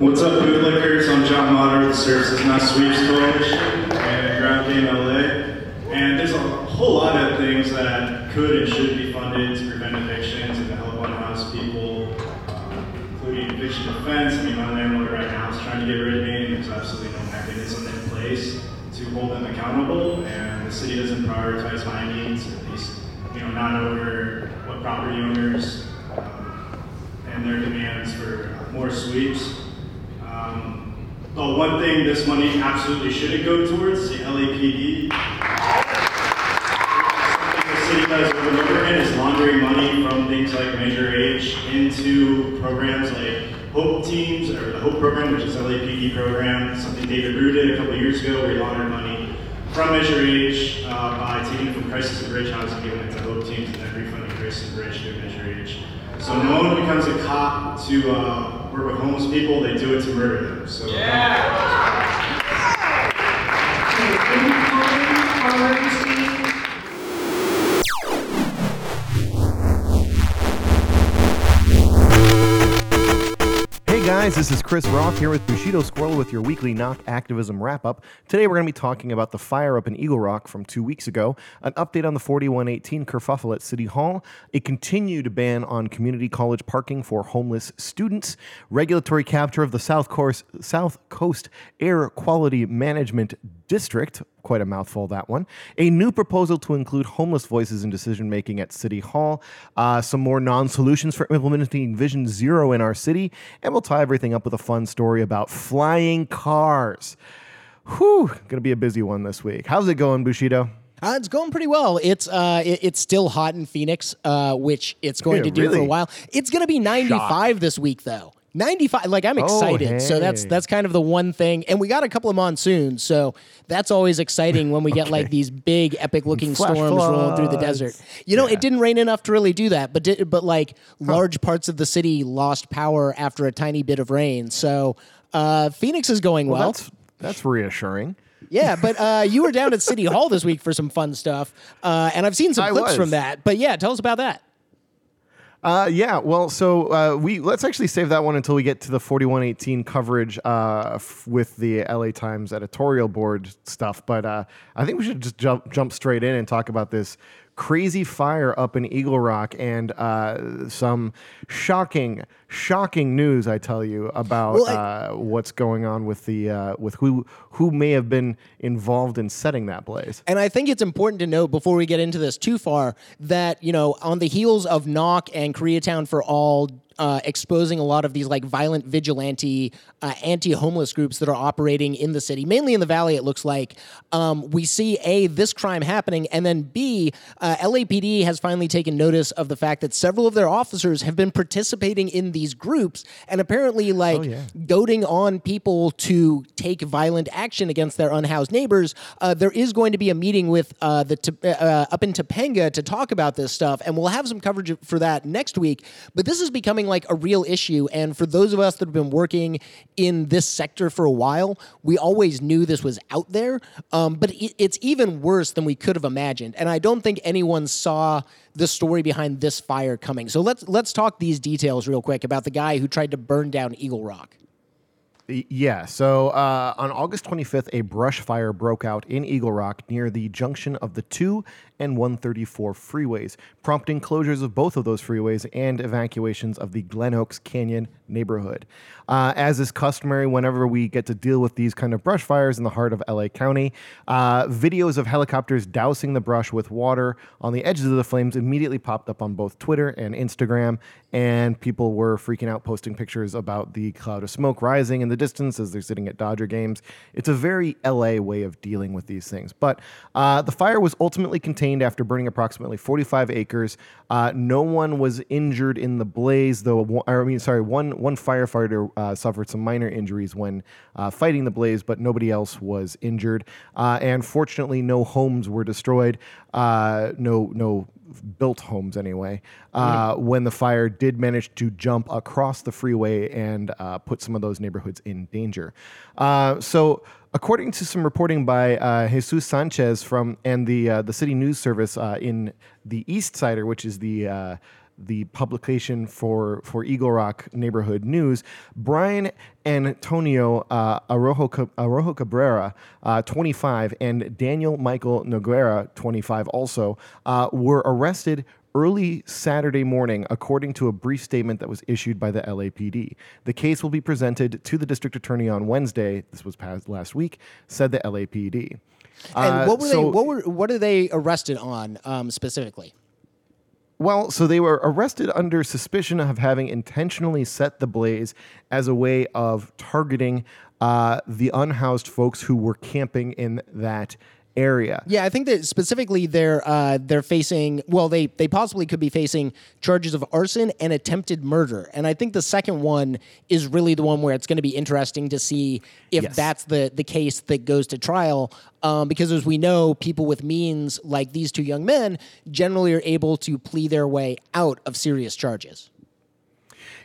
What's up, bootlickers? I'm John Motter with the Services Not Sweeps Coalition and Ground Game LA. And there's a whole lot of things that could and should be funded to prevent evictions and to help unhoused people, um, including eviction defense. I mean, my landlord right now is trying to get rid of me, and there's absolutely no mechanism in place to hold them accountable. And the city doesn't prioritize my needs, at least, you know, not over what property owners um, and their demands for more sweeps. Um, the one thing this money absolutely shouldn't go towards the LAPD. The city does over and over again is laundering money from things like Measure H into programs like Hope Teams, or the Hope Program, which is LAPD program, something David Ryu did a couple years ago, where he laundered money from Measure H uh, by taking it from Crisis and Bridge House and giving it to Hope Teams and then refunding Crisis and Bridge to Measure H. So no one becomes a cop to uh, work with homeless people, they do it to murder them. So, Hey guys, this is Chris Roth here with Bushido Squirrel with your weekly knock activism wrap up. Today we're going to be talking about the fire up in Eagle Rock from two weeks ago, an update on the 4118 kerfuffle at City Hall, a continued ban on community college parking for homeless students, regulatory capture of the South Coast, South Coast Air Quality Management District, quite a mouthful that one, a new proposal to include homeless voices in decision making at City Hall, uh, some more non solutions for implementing Vision Zero in our city, and we'll tie everything up with a fun story about flying cars. Whew, gonna be a busy one this week. How's it going, Bushido? Uh, it's going pretty well. It's uh, it- it's still hot in Phoenix, uh, which it's going Yeah, to do for a while. It's going to be 95 this week, though. 95. Like I'm excited. So that's that's kind of the one thing. And we got a couple of monsoons, so that's always exciting when we get like these big, epic looking Flash storms rolling through the desert. You know, it didn't rain enough to really do that, but but like large parts of the city lost power after a tiny bit of rain. So uh, Phoenix is going well. That's that's reassuring. Yeah, but uh, you were down at City Hall this week for some fun stuff, uh, and I've seen some I clips was. from that. But yeah, tell us about that. Uh, yeah, well, so uh, we let's actually save that one until we get to the 4118 coverage uh, f- with the LA Times editorial board stuff. But uh, I think we should just jump jump straight in and talk about this crazy fire up in Eagle Rock and uh, some shocking, shocking news. I tell you about Well, I- uh, what's going on with the uh, with who who may have been involved in setting that blaze. And I think it's important to note before we get into this too far that, you know, on the heels of Knock and Koreatown for All uh, exposing a lot of these like violent vigilante uh, anti-homeless groups that are operating in the city, mainly in the valley. It looks like um, we see a this crime happening, and then b uh, LAPD has finally taken notice of the fact that several of their officers have been participating in these groups and apparently like yeah. goading on people to take violent action against their unhoused neighbors. Uh, there is going to be a meeting with uh, the uh, up in Topanga to talk about this stuff, and we'll have some coverage for that next week. But this is becoming like a real issue, and for those of us that have been working in this sector for a while, we always knew this was out there. Um, but it, it's even worse than we could have imagined, and I don't think anyone saw the story behind this fire coming. So let's let's talk these details real quick about the guy who tried to burn down Eagle Rock. Yeah. So uh, on August 25th, a brush fire broke out in Eagle Rock near the junction of the 2 and 134 freeways, prompting closures of both of those freeways and evacuations of the Glen Oaks Canyon neighborhood. Uh, as is customary, whenever we get to deal with these kind of brush fires in the heart of LA County, uh, videos of helicopters dousing the brush with water on the edges of the flames immediately popped up on both Twitter and Instagram, and people were freaking out, posting pictures about the cloud of smoke rising in the distance as they're sitting at Dodger games. It's a very LA way of dealing with these things. But uh, the fire was ultimately contained after burning approximately 45 acres. Uh, no one was injured in the blaze, though. I mean, sorry, one one firefighter uh, suffered some minor injuries when uh, fighting the blaze, but nobody else was injured. Uh, and fortunately, no homes were destroyed. Uh, no no built homes anyway. Uh, When the fire did manage to jump across the freeway and uh, put some of those neighborhoods in danger. Uh, so. According to some reporting by uh, Jesus Sanchez from and the uh, the city news service uh, in the Eastsider, which is the uh, the publication for, for Eagle Rock Neighborhood News, Brian Antonio uh, Arroyo, Arroyo Cabrera, uh, 25, and Daniel Michael Noguera, 25, also uh, were arrested early Saturday morning, according to a brief statement that was issued by the LAPD. The case will be presented to the district attorney on Wednesday. This was passed last week, said the LAPD. And uh, what were so, they? What were what are they arrested on um, specifically? Well, so they were arrested under suspicion of having intentionally set the blaze as a way of targeting uh, the unhoused folks who were camping in that area. Yeah, I think that specifically they're uh, they're facing well, they they possibly could be facing charges of arson and attempted murder, and I think the second one is really the one where it's going to be interesting to see if yes. that's the the case that goes to trial. Um, because as we know, people with means like these two young men generally are able to plea their way out of serious charges.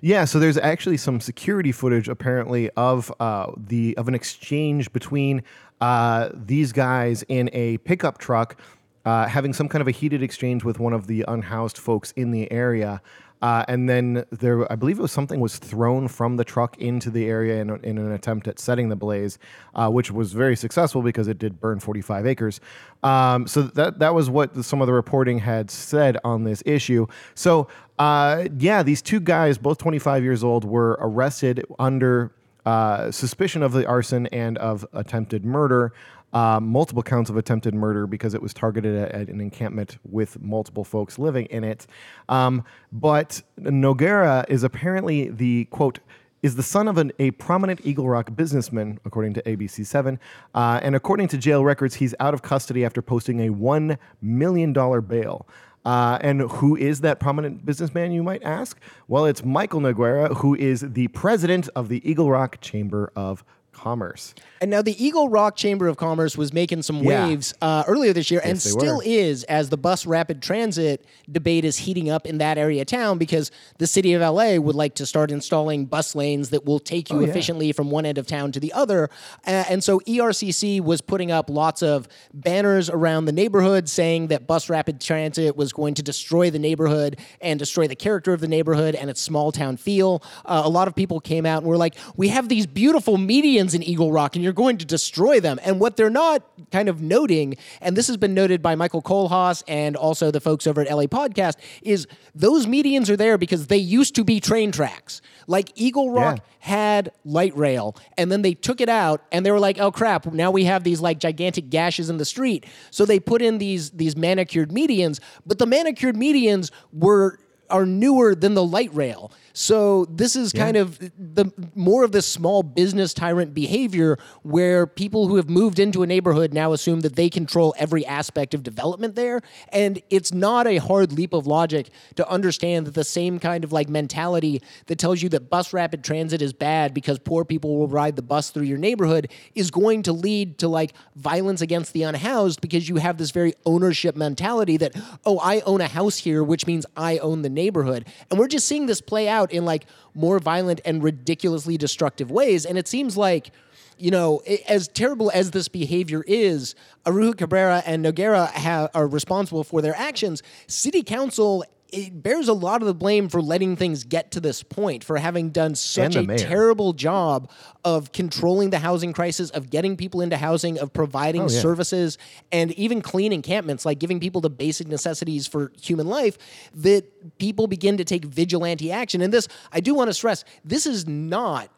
Yeah, so there's actually some security footage apparently of uh, the of an exchange between uh, these guys in a pickup truck uh, having some kind of a heated exchange with one of the unhoused folks in the area. Uh, and then there, I believe it was something was thrown from the truck into the area in, in an attempt at setting the blaze, uh, which was very successful because it did burn 45 acres. Um, so that that was what some of the reporting had said on this issue. So uh, yeah, these two guys, both 25 years old, were arrested under uh, suspicion of the arson and of attempted murder. Uh, multiple counts of attempted murder because it was targeted at, at an encampment with multiple folks living in it. Um, but Noguera is apparently the quote is the son of an, a prominent Eagle Rock businessman, according to ABC7. Uh, and according to jail records, he's out of custody after posting a $1 million bail. Uh, and who is that prominent businessman, you might ask? Well, it's Michael Noguera, who is the president of the Eagle Rock Chamber of Commerce. And now the Eagle Rock Chamber of Commerce was making some yeah. waves uh, earlier this year, yes, and still were. is as the bus rapid transit debate is heating up in that area of town because the city of LA would like to start installing bus lanes that will take you oh, efficiently yeah. from one end of town to the other. Uh, and so ERCC was putting up lots of banners around the neighborhood saying that bus rapid transit was going to destroy the neighborhood and destroy the character of the neighborhood and its small town feel. Uh, a lot of people came out and were like, "We have these beautiful medians in Eagle Rock, and you're going to destroy them. And what they're not kind of noting, and this has been noted by Michael Kohlhaas and also the folks over at LA Podcast, is those medians are there because they used to be train tracks. Like Eagle Rock yeah. had light rail, and then they took it out, and they were like, "Oh crap! Now we have these like gigantic gashes in the street." So they put in these these manicured medians, but the manicured medians were are newer than the light rail. So this is yeah. kind of the more of this small business tyrant behavior where people who have moved into a neighborhood now assume that they control every aspect of development there and it's not a hard leap of logic to understand that the same kind of like mentality that tells you that bus rapid transit is bad because poor people will ride the bus through your neighborhood is going to lead to like violence against the unhoused because you have this very ownership mentality that oh I own a house here which means I own the neighborhood and we're just seeing this play out out in like more violent and ridiculously destructive ways. And it seems like, you know, as terrible as this behavior is, Arroyo Cabrera and Noguera have, are responsible for their actions. City council it bears a lot of the blame for letting things get to this point, for having done such a mayor. terrible job of controlling the housing crisis, of getting people into housing, of providing oh, yeah. services, and even clean encampments, like giving people the basic necessities for human life, that people begin to take vigilante action. And this, I do want to stress, this is not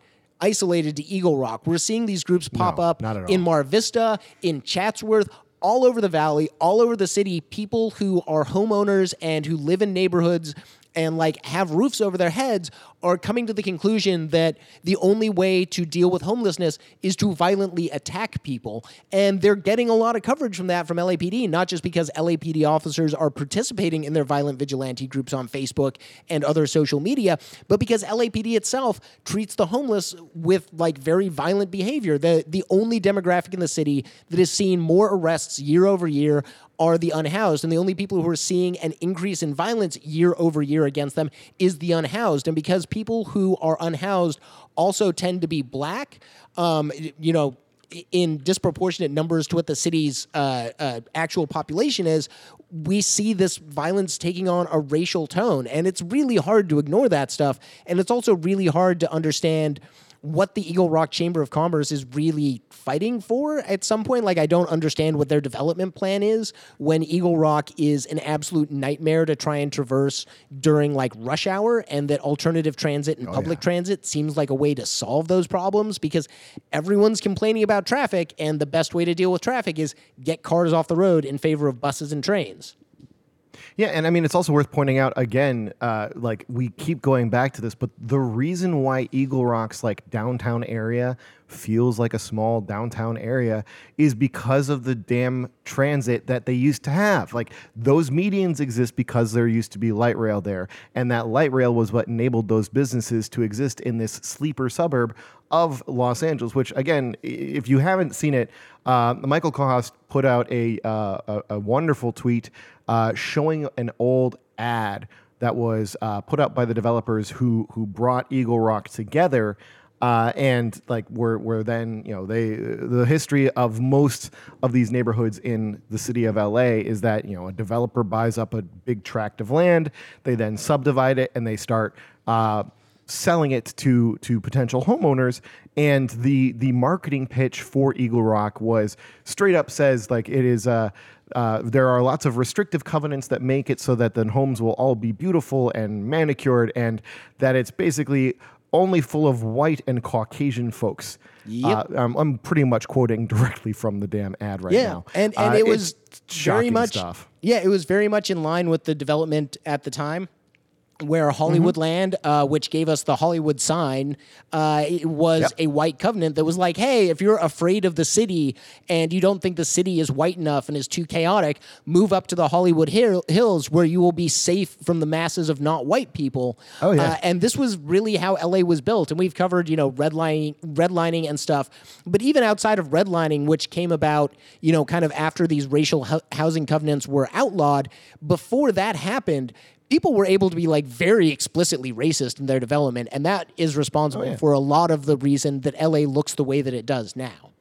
isolated to Eagle Rock. We're seeing these groups pop no, up in Mar Vista, in Chatsworth, all over the valley, all over the city, people who are homeowners and who live in neighborhoods and like have roofs over their heads are coming to the conclusion that the only way to deal with homelessness is to violently attack people. And they're getting a lot of coverage from that from LAPD, not just because LAPD officers are participating in their violent vigilante groups on Facebook and other social media, but because LAPD itself treats the homeless with like very violent behavior. The the only demographic in the city that has seen more arrests year over year are the unhoused. And the only people who are seeing an increase in violence year over year against them is the unhoused. And because people who are unhoused also tend to be black, um, you know, in disproportionate numbers to what the city's uh, uh, actual population is, we see this violence taking on a racial tone. And it's really hard to ignore that stuff. And it's also really hard to understand what the Eagle Rock Chamber of Commerce is really fighting for at some point. Like, I don't understand what their development plan is when Eagle Rock is an absolute nightmare to try and traverse during like rush hour, and that alternative transit and oh, public yeah. transit seems like a way to solve those problems because everyone's complaining about traffic, and the best way to deal with traffic is get cars off the road in favor of buses and trains. Yeah, and I mean it's also worth pointing out again, uh, like we keep going back to this, but the reason why Eagle Rock's like downtown area feels like a small downtown area is because of the damn transit that they used to have. Like those medians exist because there used to be light rail there, and that light rail was what enabled those businesses to exist in this sleeper suburb of Los Angeles. Which again, if you haven't seen it, uh, Michael Kohoff put out a, uh, a a wonderful tweet uh, showing an old ad that was uh, put up by the developers who who brought Eagle Rock together. Uh, and like we're, we're then you know they the history of most of these neighborhoods in the city of LA is that you know a developer buys up a big tract of land they then subdivide it and they start uh, selling it to to potential homeowners and the the marketing pitch for Eagle Rock was straight up says like it is uh, uh, there are lots of restrictive covenants that make it so that the homes will all be beautiful and manicured and that it's basically only full of white and Caucasian folks. Yep. Uh, um, I'm pretty much quoting directly from the damn ad right yeah, now. and and Uh, it was very much stuff. yeah, it was very much in line with the development at the time. Where Hollywood Mm-hmm. Land, uh, which gave us the Hollywood sign, uh, was Yep. a white covenant that was like, hey, if you're afraid of the city and you don't think the city is white enough and is too chaotic, move up to the Hollywood Hill- Hills where you will be safe from the masses of not white people. Oh, yeah. Uh, and this was really how LA was built. And we've covered, you know, redlining, redlining and stuff. But even outside of redlining, which came about, you know, kind of after these racial hou- housing covenants were outlawed, before that happened, people were able to be like very explicitly racist in their development. And that is responsible yeah. for a lot of the reason that LA looks the way that it does now.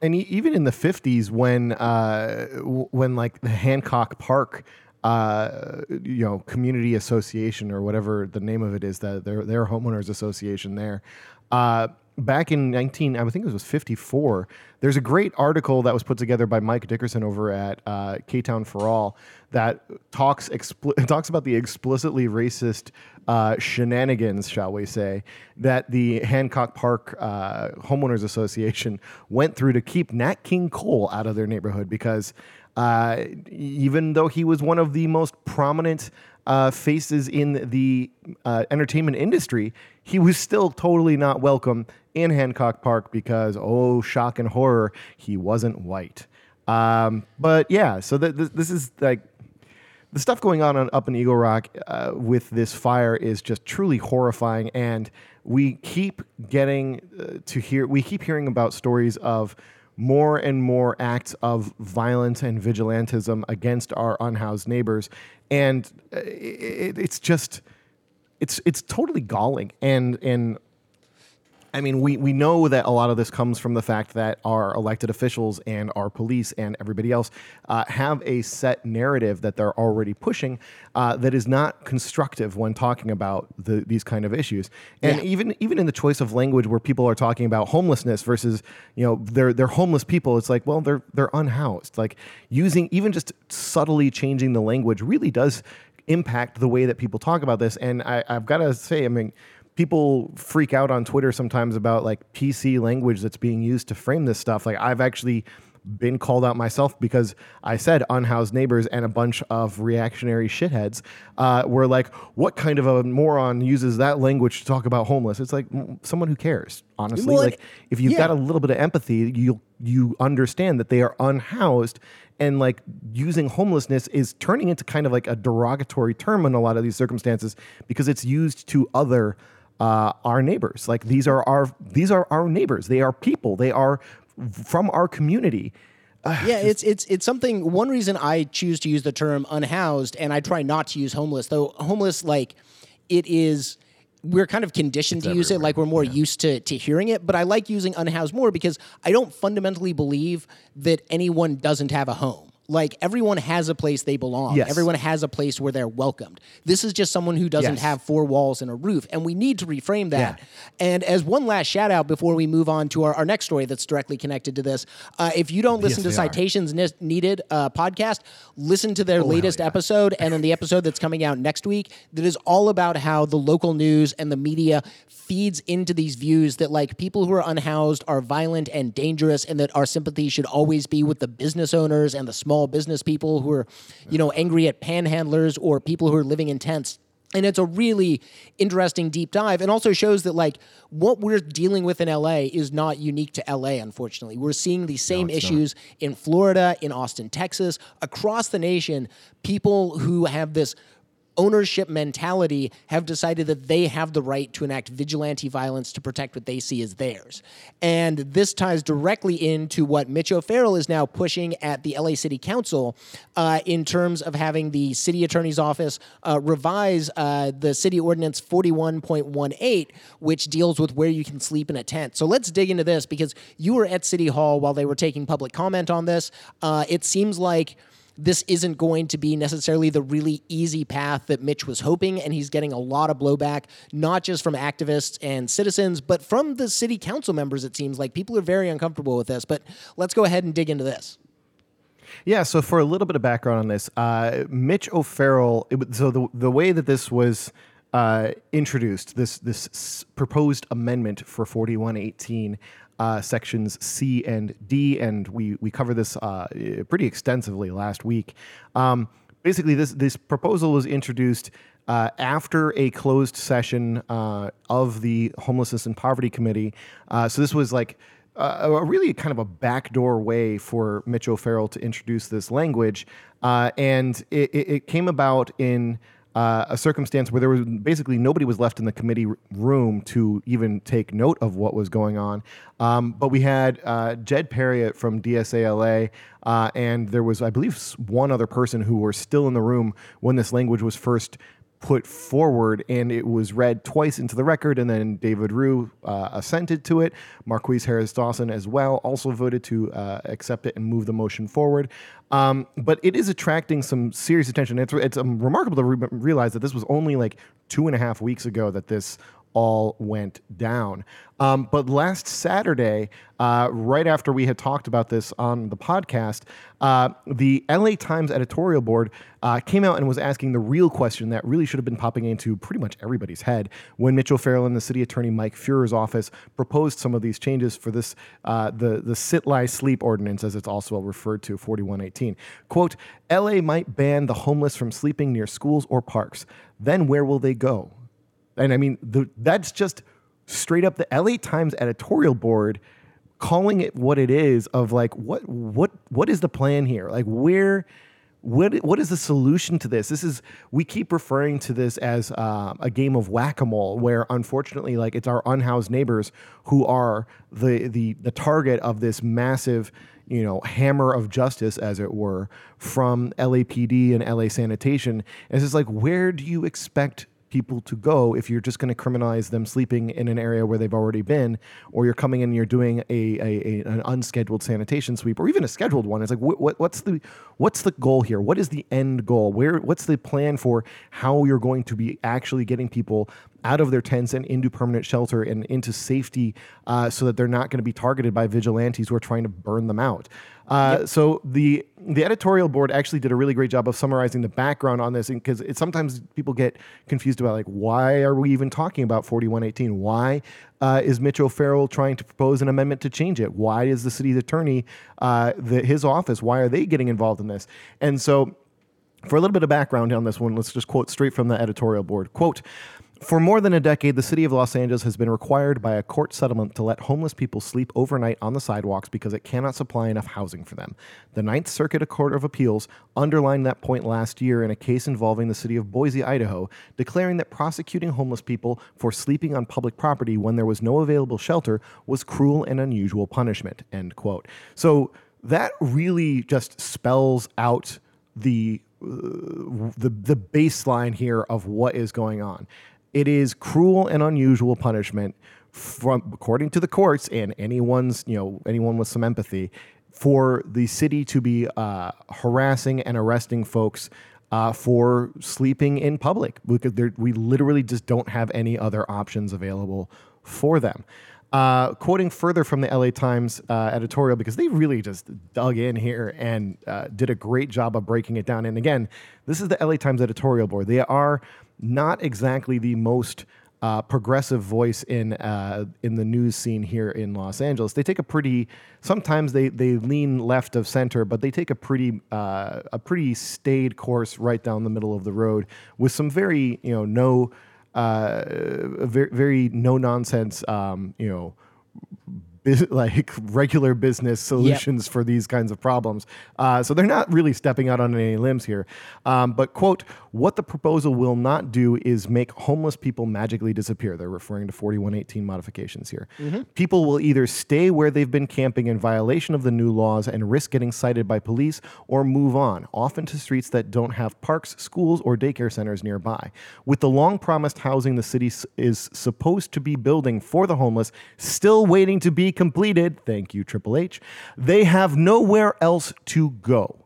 and e- even in the 50s when uh, w- when like the hancock park uh, you know community association or whatever the name of it is that their their homeowners association there uh, back in 19 i think it was 54 there's a great article that was put together by mike dickerson over at uh, k-town for all that talks talks about the explicitly racist uh, shenanigans, shall we say, that the Hancock Park uh, Homeowners Association went through to keep Nat King Cole out of their neighborhood because uh, even though he was one of the most prominent uh, faces in the uh, entertainment industry, he was still totally not welcome in Hancock Park because, oh, shock and horror, he wasn't white. Um, but yeah, so th- th- this is like the stuff going on, on up in Eagle Rock uh, with this fire is just truly horrifying, and we keep getting uh, to hear. We keep hearing about stories of more and more acts of violence and vigilantism against our unhoused neighbors, and uh, it, it's just it's it's totally galling. And and I mean, we, we know that a lot of this comes from the fact that our elected officials and our police and everybody else uh, have a set narrative that they're already pushing uh, that is not constructive when talking about the, these kind of issues. And Yeah. even even in the choice of language where people are talking about homelessness versus you know they're they're homeless people, it's like well they're they're unhoused. Like using even just subtly changing the language really does impact the way that people talk about this. And I, I've got to say, I mean people freak out on Twitter sometimes about like PC language that's being used to frame this stuff. Like I've actually been called out myself because I said unhoused neighbors and a bunch of reactionary shitheads uh, were like, "What kind of a moron uses that language to talk about homeless?" It's like someone who cares. Honestly, Well, like if you've yeah. got a little bit of empathy, you you understand that they are unhoused and like using homelessness is turning into kind of like a derogatory term in a lot of these circumstances because it's used to other uh, our neighbors. Like these are our these are our neighbors. They are people. They are from our community. yeah, it's it's it's something. One reason I choose to use the term unhoused, and I try not to use homeless, though homeless like it is we're kind of conditioned to use it like we're more used to to hearing it but i like using unhoused more because i don't fundamentally believe that anyone doesn't have a home like everyone has a place they belong. Yes. Everyone has a place where they're welcomed. This is just someone who doesn't Yes. have four walls and a roof. And we need to reframe that. Yeah. And as one last shout out before we move on to our, our next story that's directly connected to this, uh, if you don't listen Yes, to. Citations Ne- Needed uh, podcast, listen to their Oh, latest yeah. episode and then the episode that's coming out next week that is all about how the local news and the media feeds into these views that like people who are unhoused are violent and dangerous and that our sympathy should always be with the business owners and the small business people who are you know angry at panhandlers or people who are living in tents. And it's a really interesting deep dive. And also shows that like what we're dealing with in LA is not unique to LA unfortunately. We're seeing these same issues in Florida, in Austin, Texas, across the nation, people who have this ownership mentality have decided that they have the right to enact vigilante violence to protect what they see as theirs. And this ties directly into what Mitch O'Farrell is now pushing at the LA City Council uh, in terms of having the city attorney's office uh, revise uh, the city ordinance 41.18, which deals with where you can sleep in a tent. So let's dig into this because you were at City Hall while they were taking public comment on this. Uh, it seems like this isn't going to be necessarily the really easy path that Mitch was hoping, and he's getting a lot of blowback, not just from activists and citizens, but from the city council members. It seems like people are very uncomfortable with this. But let's go ahead and dig into this. Yeah, so for a little bit of background on this, uh, Mitch O'Farrell. It, so the the way that this was uh, introduced, this this proposed amendment for forty one eighteen. Uh, sections C and D, and we we covered this uh, pretty extensively last week. Um, basically, this this proposal was introduced uh, after a closed session uh, of the Homelessness and Poverty Committee. Uh, so this was like uh, a really kind of a backdoor way for Mitch O'Farrell to introduce this language, uh, and it, it came about in uh, a circumstance where there was basically nobody was left in the committee room to even take note of what was going on. Um, but we had uh, Jed Perriott from DSALA, uh, and there was, I believe, one other person who were still in the room when this language was first put forward, and it was read twice into the record, and then David Ryu uh, assented to it. Marqueece Harris Dawson, as well, also voted to uh, accept it and move the motion forward. Um, but it is attracting some serious attention. It's, it's um, remarkable to re- realize that this was only like two and a half weeks ago that this all went down. Um, but last Saturday, uh, right after we had talked about this on the podcast, uh, the LA Times editorial board uh, came out and was asking the real question that really should have been popping into pretty much everybody's head when Mitch O'Farrell and the city attorney Mike Feuer's office proposed some of these changes for this uh, the the sit lie sleep ordinance, as it's also referred to, 4118. Quote: LA might ban the homeless from sleeping near schools or parks. Then where will they go? And I mean, the, that's just straight up the LA Times editorial board calling it what it is of like what what what is the plan here? Like where what what is the solution to this? This is we keep referring to this as uh, a game of whack a mole, where unfortunately, like it's our unhoused neighbors who are the the the target of this massive you know hammer of justice, as it were, from LAPD and LA Sanitation. And it's just like where do you expect people to go if you're just going to criminalize them sleeping in an area where they've already been, or you're coming in and you're doing a, a, a an unscheduled sanitation sweep, or even a scheduled one. It's like what, what what's the what's the goal here? What is the end goal? Where what's the plan for how you're going to be actually getting people out of their tents and into permanent shelter and into safety, uh, so that they're not going to be targeted by vigilantes who are trying to burn them out. Uh, So the the editorial board actually did a really great job of summarizing the background on this, because sometimes people get confused about like why are we even talking about 4118? Why uh, is Mitch O'Farrell trying to propose an amendment to change it? Why is the city's attorney, uh, the, his office, why are they getting involved in this? And so for a little bit of background on this one, let's just quote straight from the editorial board. Quote, for more than a decade, the city of Los Angeles has been required by a court settlement to let homeless people sleep overnight on the sidewalks because it cannot supply enough housing for them. The Ninth Circuit Court of Appeals underlined that point last year in a case involving the city of Boise, Idaho, declaring that prosecuting homeless people for sleeping on public property when there was no available shelter was cruel and unusual punishment. End quote. So that really just spells out the uh, the the baseline here of what is going on. It is cruel and unusual punishment from according to the courts and anyone's you know anyone with some empathy for the city to be uh, harassing and arresting folks uh, for sleeping in public because we literally just don't have any other options available for them. Uh, quoting further from the LA Times uh, editorial, because they really just dug in here and uh, did a great job of breaking it down. And again, this is the LA Times editorial board. They are not exactly the most uh, progressive voice in uh, in the news scene here in Los Angeles. They take a pretty sometimes they they lean left of center, but they take a pretty uh, a pretty staid course right down the middle of the road with some very you know no uh, very, very no nonsense, um, you know, like regular business solutions yep. for these kinds of problems. Uh, so they're not really stepping out on any limbs here. Um, but, quote, what the proposal will not do is make homeless people magically disappear. They're referring to 4118 modifications here. Mm-hmm. People will either stay where they've been camping in violation of the new laws and risk getting cited by police or move on, often to streets that don't have parks, schools, or daycare centers nearby. With the long promised housing the city is supposed to be building for the homeless still waiting to be completed, thank you, Triple H, they have nowhere else to go.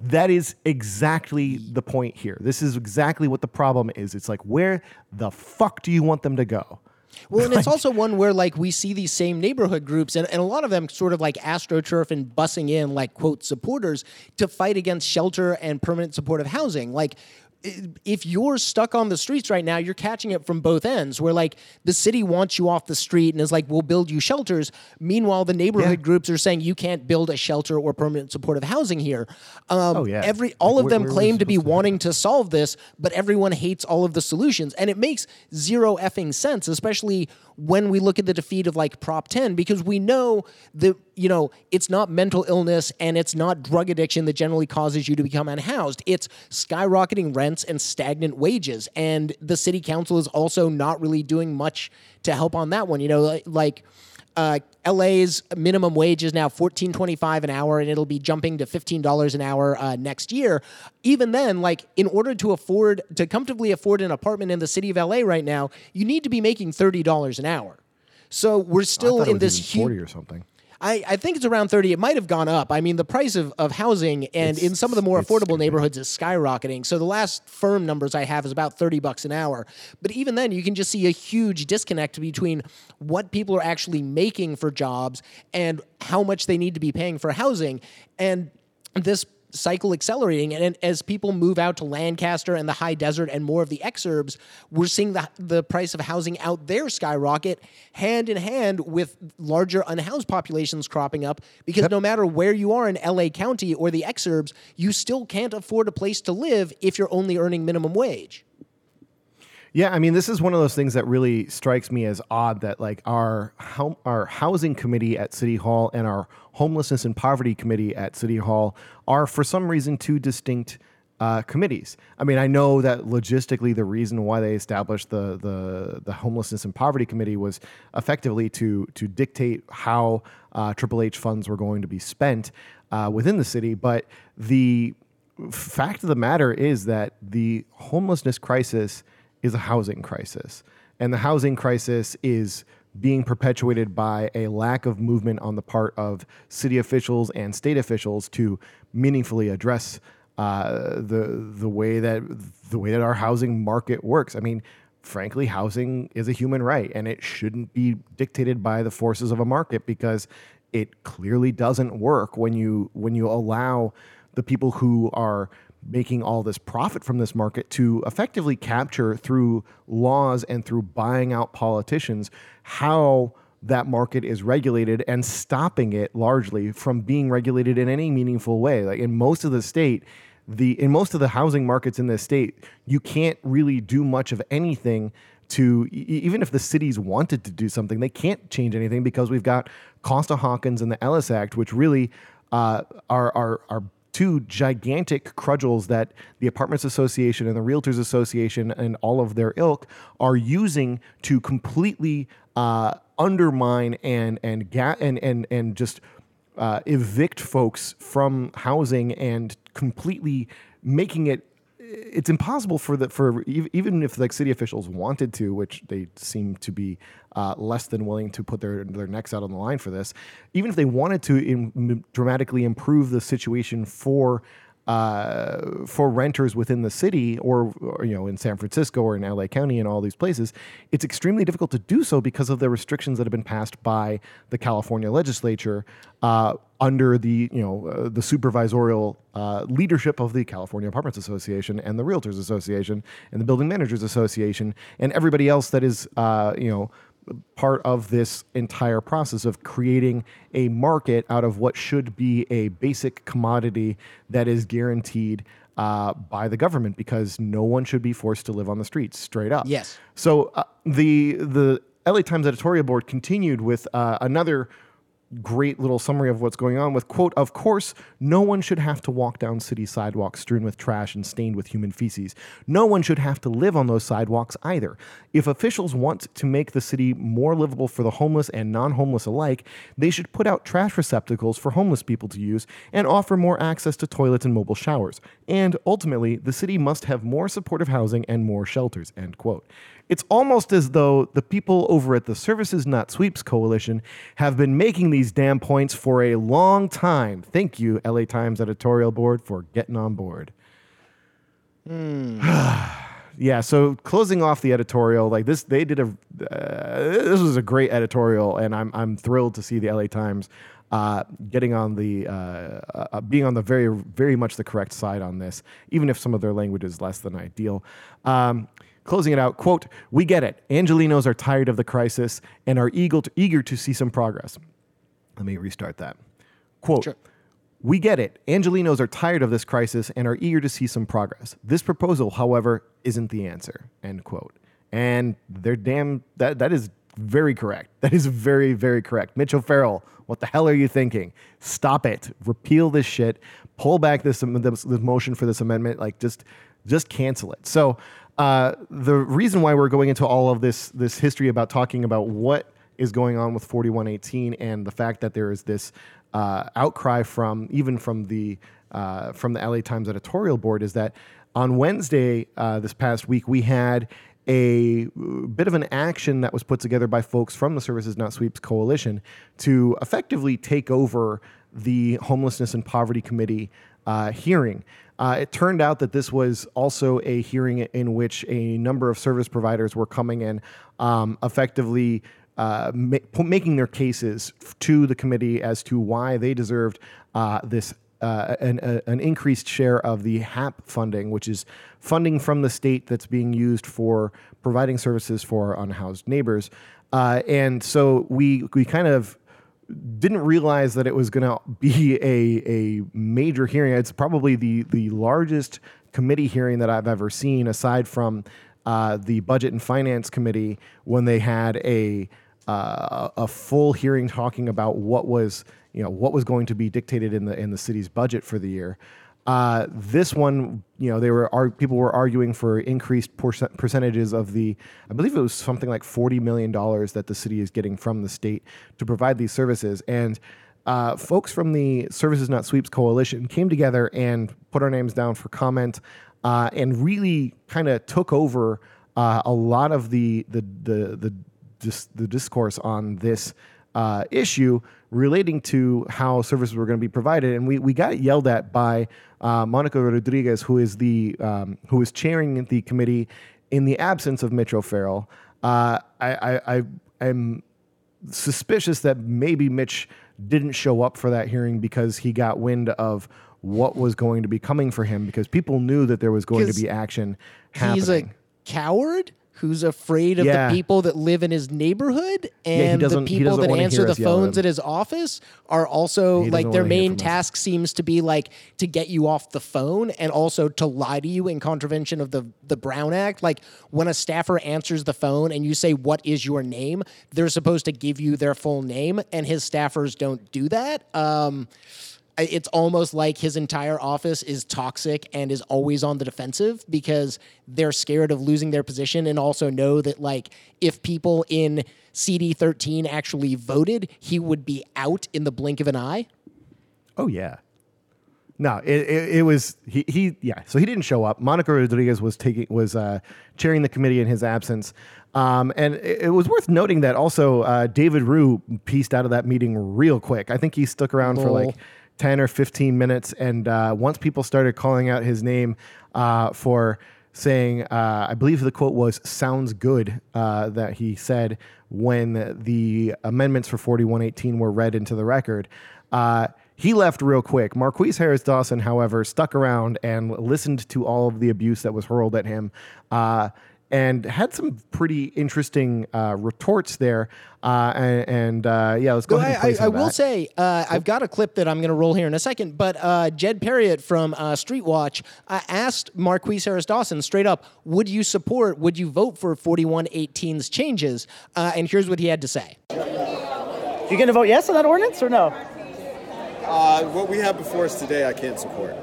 That is exactly the point here. This is exactly what the problem is. It's like, where the fuck do you want them to go? Well, and it's also one where like we see these same neighborhood groups, and, and a lot of them sort of like astroturf and bussing in like quote supporters to fight against shelter and permanent supportive housing. Like if you're stuck on the streets right now, you're catching it from both ends. Where like the city wants you off the street and is like, "We'll build you shelters." Meanwhile, the neighborhood yeah. groups are saying you can't build a shelter or permanent supportive housing here. Um, oh yeah. Every all like, of them claim to be to wanting to solve this, but everyone hates all of the solutions, and it makes zero effing sense, especially when we look at the defeat of like Prop 10, because we know that, you know, it's not mental illness and it's not drug addiction that generally causes you to become unhoused. It's skyrocketing rents and stagnant wages. And the city council is also not really doing much to help on that one. You know, like, uh, LA's minimum wage is now fourteen twenty five an hour, and it'll be jumping to fifteen dollars an hour uh, next year. Even then, like in order to afford to comfortably afford an apartment in the city of LA right now, you need to be making thirty dollars an hour. So we're still in this huge forty or something. I, I think it's around 30. It might have gone up. I mean, the price of, of housing and it's, in some of the more affordable neighborhoods is skyrocketing. So the last firm numbers I have is about 30 bucks an hour. But even then, you can just see a huge disconnect between what people are actually making for jobs and how much they need to be paying for housing. And this cycle accelerating. And as people move out to Lancaster and the high desert and more of the exurbs, we're seeing the, the price of housing out there skyrocket hand in hand with larger unhoused populations cropping up because yep. no matter where you are in LA County or the exurbs, you still can't afford a place to live if you're only earning minimum wage. Yeah, I mean, this is one of those things that really strikes me as odd that like our our housing committee at City Hall and our homelessness and poverty committee at City Hall are for some reason two distinct uh, committees. I mean, I know that logistically, the reason why they established the the the homelessness and poverty committee was effectively to to dictate how uh, Triple H funds were going to be spent uh, within the city. But the fact of the matter is that the homelessness crisis is a housing crisis. And the housing crisis is being perpetuated by a lack of movement on the part of city officials and state officials to meaningfully address uh, the the way that the way that our housing market works. I mean, frankly, housing is a human right, and it shouldn't be dictated by the forces of a market because it clearly doesn't work when you when you allow the people who are making all this profit from this market to effectively capture through laws and through buying out politicians how that market is regulated and stopping it largely from being regulated in any meaningful way. Like in most of the state, the in most of the housing markets in this state, you can't really do much of anything to even if the cities wanted to do something, they can't change anything because we've got Costa Hawkins and the Ellis Act, which really uh, are are are two gigantic crudgels that the Apartments Association and the Realtors Association and all of their ilk are using to completely uh, undermine and and ga- and and and just uh, evict folks from housing and completely making it it's impossible for the for even if like city officials wanted to, which they seem to be uh, less than willing to put their their necks out on the line for this. Even if they wanted to dramatically improve the situation for uh, for renters within the city or, or, you know in San Francisco or in LA County and all these places, it's extremely difficult to do so because of the restrictions that have been passed by the California legislature uh, under the you know uh, the supervisorial uh, leadership of the California Apartments Association and the Realtors Association and the Building Managers Association and everybody else that is uh, you know part of this entire process of creating a market out of what should be a basic commodity that is guaranteed uh, by the government because no one should be forced to live on the streets straight up. Yes. So uh, the the LA Times editorial board continued with uh, another great little summary of what's going on with quote of course no one should have to walk down city sidewalks strewn with trash and stained with human feces. No one should have to live on those sidewalks either. If officials want to make the city more livable for the homeless and non-homeless alike they should put out trash receptacles for homeless people to use and offer more access to toilets and mobile showers. And ultimately the city must have more supportive housing and more shelters end quote it's almost as though the people over at the Services Not Sweeps Coalition have been making these damn points for a long time. Thank you, LA Times editorial board, for getting on board. yeah, so closing off the editorial, like this, they did a. Uh, this was a great editorial, and I'm I'm thrilled to see the LA Times uh, getting on the uh, uh, being on the very very much the correct side on this, even if some of their language is less than ideal. Um, closing it out, quote, "We get it. Angelenos are tired of the crisis and are eager to, eager to see some progress." Let me restart that. Quote. Sure. We get it. Angelenos are tired of this crisis and are eager to see some progress. This proposal, however, isn't the answer. End quote. And they're damn that that is very correct. That is very, very correct. Mitch O'Farrell, what the hell are you thinking? Stop it. Repeal this shit. Pull back this, this, this motion for this amendment. Like just just cancel it. So uh, the reason why we're going into all of this this history about talking about what is going on with 4118 and the fact that there is this uh, outcry from even from the uh, from the LA Times editorial board is that on Wednesday uh, this past week we had a bit of an action that was put together by folks from the Services Not Sweeps coalition to effectively take over the Homelessness and Poverty Committee uh, hearing. Uh, it turned out that this was also a hearing in which a number of service providers were coming in, um, effectively uh, ma- making their cases to the committee as to why they deserved uh, this uh, an, a, an increased share of the HAP funding, which is funding from the state that's being used for providing services for unhoused neighbors. Uh, and so we we kind of didn't realize that it was going to be a, a major hearing. It's probably the the largest committee hearing that I've ever seen, aside from uh, the Budget and Finance Committee when they had a uh, a full hearing talking about what was you know what was going to be dictated in the in the city's budget for the year. Uh, this one, you know, they were people were arguing for increased percent- percentages of the, I believe it was something like forty million dollars that the city is getting from the state to provide these services, and uh, folks from the Services Not Sweeps coalition came together and put our names down for comment, uh, and really kind of took over uh, a lot of the the the the, dis- the discourse on this uh, issue relating to how services were going to be provided, and we, we got yelled at by uh, Monica Rodriguez, who is the um, who is chairing the committee in the absence of Mitch O'Farrell. Uh, I, I, I am suspicious that maybe Mitch didn't show up for that hearing because he got wind of what was going to be coming for him because people knew that there was going to be action happening. He's a coward who's afraid of Yeah. the people that live in his neighborhood and the people that answer the us yell at phones at his office are also like their main from us. task seems to be like to get you off the phone and also to lie to you in contravention of the the Brown Act like when a staffer answers the phone and you say what is your name they're supposed to give you their full name and his staffers don't do that um it's almost like his entire office is toxic and is always on the defensive because they're scared of losing their position and also know that like if people in CD 13 actually voted, he would be out in the blink of an eye. oh yeah, No, it, it, it was he, he yeah. So he didn't show up. Monica Rodriguez was taking was uh, chairing the committee in his absence, um, and it, it was worth noting that also uh, David Ryu pieced out of that meeting real quick. I think he stuck around for like ten or fifteen minutes, and uh, once people started calling out his name uh, for saying, uh, I believe the quote was "sounds good" uh, that he said when the amendments for 4118 were read into the record. Uh, he left real quick. Marqueece Harris Dawson, however, stuck around and listened to all of the abuse that was hurled at him. And had some pretty interesting uh, retorts there, uh, and, and uh, yeah, let's go Well, ahead. And I, play I, some I of will that. say uh, I've got a clip that I'm going to roll here in a second. But uh, Jed Perriott from uh, Street Watch uh, asked Marqueece Harris Dawson straight up, "Would you support? Would you vote for 4118's changes?" Uh, and here's what he had to say. You gonna vote yes on that ordinance or no? Uh, what we have before us today, I can't support.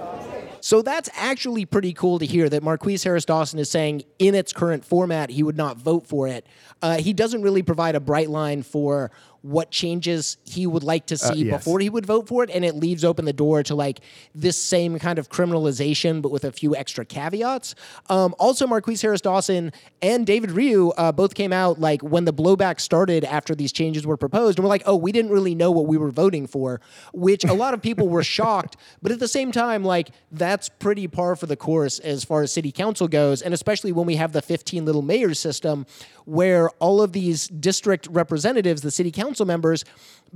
So that's actually pretty cool to hear that Marqueece Harris Dawson is saying in its current format he would not vote for it. Uh, he doesn't really provide a bright line for what changes he would like to see yes. before he would vote for it, and it leaves open the door to like this same kind of criminalization, but with a few extra caveats. Um, also, Marqueece Harris Dawson and David Ryu uh, both came out like when the blowback started after these changes were proposed, and we're like, oh, we didn't really know what we were voting for, which a lot of people were shocked. But at the same time, like that's pretty par for the course as far as city council goes, and especially when we have the 15 little mayors system where all of these district representatives, the city council members,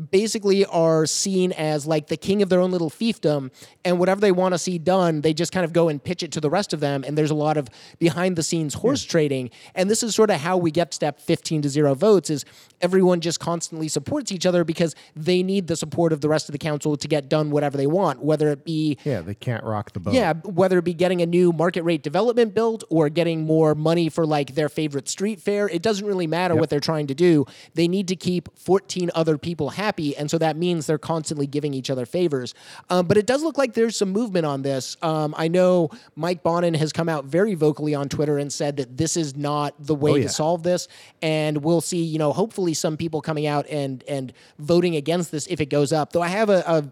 basically are seen as like the king of their own little fiefdom and whatever they want to see done they just kind of go and pitch it to the rest of them and there's a lot of behind the scenes horse trading and this is sort of how we get step 15 to 0 votes is everyone just constantly supports each other because they need the support of the rest of the council to get done whatever they want whether it be Yeah, they can't rock the boat. yeah, whether it be getting a new market rate development built or getting more money for like their favorite street fair, it doesn't really matter what they're trying to do. They need to keep 14 other people happy, and so that means they're constantly giving each other favors. Um, but it does look like there's some movement on this. Um, I know Mike Bonin has come out very vocally on Twitter and said that this is not the way Oh, yeah. to solve this, and we'll see. You know, hopefully some people coming out and and voting against this if it goes up. Though I have a, a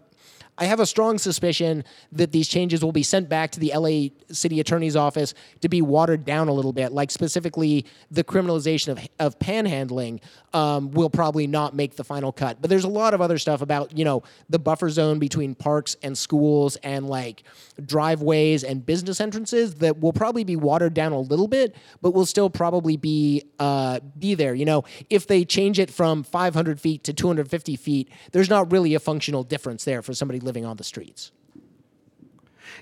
I have a strong suspicion that these changes will be sent back to the LA City Attorney's Office to be watered down a little bit. Like specifically, the criminalization of, of panhandling um, will probably not make the final cut. But there's a lot of other stuff about you know the buffer zone between parks and schools and like driveways and business entrances that will probably be watered down a little bit, but will still probably be uh, be there. You know, if they change it from 500 feet to 250 feet, there's not really a functional difference there for somebody living on the streets.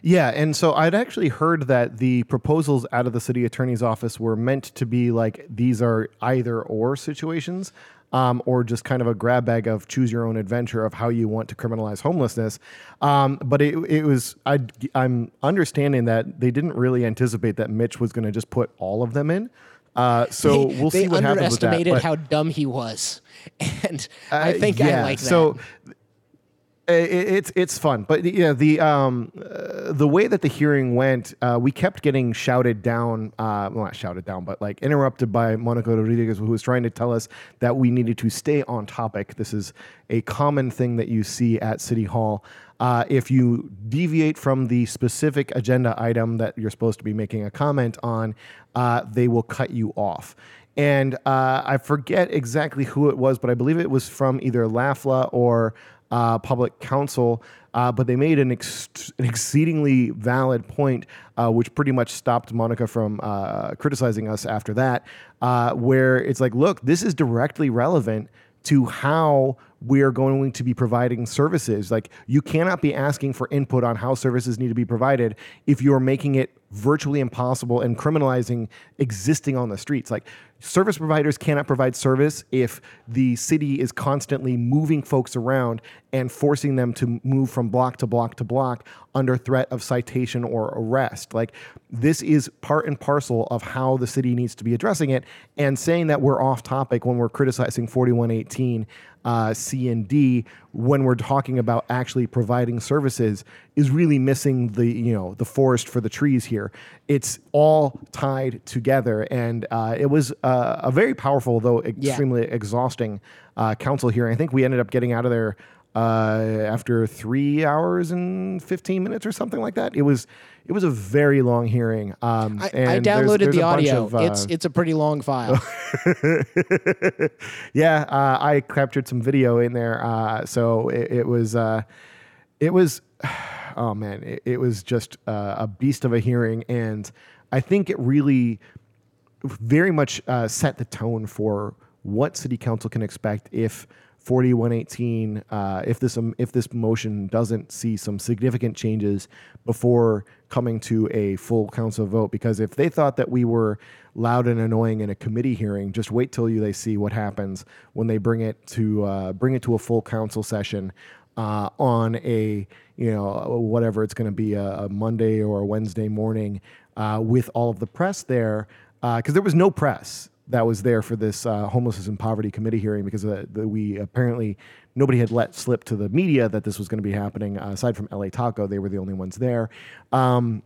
Yeah, and so I'd actually heard that the proposals out of the city attorney's office were meant to be like these are either or situations, um, or just kind of a grab bag of choose your own adventure of how you want to criminalize homelessness. Um, but it, it was I, I'm understanding that they didn't really anticipate that Mitch was going to just put all of them in. Uh, so they, we'll see what happens with that. underestimated how dumb he was, and I uh, think I like that. So it's it's fun, but yeah, the um uh, the way that the hearing went, uh, we kept getting shouted down. Uh, well, not shouted down, but like interrupted by Monica Rodriguez, who was trying to tell us that we needed to stay on topic. This is a common thing that you see at City Hall. Uh, if you deviate from the specific agenda item that you're supposed to be making a comment on, uh, they will cut you off. And uh, I forget exactly who it was, but I believe it was from either LAFLA or uh, Public Counsel. Uh, but they made an, ex- an exceedingly valid point, uh, which pretty much stopped Monica from uh, criticizing us after that, uh, where it's like, look, this is directly relevant to how we're going to be providing services. Like, you cannot be asking for input on how services need to be provided if you're making it virtually impossible and criminalizing existing on the streets. Like, service providers cannot provide service if the city is constantly moving folks around and forcing them to move from block to block to block under threat of citation or arrest. Like, this is part and parcel of how the city needs to be addressing it. And saying that we're off topic when we're criticizing 4118 uh, C and D when we're talking about actually providing services is really missing the you know the forest for the trees here. It's all tied together, and uh, it was uh, a very powerful though extremely exhausting uh, council here. I think we ended up getting out of there uh, after three hours and 15 minutes or something like that. It was it was a very long hearing. Um, I, I and there's- downloaded there's the audio. of, uh, it's it's a pretty long file. yeah, uh, I captured some video in there. Uh, so it, it was, uh, it was, oh man, it, it was just uh, a beast of a hearing, and I think it really very much uh, set the tone for what city council can expect if 4118 uh, if this um, if this motion doesn't see some significant changes before coming to a full council vote because if they thought that we were loud and annoying in a committee hearing just wait till you they see what happens when they bring it to uh, bring it to a full council session uh, on a you know whatever it's going to be a, a Monday or a Wednesday morning uh, with all of the press there because there was no press that was there for this uh, homelessness and poverty committee hearing because uh, the, we apparently nobody had let slip to the media that this was going to be happening uh, aside from LA Taco they were the only ones there um,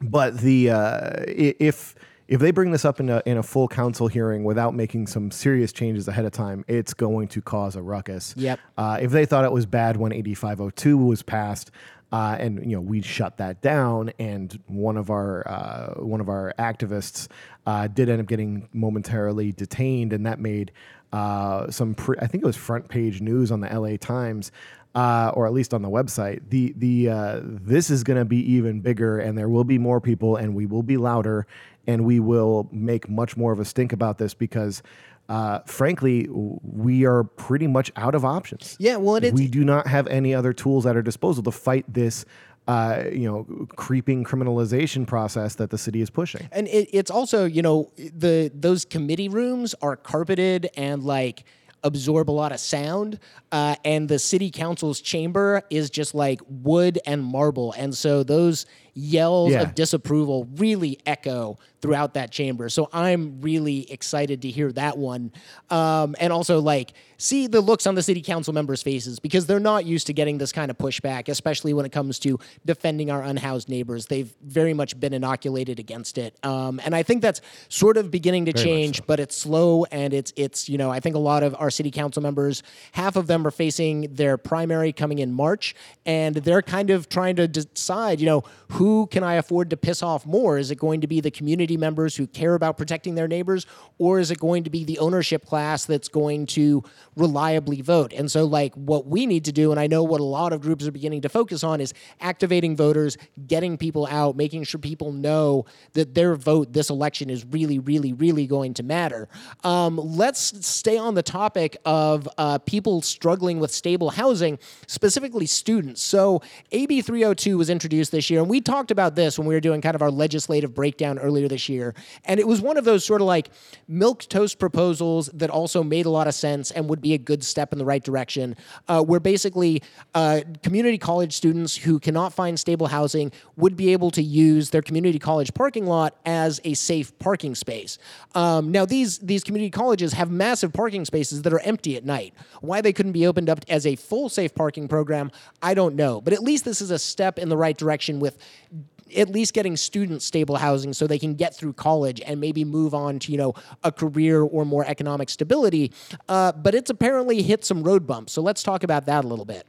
but the uh, if if they bring this up in a in a full council hearing without making some serious changes ahead of time, it's going to cause a ruckus. Yep. Uh, if they thought it was bad when 8502 was passed, uh, and you know we shut that down, and one of our uh, one of our activists uh, did end up getting momentarily detained, and that made uh, some pre- I think it was front page news on the LA Times. Uh, or at least on the website, the the uh, this is going to be even bigger, and there will be more people, and we will be louder, and we will make much more of a stink about this because, uh, frankly, we are pretty much out of options. Yeah, well, it's- we do not have any other tools at our disposal to fight this, uh, you know, creeping criminalization process that the city is pushing. and it, it's also you know the those committee rooms are carpeted and like absorb a lot of sound uh, and the city council's chamber is just like wood and marble and so those yells Yeah. of disapproval really echo throughout that chamber. So i'm really excited to hear that one. Um, and also like see the looks on the city council members faces because they're not used to getting this kind of pushback especially when it comes to defending our unhoused neighbors. They've very much been inoculated against it. Um, and i think that's sort of beginning to change but it's slow and it's it's you know i think a lot of our city council members half of them are facing their primary coming in march and they're kind of trying to decide you know who can i afford to piss off more? Is it going to be the community members who care about protecting their neighbors or is it going to be the ownership class that's going to reliably vote? And so like what we need to do and i know what a lot of groups are beginning to focus on is activating voters getting people out making sure people know that their vote this election is really really really going to matter. Um, let's stay on the topic of uh, people struggling with stable housing specifically students. So ab 302 was introduced this year and we talked about this when we were doing kind of our legislative breakdown earlier this year and it was one of those sort of like milk toast proposals that also made a lot of sense and would be a good step in the right direction uh, where basically uh, community college students who cannot find stable housing would be able to use their community college parking lot as a safe parking space. Um, now these these community colleges have massive parking spaces that are empty at night. Why they couldn't be opened up as a full safe parking program i don't know but at least this is a step in the right direction with at least getting students stable housing so they can get through college and maybe move on to you know a career or more economic stability uh, but it's apparently hit some road bumps so let's talk about that a little bit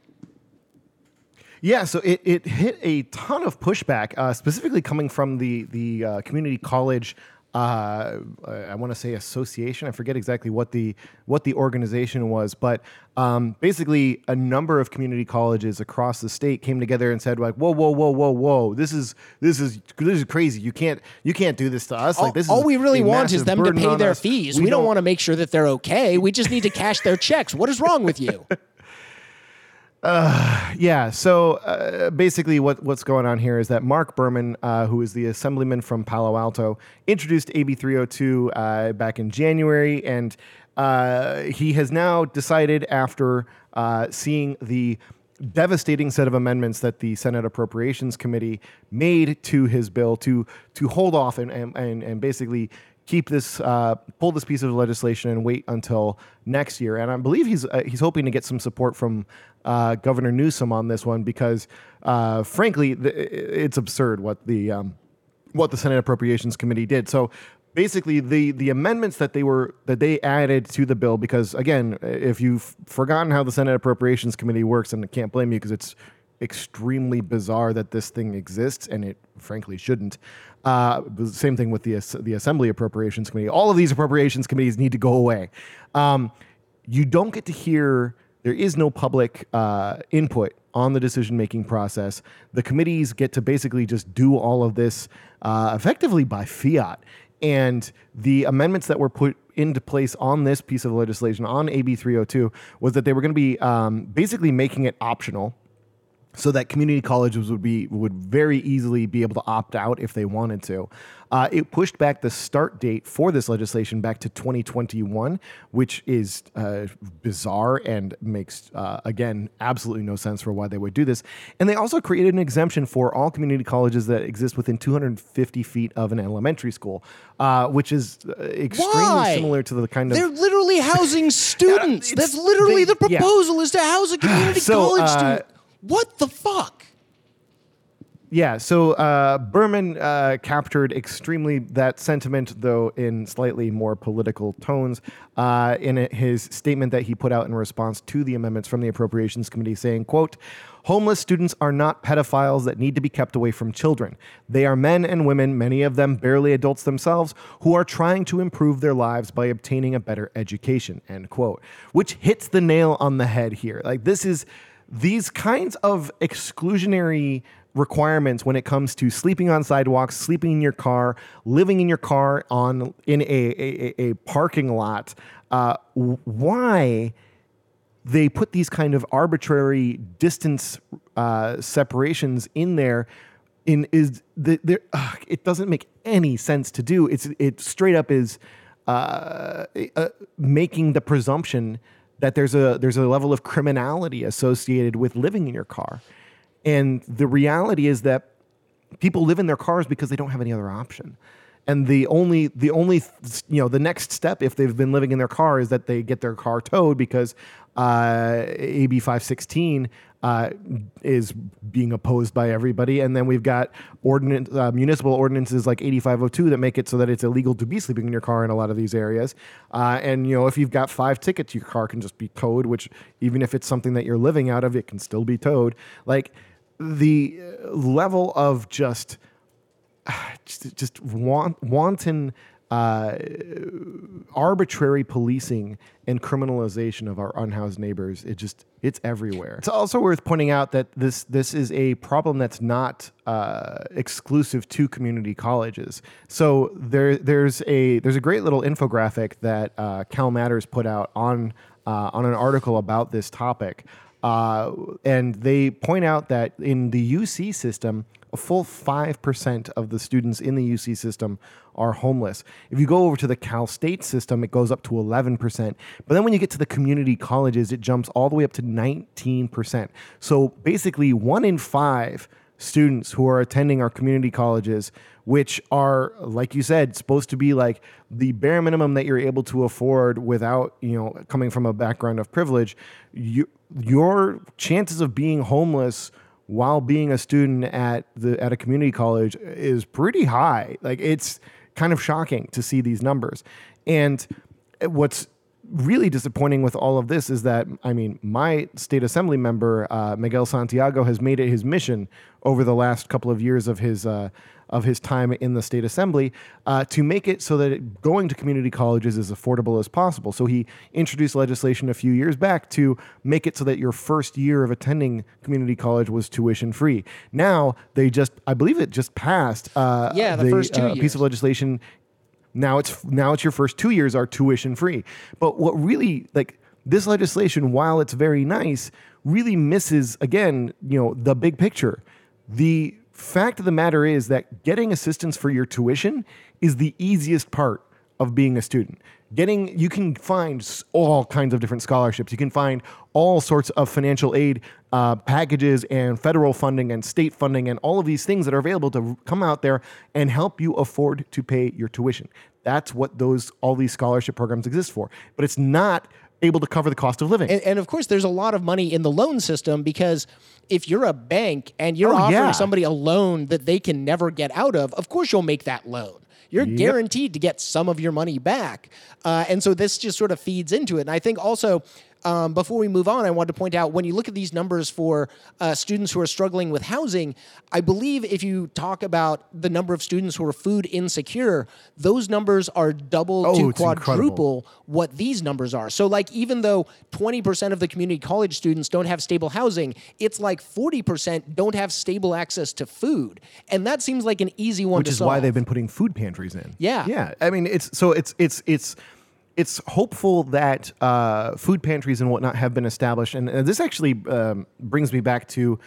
Yeah, so it, it hit a ton of pushback, uh, specifically coming from the the uh, community college. Uh, I want to say association. I forget exactly what the what the organization was, but um, basically a number of community colleges across the state came together and said like, "Whoa, whoa, whoa, whoa, whoa! This is this is this is crazy. You can't you can't do this to us. all, like this all we really want is them to pay their us. fees we, don't, want to make sure that they're okay we just need to cash their checks what is wrong with you Yeah. So uh, basically, what, what's going on here is that Marc Berman, uh, who is the assemblyman from Palo Alto, introduced AB 302 uh, back in January, and uh, he has now decided after uh, seeing the devastating set of amendments that the Senate Appropriations Committee made to his bill to to hold off and, and, and basically keep this uh, pull this piece of legislation and wait until next year. And I believe he's uh, he's hoping to get some support from uh, Governor Newsom on this one because, uh, frankly, the, it's absurd what the um, what the Senate Appropriations Committee did. So basically the the amendments that they were that they added to the bill because again if you've forgotten how the senate appropriations committee works and i can't blame you because it's extremely bizarre that this thing exists and it frankly shouldn't uh, same thing with the the assembly appropriations committee all of these appropriations committees need to go away um, you don't get to hear there is no public uh, input on the decision making process. The committees get to basically just do all of this uh, effectively by fiat. And the amendments that were put into place on this piece of legislation, on AB 302, was that they were going to be um, basically making it optional so that community colleges would be would very easily be able to opt out if they wanted to. Uh, it pushed back the start date for this legislation back to 2021, which is uh, bizarre and makes uh, again absolutely no sense for why they would do this. And they also created an exemption for all community colleges that exist within 250 feet of an elementary school, uh, which is uh, extremely Why? similar to the kind of They're literally housing students. That's literally they- the yeah. proposal is to house a community So, college uh, student. What the fuck? Yeah, so uh, Berman uh, captured extremely that sentiment, though in slightly more political tones, uh, in his statement that he put out in response to the amendments from the Appropriations Committee, saying, "quote Homeless students are not pedophiles that need to be kept away from children. They are men and women, many of them barely adults themselves, who are trying to improve their lives by obtaining a better education." End quote. Which hits the nail on the head here. Like this is these kinds of exclusionary requirements when it comes to sleeping on sidewalks, sleeping in your car, living in your car on in a a, a- parking lot. Uh, why they put these kind of arbitrary distance uh, separations in there? In is the, it doesn't make any sense to do. It's it straight up is uh, uh, making the presumption that there's a there's a level of criminality associated with living in your car, and the reality is that people live in their cars because they don't have any other option. And the only the only you know the next step if they've been living in their car is that they get their car towed because uh, AB 516 uh, is being opposed by everybody, and then we've got ordinance uh, municipal ordinances like 8502 that make it so that it's illegal to be sleeping in your car in a lot of these areas. Uh, and you know if you've got five tickets, your car can just be towed. Which even if it's something that you're living out of, it can still be towed. Like the level of just just, just want, wanton uh, arbitrary policing and criminalization of our unhoused neighbors. It just it's everywhere. It's also worth pointing out that this this is a problem that's not uh, exclusive to community colleges. So there there's a there's a great little infographic that uh, CalMatters put out on uh, on an article about this topic. Uh, and they point out that in the UC system, a full 5% of the students in the UC system are homeless. If you go over to the Cal State system, it goes up to 11%. But then when you get to the community colleges, it jumps all the way up to 19%. So basically, one in five students who are attending our community colleges, which are, like you said, supposed to be like the bare minimum that you're able to afford without, you know, coming from a background of privilege, you, your chances of being homeless while being a student at the at a community college is pretty high. Like it's kind of shocking to see these numbers. And what's really disappointing with all of this is that I mean, my state assembly member uh, Miguel Santiago has made it his mission over the last couple of years of his uh, of his time in the state assembly uh, to make it so that it, going to community colleges is affordable as possible. So he introduced legislation a few years back to make it so that your first year of attending community college was tuition free. Now they just, I believe it just passed. Uh, Yeah, the first two uh, piece of legislation now it's now it's your first two years are tuition free. But what really like this legislation, while it's very nice, really misses again, you know, the big picture. The fact of the matter is that getting assistance for your tuition is the easiest part of being a student. Getting you can find all kinds of different scholarships. You can find all sorts of financial aid uh, packages and federal funding and state funding and all of these things that are available to come out there and help you afford to pay your tuition. That's what those all these scholarship programs exist for. But it's not able to cover the cost of living. And, and of course, there's a lot of money in the loan system because if you're a bank and you're Oh, offering yeah. somebody a loan that they can never get out of, of course you'll make that loan. you're Yep. guaranteed to get some of your money back. Uh, and so this just sort of feeds into it. And I think also, um, before we move on, I wanted to point out when you look at these numbers for uh, students who are struggling with housing, I believe if you talk about the number of students who are food insecure, those numbers are double Oh, to it's incredible. quadruple what these numbers are. So, like, even though 20% of the community college students don't have stable housing, it's like 40% don't have stable access to food. And that seems like an easy one which to is solve. why they've been putting food pantries in. Yeah. yeah. I mean, it's so it's it's it's it's hopeful that uh, food pantries and whatnot have been established, and uh, this actually um, brings me back to.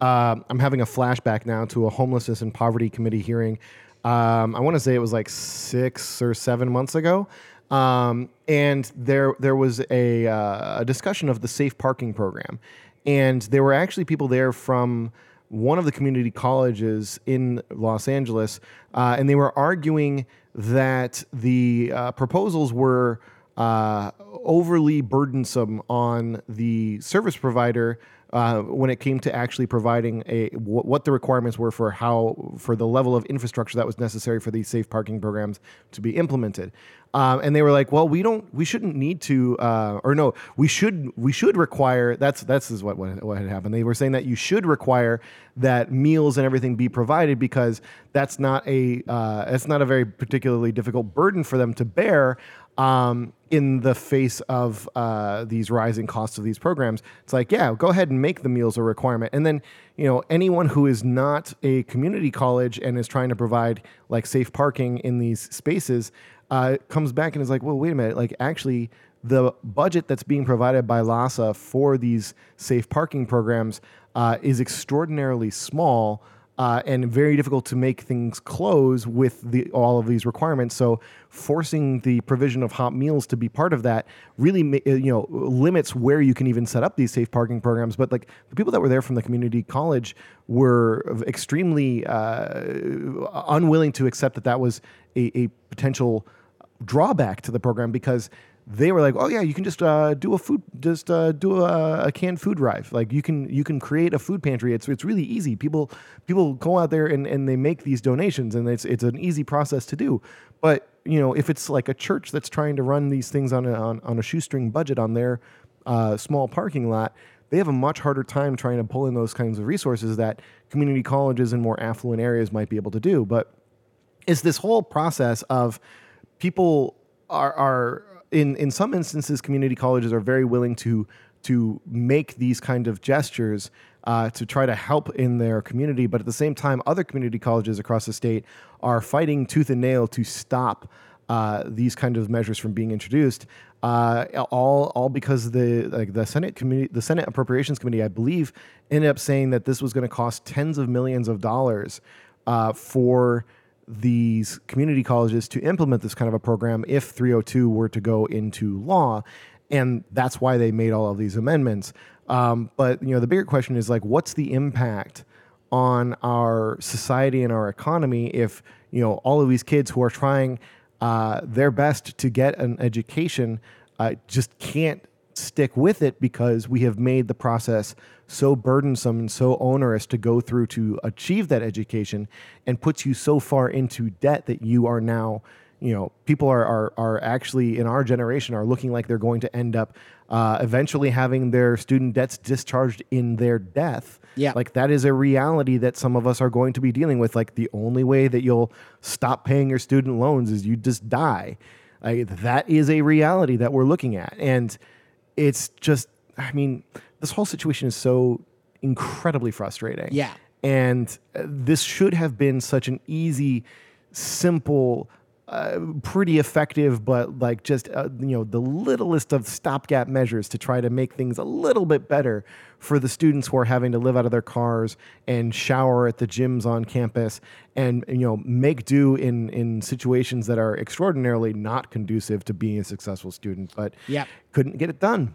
Uh, I'm having a flashback now to a homelessness and poverty committee hearing. Um, I want to say it was like six or seven months ago. Um, and there there was a, uh, a discussion of the safe parking program, and there were actually people there from one of the community colleges in Los Angeles, uh, and they were arguing that the uh, proposals were uh, overly burdensome on the service provider uh, when it came to actually providing a what the requirements were for how for the level of infrastructure that was necessary for these safe parking programs to be implemented. Um, and they were like, "Well, we don't, we shouldn't need to, uh, or no, we should, we should require." That's that's is what what, what had happened. They were saying that you should require that meals and everything be provided because that's not a uh, that's not a very particularly difficult burden for them to bear um, in the face of uh, these rising costs of these programs. It's like, yeah, go ahead and make the meals a requirement. And then, you know, anyone who is not a community college and is trying to provide like safe parking in these spaces uh, comes back and is like, well, wait a minute, like actually. The budget that's being provided by LAHSA for these safe parking programs uh, is extraordinarily small uh, and very difficult to make things close with the, all of these requirements. So forcing the provision of hot meals to be part of that really, uh, you know, limits where you can even set up these safe parking programs. But like the people that were there from the community college were extremely uh, unwilling to accept that that was a, a potential drawback to the program because they were like, "Oh yeah, you can just uh, do a food, just uh, do a, a canned food drive. Like you can you can create a food pantry. It's it's really easy. People people go out there and, and they make these donations, and it's it's an easy process to do. But you know, if it's like a church that's trying to run these things on a, on, on a shoestring budget on their uh, small parking lot, they have a much harder time trying to pull in those kinds of resources that community colleges in more affluent areas might be able to do. But it's this whole process of people are are in in some instances community colleges are very willing to to make these kind of gestures uh, to try to help in their community, but at the same time, other community colleges across the state are fighting tooth and nail to stop uh, these kind of measures from being introduced. Uh, all all because the like the Senate committee, the Senate Appropriations Committee, I believe, ended up saying that this was going to cost tens of millions of dollars uh, for these community colleges to implement this kind of a program if 302 were to go into law. And that's why they made all of these amendments. Um, but you know the bigger question is like what's the impact on our society and our economy if you know all of these kids who are trying uh, their best to get an education uh, just can't stick with it because we have made the process so burdensome and so onerous to go through to achieve that education and puts you so far into debt that you are now you know people are are, are actually in our generation are looking like they're going to end up uh, eventually having their student debts discharged in their death. Yeah. like that is a reality that some of us are going to be dealing with. Like the only way that you'll stop paying your student loans is you just die. Like, that is a reality that we're looking at. And it's just i mean this whole situation is so incredibly frustrating Yeah. and uh, this should have been such an easy simple uh, pretty effective but like just uh, you know the littlest of stopgap measures to try to make things a little bit better for the students who are having to live out of their cars and shower at the gyms on campus and you know make do in in situations that are extraordinarily not conducive to being a successful student but Yep. couldn't get it done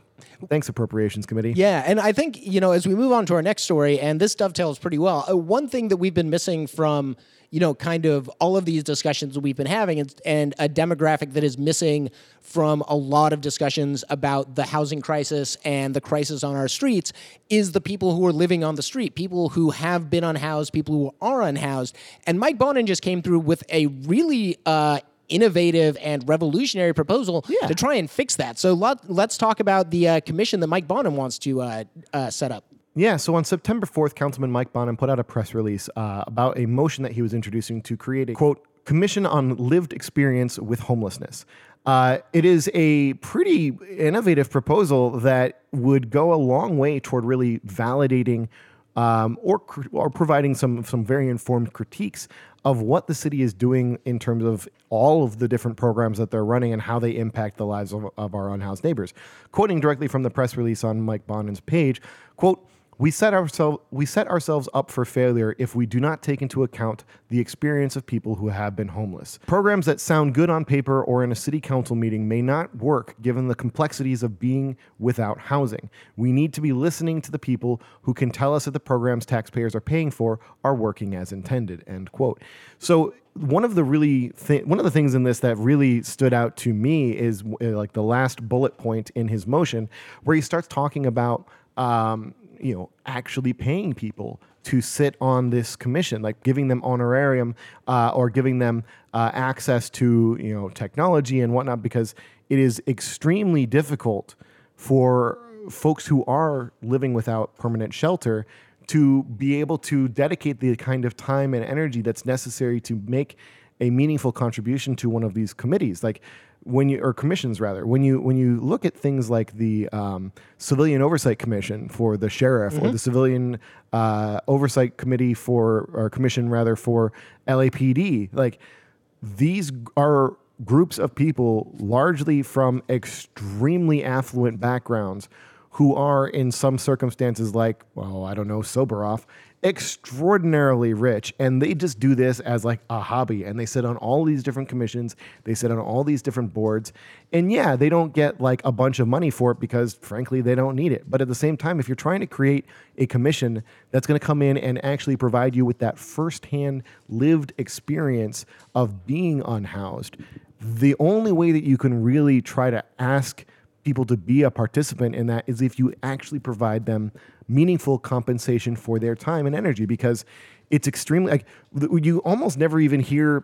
thanks appropriations committee Yeah, and I think you know as we move on to our next story, and this dovetails pretty well. Uh, one thing that we've been missing from you know kind of all of these discussions we've been having, and, and a demographic that is missing from a lot of discussions about the housing crisis and the crisis on our streets is the people who are living on the street, people who have been unhoused, people who are unhoused. And Mike Bonin just came through with a really uh, innovative and revolutionary proposal Yeah. to try and fix that. So let, let's talk about the uh, commission that Mike Bonin wants to uh, uh, set up. Yeah, so on September 4th, Councilman Mike Bonin put out a press release uh, about a motion that he was introducing to create a quote commission on lived experience with homelessness. Uh, it is a pretty innovative proposal that would go a long way toward really validating um, or or providing some some very informed critiques of what the city is doing in terms of all of the different programs that they're running and how they impact the lives of, of our unhoused neighbors. Quoting directly from the press release on Mike Bonin's page, quote. We set, ourselves, we set ourselves up for failure if we do not take into account the experience of people who have been homeless. Programs that sound good on paper or in a city council meeting may not work given the complexities of being without housing. We need to be listening to the people who can tell us that the programs taxpayers are paying for are working as intended. End quote. So one of the really thi- one of the things in this that really stood out to me is uh, like the last bullet point in his motion where he starts talking about um, you know actually paying people to sit on this commission like giving them honorarium uh, or giving them uh, access to you know technology and whatnot because it is extremely difficult for folks who are living without permanent shelter to be able to dedicate the kind of time and energy that's necessary to make a meaningful contribution to one of these committees. Like when you or commissions rather when you when you look at things like the um, civilian oversight commission for the sheriff or the civilian uh, oversight committee for or commission rather for LAPD like these are groups of people largely from extremely affluent backgrounds who are in some circumstances like well i don't know sober off extraordinarily rich and they just do this as like a hobby and they sit on all these different commissions they sit on all these different boards and yeah they don't get like a bunch of money for it because frankly they don't need it. But at the same time if you're trying to create a commission that's going to come in and actually provide you with that firsthand lived experience of being unhoused the only way that you can really try to ask people to be a participant in that is if you actually provide them meaningful compensation for their time and energy because it's extremely like you almost never even hear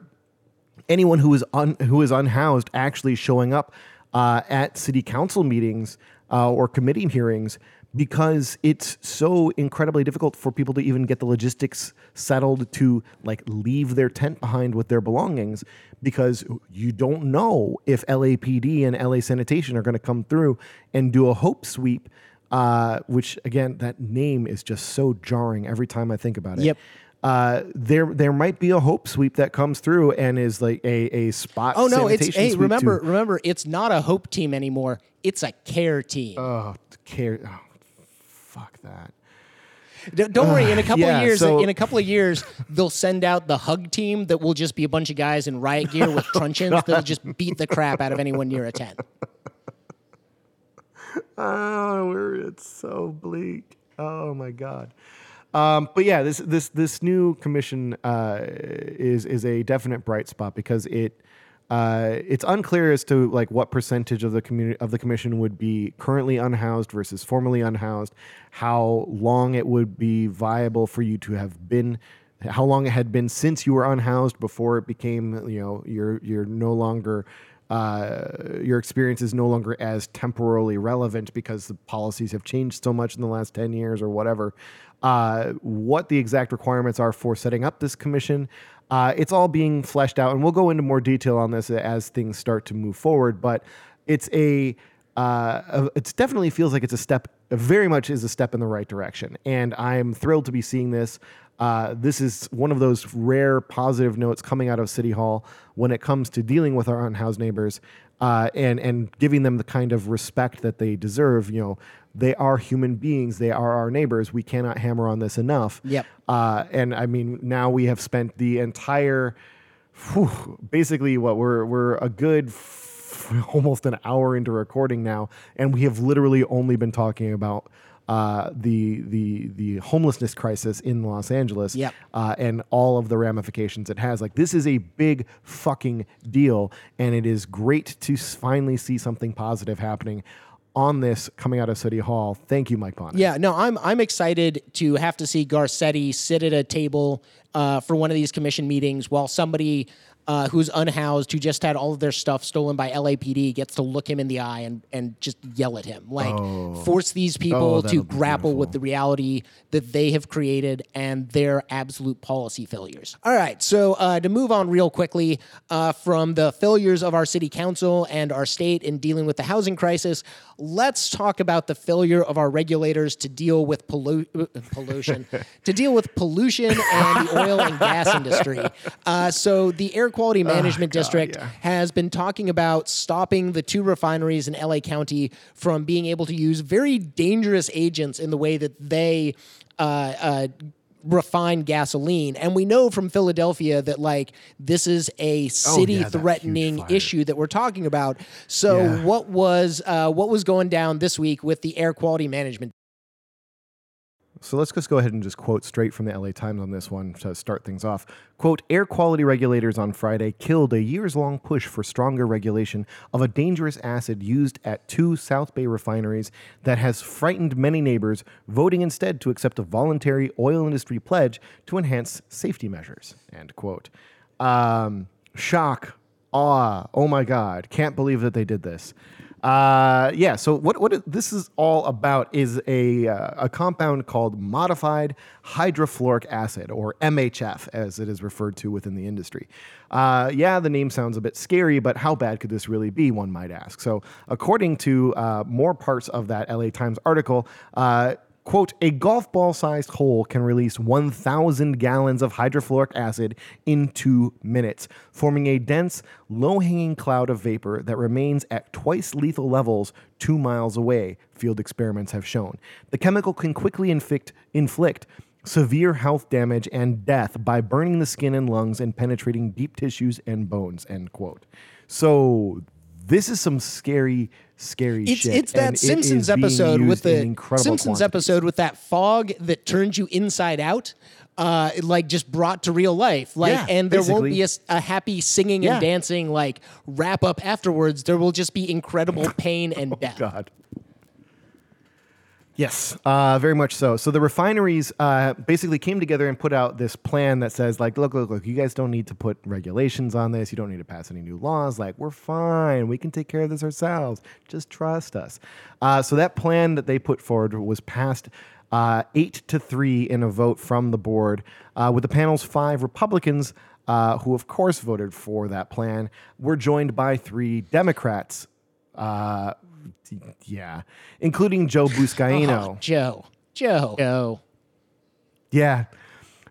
anyone who is un, who is unhoused actually showing up uh, at city council meetings uh, or committee hearings because it's so incredibly difficult for people to even get the logistics settled to like leave their tent behind with their belongings because you don't know if LAPD and LA sanitation are going to come through and do a hope sweep uh, which again that name is just so jarring every time I think about it Yep. uh, there there might be a hope sweep that comes through and is like a, a spot. Oh no, it's hey, remember to- remember it's not a hope team anymore. It's a care team. oh, care. Oh, fuck that. Don't worry. In a couple yeah, of years, so- in a couple of years, they'll send out the hug team that will just be a bunch of guys in riot gear with truncheons that'll just beat the crap out of anyone near a tent. Oh, it's so bleak. Oh my god. Um, but yeah, this this this new commission uh, is is a definite bright spot because it uh, it's unclear as to like what percentage of the community of the commission would be currently unhoused versus formerly unhoused, how long it would be viable for you to have been, how long it had been since you were unhoused before it became you know you're you're no longer uh, your experience is no longer as temporally relevant because the policies have changed so much in the last 10 years or whatever. Uh, what the exact requirements are for setting up this commission, uh, it's all being fleshed out, and we'll go into more detail on this as things start to move forward. But it's a uh, it definitely feels like it's a step, very much is a step in the right direction. And I'm thrilled to be seeing this. Uh, this is one of those rare positive notes coming out of City Hall when it comes to dealing with our unhoused neighbors uh, and and giving them the kind of respect that they deserve. You know, they are human beings. They are our neighbors. We cannot hammer on this enough. Yep. Uh, and I mean, now we have spent the entire, whew, basically, what we're we're a good f- almost an hour into recording now, and we have literally only been talking about uh, the the the homelessness crisis in Los Angeles Yep. uh, and all of the ramifications it has. Like this is a big fucking deal, and it is great to finally see something positive happening on this coming out of City Hall. Thank you, Mike Bonin. Yeah, no, I'm I'm excited to have to see Garcetti sit at a table uh, for one of these commission meetings while somebody uh, who's unhoused, who just had all of their stuff stolen by LAPD, gets to look him in the eye and and just yell at him, like force these people Oh, to grapple with the reality that they have created and their absolute policy failures. All right, so uh, to move on real quickly uh, from the failures of our city council and our state in dealing with the housing crisis, let's talk about the failure of our regulators to deal with pollu- uh, pollution, to deal with pollution and the oil and gas industry. Uh, so the Air Quality Management District yeah. has been talking about stopping the two refineries in LA County from being able to use very dangerous agents in the way that they uh, uh, refine gasoline. And we know from Philadelphia that like this is a city oh, yeah, threatening issue that we're talking about. So Yeah. what was uh, what was going down this week with the air quality management? So let's just go ahead and just quote straight from the LA Times on this one to start things off. Quote Air quality regulators on Friday killed a years long push for stronger regulation of a dangerous acid used at two South Bay refineries that has frightened many neighbors, voting instead to accept a voluntary oil industry pledge to enhance safety measures. End quote. Um, shock, awe, oh my God, can't believe that they did this. Uh, yeah. So what what this is all about is a uh, a compound called modified hydrofluoric acid, or MHF, as it is referred to within the industry. Uh, yeah, the name sounds a bit scary, but how bad could this really be? One might ask. So, according to uh, more parts of that LA Times article. Quote, a golf ball sized hole can release 1,000 gallons of hydrofluoric acid in two minutes, forming a dense, low hanging cloud of vapor that remains at twice lethal levels two miles away, field experiments have shown. The chemical can quickly inflict, inflict severe health damage and death by burning the skin and lungs and penetrating deep tissues and bones, end quote. So, this is some scary, scary It's shit. it's that it Simpsons being episode with the incredible Simpsons quantities. episode with that fog that turns you inside out. Uh, like just brought to real life, like, Yeah, and there won't basically. be a happy singing Yeah. and dancing like wrap up afterwards. There will just be incredible pain and death. Oh, God. Yes, uh, very much so. So the refineries uh, basically came together and put out this plan that says, like, look, look, look, you guys don't need to put regulations on this. You don't need to pass any new laws. Like, we're fine. We can take care of this ourselves. Just trust us. Uh, so that plan that they put forward was passed uh, eight to three in a vote from the board, uh, with the panel's five Republicans. Uh, who, of course, voted for that plan, were joined by three Democrats uh, yeah, including Joe Buscaino. Oh, Joe, Joe, Joe. Yeah.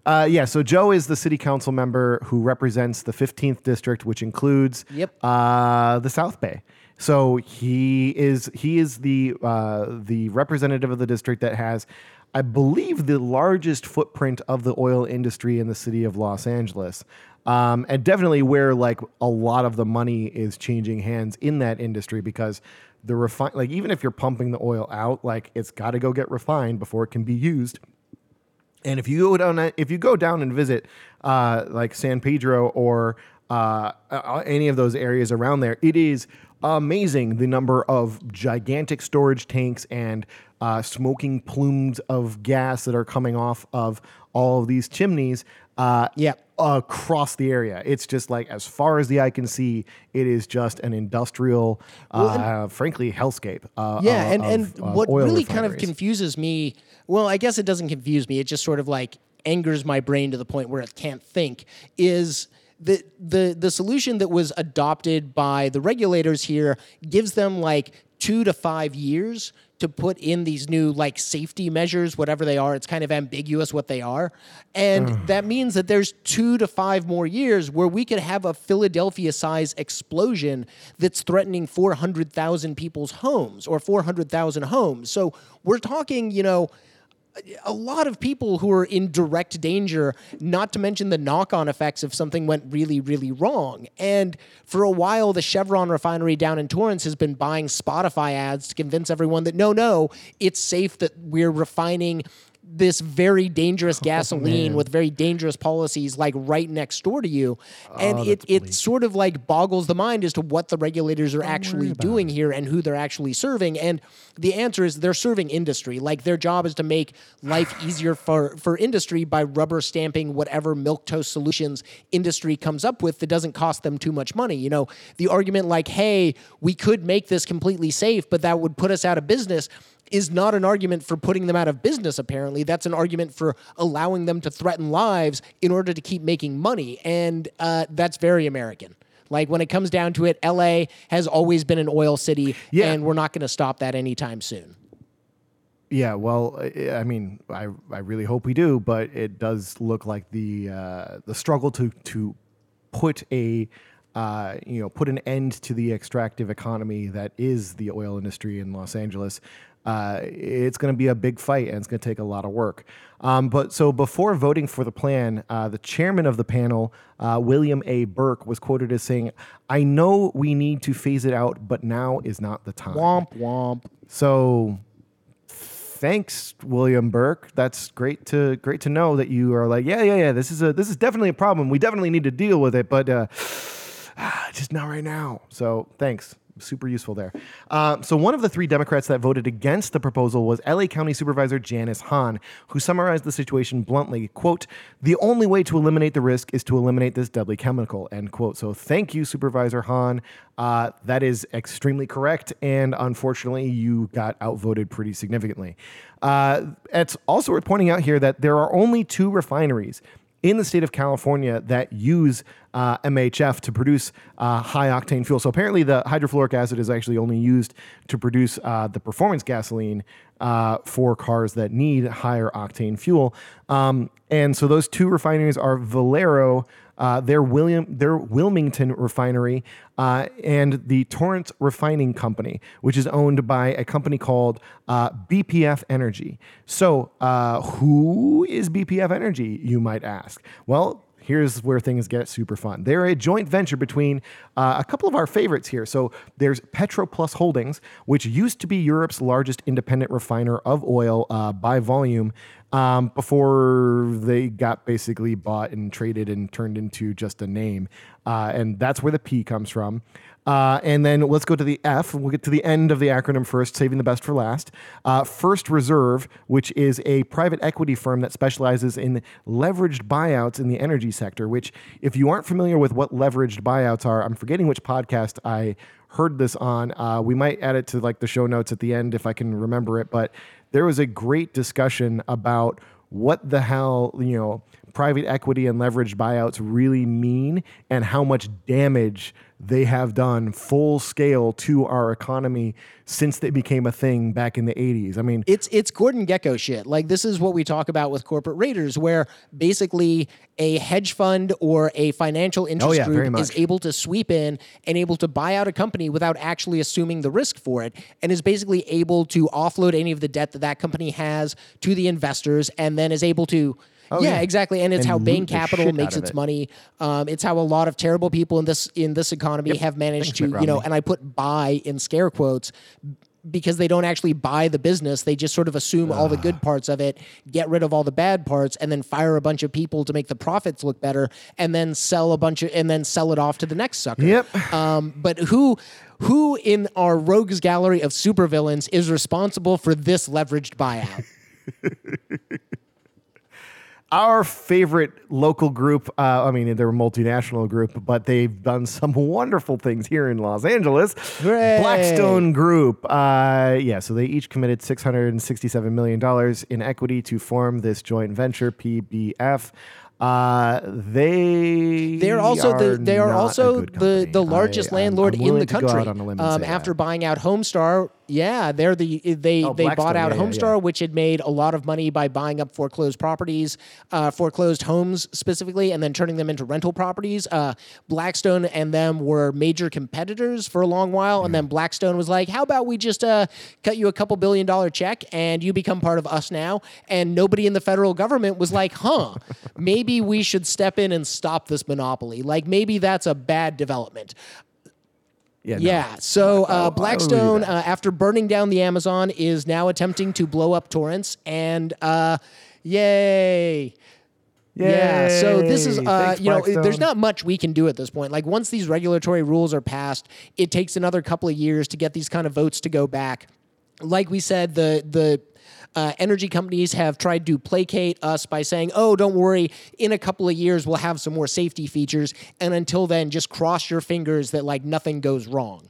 Uh, yeah, so Joe is the city council member who represents the 15th district, which includes Yep. uh, the South Bay. So he is he is the uh, the representative of the district that has, I believe, the largest footprint of the oil industry in the city of Los Angeles, um, and definitely where like a lot of the money is changing hands in that industry because the refine like even if you're pumping the oil out, like it's got to go get refined before it can be used. And if you go down, if you go down and visit, uh, like San Pedro or uh, any of those areas around there, it is amazing the number of gigantic storage tanks and uh, smoking plumes of gas that are coming off of all of these chimneys. Uh, Yep. Across the area, it's just like as far as the eye can see, it is just an industrial, uh, frankly, hellscape. Uh, Yeah, uh, and, of- and what really kind of confuses me, well, I guess it doesn't confuse me. It just sort of like angers my brain to the point where it can't think. Is the the the solution that was adopted by the regulators here gives them like two to five years to put in these new like safety measures, whatever they are. It's kind of ambiguous what they are. And that means that there's two to five more years where we could have a Philadelphia size explosion that's threatening 400,000 people's homes or 400,000 homes. So we're talking, you know, a lot of people who are in direct danger, not to mention the knock on effects if something went really, really wrong. And for a while, the Chevron refinery down in Torrance has been buying Spotify ads to convince everyone that no, no, it's safe that we're refining this very dangerous gasoline with very dangerous policies like right next door to you. And it, it sort of like boggles the mind as to what the regulators are actually doing here and who they're actually serving. And the answer is they're serving industry. Like their job is to make life easier for for industry by rubber stamping whatever milk toast solutions industry comes up with that doesn't cost them too much money. You know the argument like hey we could make this completely safe but that would put us out of business is not an argument for putting them out of business, apparently. That's an argument for allowing them to threaten lives in order to keep making money. And uh, that's very American. Like when it comes down to it, LA has always been an oil city, Yeah. and we're not going to stop that anytime soon. Yeah, well, I I mean, I, I really hope we do, but it does look like the uh, the struggle to to put a uh, you know put an end to the extractive economy that is the oil industry in Los Angeles. Uh, it's going to be a big fight and it's going to take a lot of work. Um, but so before voting for the plan, uh, the chairman of the panel, uh, William A. Burke, was quoted as saying, "I know we need to phase it out, but now is not the time." Womp womp. So thanks william burke that's great to great to know that you are like yeah yeah yeah this is a this is definitely a problem we definitely need to deal with it but uh just not right now so thanks super useful there. Uh, so one of the three democrats that voted against the proposal was la county supervisor janice hahn who summarized the situation bluntly quote the only way to eliminate the risk is to eliminate this deadly chemical end quote. So thank you supervisor hahn. Uh, that is extremely correct, and unfortunately, you got outvoted pretty significantly. Uh, it's also worth pointing out here that there are only two refineries in the state of California that use uh, MHF to produce uh, high octane fuel. So apparently, the hydrofluoric acid is actually only used to produce uh, the performance gasoline uh, for cars that need higher octane fuel. Um, and so those two refineries are Valero uh, their William their Wilmington refinery uh, and the Torrance Refining Company, which is owned by a company called uh, BPF Energy. So, uh, who is BPF Energy? You might ask. Well. Here's where things get super fun. They're a joint venture between uh, a couple of our favorites here. So there's Petroplus Holdings, which used to be Europe's largest independent refiner of oil uh, by volume um, before they got basically bought and traded and turned into just a name. Uh, and that's where the P comes from. Uh, and then let's go to the F. We'll get to the end of the acronym first, saving the best for last. Uh, First Reserve, which is a private equity firm that specializes in leveraged buyouts in the energy sector. Which, if you aren't familiar with what leveraged buyouts are, I'm forgetting which podcast I heard this on. Uh, we might add it to like the show notes at the end if I can remember it. But there was a great discussion about what the hell you know private equity and leveraged buyouts really mean and how much damage they have done full scale to our economy since they became a thing back in the 80s. I mean, It's it's Gordon Gekko shit. Like this is what we talk about with corporate raiders, where basically a hedge fund or a financial oh, interest Oh, yeah, group is able to sweep in and able to buy out a company without actually assuming the risk for it, and is basically able to offload any of the debt that that company has to the investors, and then is able to. Yeah, Oh, yeah. exactly, and it's And how Bain Capital makes its it. money. Um, it's how a lot of terrible people in this in this economy have managed Thanks, to, you know, and I put "buy" in scare quotes because they don't actually buy the business. They just sort of assume all the good parts of it, get rid of all the bad parts, and then fire a bunch of people to make the profits look better, and then sell a bunch of and then sell it off to the next sucker. Yep. Um, but who who in our rogues gallery of supervillains is responsible for this leveraged buyout? our favorite local group, uh, I mean, they're a multinational group, but they've done some wonderful things here in Los Angeles. Hooray. Blackstone Group. Uh, yeah, so they each committed $667 million in equity to form this joint venture, PBF. Uh, they They're also are the they are also the the largest I- landlord in the country. out on a limb and um, after that. buying out Homestar, Yeah, they're the they Oh, they bought out yeah, Homestar, yeah. which had made a lot of money by buying up foreclosed properties, uh, foreclosed homes specifically, and then turning them into rental properties. Uh, Blackstone and them were major competitors for a long while, and then Blackstone was like, "How about we just uh, cut you a couple billion dollar check and you become part of us now?" And nobody in the federal government was like, "Huh, maybe we should step in and stop this monopoly. Like maybe that's a bad development." Yeah. no. Yeah. So uh, Blackstone, uh, after burning down the Amazon, is now attempting to blow up Torrance. And uh, yay. Yeah. So this is, uh, Thanks, you know, there's not much we can do at this point. Like once these regulatory rules are passed, it takes another couple of years to get these kind of votes to go back. Like we said, the the uh, energy companies have tried to placate us by saying, "Oh, don't worry. In a couple of years, we'll have some more safety features." And until then, just cross your fingers that like nothing goes wrong.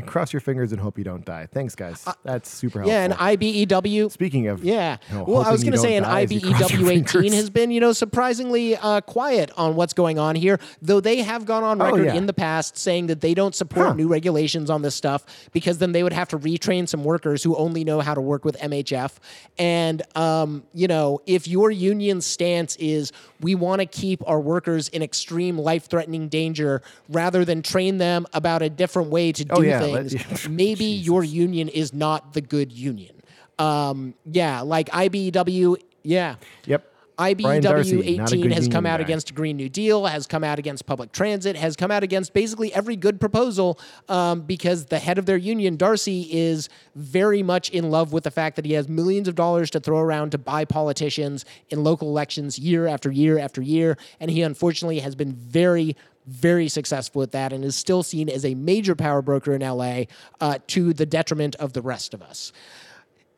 Cross your fingers and hope you don't die. Thanks, guys. That's super helpful. Uh, Yeah, and IBEW. Speaking of, Yeah. you know, well, I was going to say, an die as you cross your IBEW 18 has been, you know, surprisingly uh, quiet on what's going on here, though they have gone on Oh, record yeah. in the past saying that they don't support Huh. new regulations on this stuff because then they would have to retrain some workers who only know how to work with MHF. And, um, you know, if your union stance is we want to keep our workers in extreme life threatening danger rather than train them about a different way to do Oh, yeah, let- things, maybe your union is not the good union. Um, yeah, like IBEW, yeah. Yep. Brian D'Arcy, IBEW not a 18 has come out guy. against Green New Deal, has come out against public transit, has come out against basically every good proposal um, because the head of their union, D'Arcy, is very much in love with the fact that he has millions of dollars to throw around to buy politicians in local elections year after year after year. And he unfortunately has been very, very successful at that and is still seen as a major power broker in LA uh, to the detriment of the rest of us.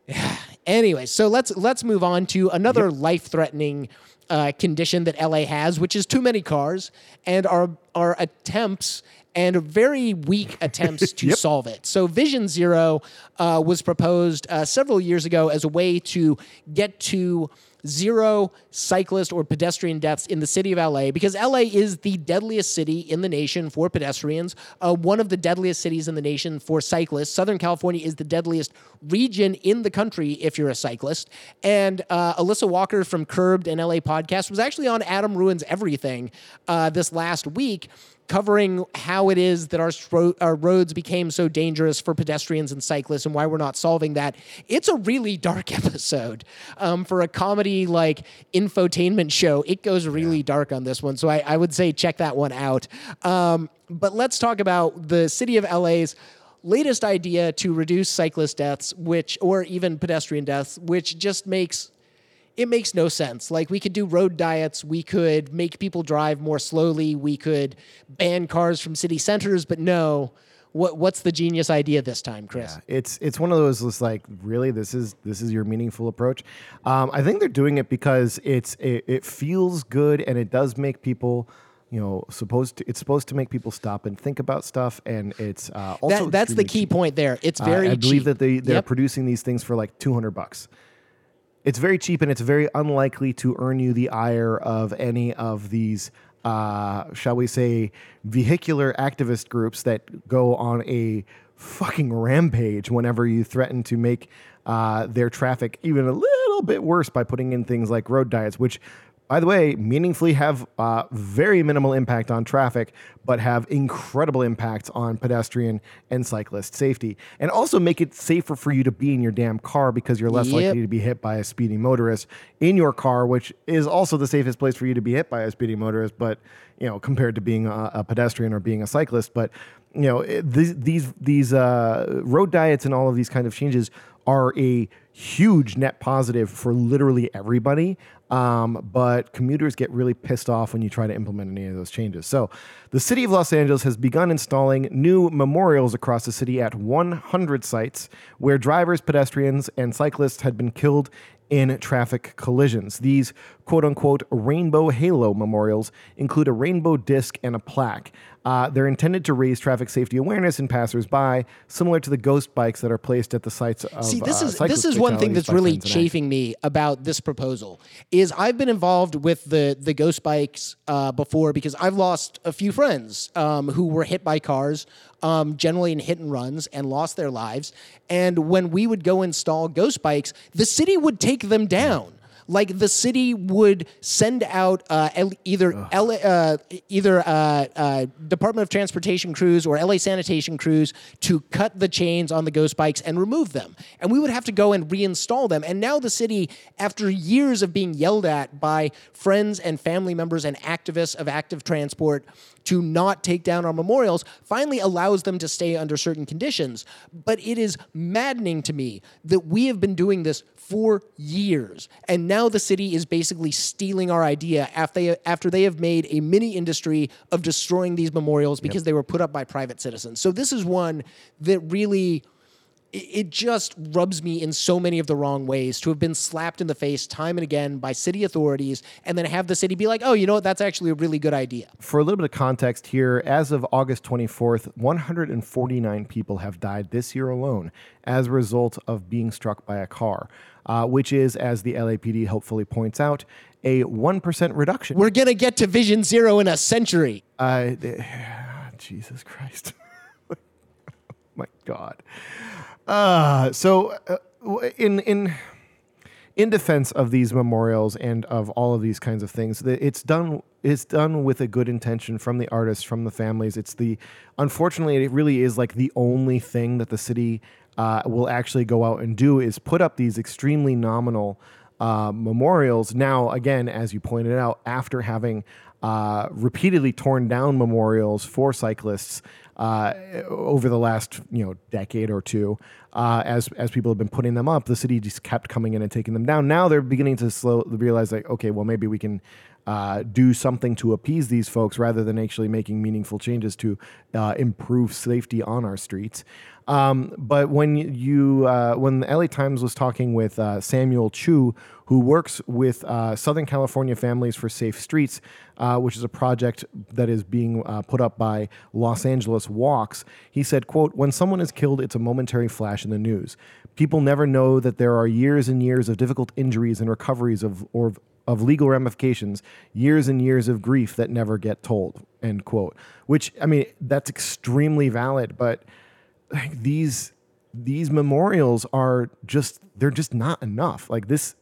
Anyway, so let's let's move on to another life-threatening uh, condition that LA has, which is too many cars, and our our attempts and very weak attempts to Yep. solve it. So Vision Zero uh, was proposed uh, several years ago as a way to get to zero cyclist or pedestrian deaths in the city of LA because LA is the deadliest city in the nation for pedestrians, uh, one of the deadliest cities in the nation for cyclists. Southern California is the deadliest region in the country if you're a cyclist. And uh, Alissa Walker from Curbed and LA Podcast was actually on Adam Ruins Everything uh, this last week covering how it is that our, our roads became so dangerous for pedestrians and cyclists and why we're not solving that. It's a really dark episode. Um, for a comedy like infotainment show, it goes really dark on this one. So I, I would say check that one out. Um, but let's talk about the city of LA's latest idea to reduce cyclist deaths, which, or even pedestrian deaths, which just makes it makes no sense. Like we could do road diets, we could make people drive more slowly, we could ban cars from city centers, but no. What what's the genius idea this time, Chris? Yeah, It's it's one of those like really this is this is your meaningful approach. Um, I think they're doing it because it's it, it feels good and it does make people you know supposed to it's supposed to make people stop and think about stuff and it's uh, also That, that's the key cheap. point there. It's Uh, very I believe cheap. that they they're Yep. producing these things for like 200 bucks. It's very cheap and it's very unlikely to earn you the ire of any of these uh, shall we say vehicular activist groups that go on a fucking rampage whenever you threaten to make uh, their traffic even a little bit worse by putting in things like road diets which by the way, meaningfully have uh, very minimal impact on traffic, but have incredible impacts on pedestrian and cyclist safety. And also make it safer for you to be in your damn car because you're less Yep. likely to be hit by a speeding motorist in your car, which is also the safest place for you to be hit by a speeding motorist, but you know, compared to being a, a pedestrian or being a cyclist. But you know, it- these these these uh, road diets and all of these kind of changes are a huge net positive for literally everybody. Um, but commuters get really pissed off when you try to implement any of those changes. So, the city of Los Angeles has begun installing new memorials across the city at 100 sites where drivers, pedestrians, and cyclists had been killed in traffic collisions. These quote unquote rainbow halo memorials include a rainbow disc and a plaque. Uh, they're intended to raise traffic safety awareness in passersby, similar to the ghost bikes that are placed at the sites of See, this uh, is this is one thing that's really friends and accidents. chafing me about this proposal. Is I've been involved with the the ghost bikes uh, before because I've lost a few friends um, who were hit by cars um, generally in hit and runs, and lost their lives. And when we would go install ghost bikes, the city would take them down. Like the city would send out uh, L- either LA, uh, either uh, uh, Department of Transportation crews or LA sanitation crews to cut the chains on the ghost bikes and remove them, and we would have to go and reinstall them. And now the city, after years of being yelled at by friends and family members and activists of active transport to not take down our memorials, finally allows them to stay under certain conditions. But it is maddening to me that we have been doing this for years, and now the city is basically stealing our idea after they, after they have made a mini industry of destroying these memorials because they were put up by private citizens. So this is one that really it- just rubs me in so many of the wrong ways to have been slapped in the face time and again by city authorities and then have the city be like, oh, you know what, that's actually a really good idea. For a little bit of context here, as of August 24th, 149 people have died this year alone as a result of being struck by a car, uh, which is, as the LAPD hopefully points out, a 1% reduction. We're going to get to Vision Zero in a century. Uh, Jesus Christ. My God. Uh, so, uh, in in in defense of these memorials and of all of these kinds of things, it's done. It's done with a good intention from the artists, from the families. It's the unfortunately, it really is like the only thing that the city uh, will actually go out and do is put up these extremely nominal uh, memorials. Now, again, as you pointed out, after having uh, repeatedly torn down memorials for cyclists uh, over the last you know decade or two, uh, as as people have been putting them up, the city just kept coming in and taking them down. Now they're beginning to slow realize like, okay, well maybe we can. Uh, do something to appease these folks rather than actually making meaningful changes to uh, improve safety on our streets. Um, but when you uh, when the LA Times was talking with uh, Samuel Chu, who works with uh, Southern California Families for Safe Streets, uh, which is a project that is being uh, put up by Los Angeles Walks, he said, "quote When someone is killed, it's a momentary flash in the news. People never know that there are years and years of difficult injuries and recoveries of or of legal ramifications, years and years of grief that never get told." End quote. Which I mean, that's extremely valid, but like these these memorials are just they're just not enough. Like this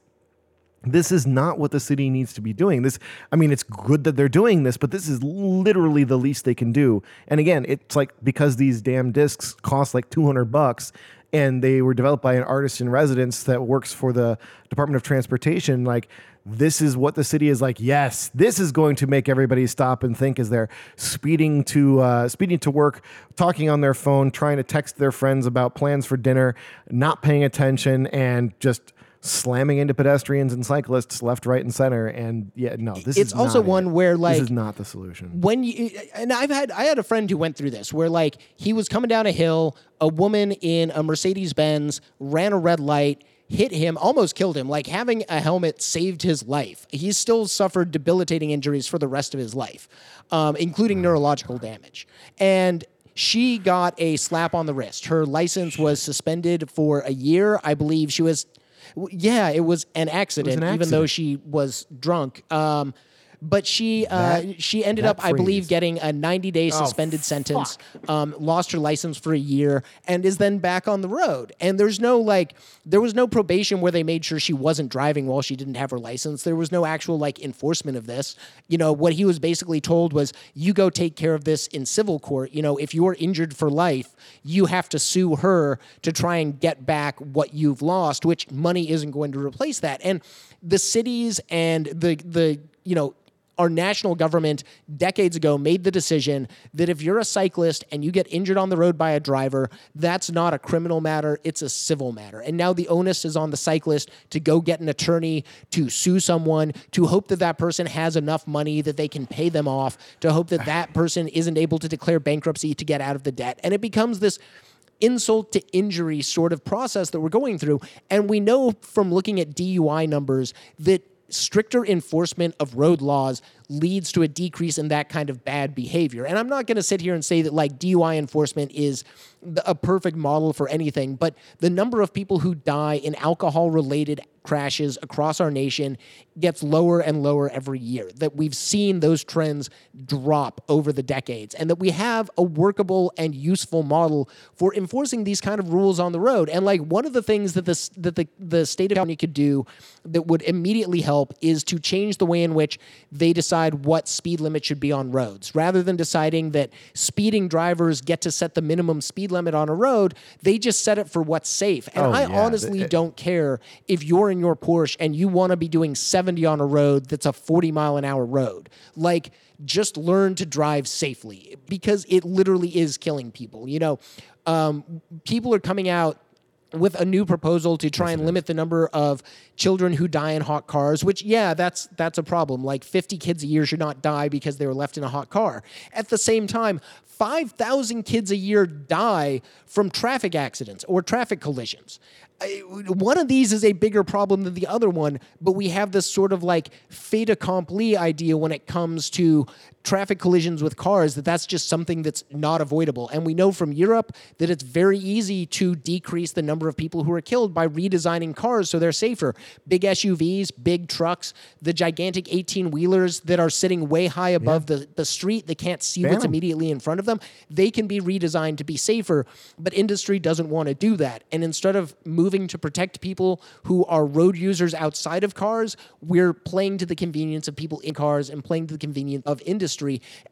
this is not what the city needs to be doing. This i mean it's good that they're doing this but this is literally the least they can do. And again it's like because these damn discs cost like 200 bucks and they were developed by an artist in residence that works for the department of transportation like this is what the city is like. Yes this is going to make everybody stop and think as they're speeding to uh, speeding to work talking on their phone trying to text their friends about plans for dinner not paying attention and just slamming into pedestrians and cyclists left right and center. And yeah no this It's is also not one it. where, like- this is not the solution. when you and I've had I had a friend who went through this where like he was coming down a hill, a woman in a Mercedes Benz ran a red light, hit him, almost killed him. Like having a helmet saved his life. He still suffered debilitating injuries for the rest of his life, um, including neurological damage. And she got a slap on the wrist. Her license was suspended for a year. I believe she was. Yeah, it was an accident, even though she was drunk. Um, but she uh, That- she ended up, I believe, getting a 90 day suspended sentence, um, lost her license for a year, and is then back on the road. And there's no like, there was no probation where they made sure she wasn't driving while she didn't have her license. There was no actual like enforcement of this. You know, what he was basically told was, you go take care of this in civil court. You know, if you're injured for life, you have to sue her to try and get back what you've lost, which money isn't going to replace that. And the cities and the the you know our national government decades ago made the decision that if you're a cyclist and you get injured on the road by a driver, that's not a criminal matter, it's a civil matter. And now the onus is on the cyclist to go get an attorney, to sue someone, to hope that that person has enough money that they can pay them off, to hope that that person isn't able to declare bankruptcy to get out of the debt. And it becomes this insult to injury sort of process that we're going through. And we know from looking at DUI numbers that stricter enforcement of road laws leads to a decrease in that kind of bad behavior. And I'm not going to sit here and say that like DUI enforcement is a perfect model for anything, but the number of people who die in alcohol related crashes across our nation gets lower and lower every year. That we've seen those trends drop over the decades, and that we have a workable and useful model for enforcing these kind of rules on the road. And like one of the things that this that the, the state of California could do that would immediately help is to change the way in which they decide what speed limit should be on roads. Rather than deciding that speeding drivers get to set the minimum speed limit on a road, they just set it for what's safe. And Oh, I yeah. honestly The- don't care if you're in your Porsche and you want to be doing 70 on a road that's a 40 mile an hour road. Like, just learn to drive safely because it literally is killing people. You know, um, people are coming out with a new proposal to try and limit the number of children who die in hot cars which yeah that's that's a problem. Like 50 kids a year should not die because they were left in a hot car. At the same time 5000 kids a year die from traffic accidents or traffic collisions. One of these is a bigger problem than the other one, but we have this sort of like fait accompli idea when it comes to traffic collisions with cars that that's just something that's not avoidable. And we know from Europe that it's very easy to decrease the number of people who are killed by redesigning cars so they're safer. Big SUVs, big trucks, the gigantic 18 wheelers that are sitting way high above the, the street, they can't see what's immediately in front of them, they can be redesigned to be safer. But industry doesn't want to do that. And instead of moving to protect people who are road users outside of cars, we're playing to the convenience of people in cars and playing to the convenience of industry.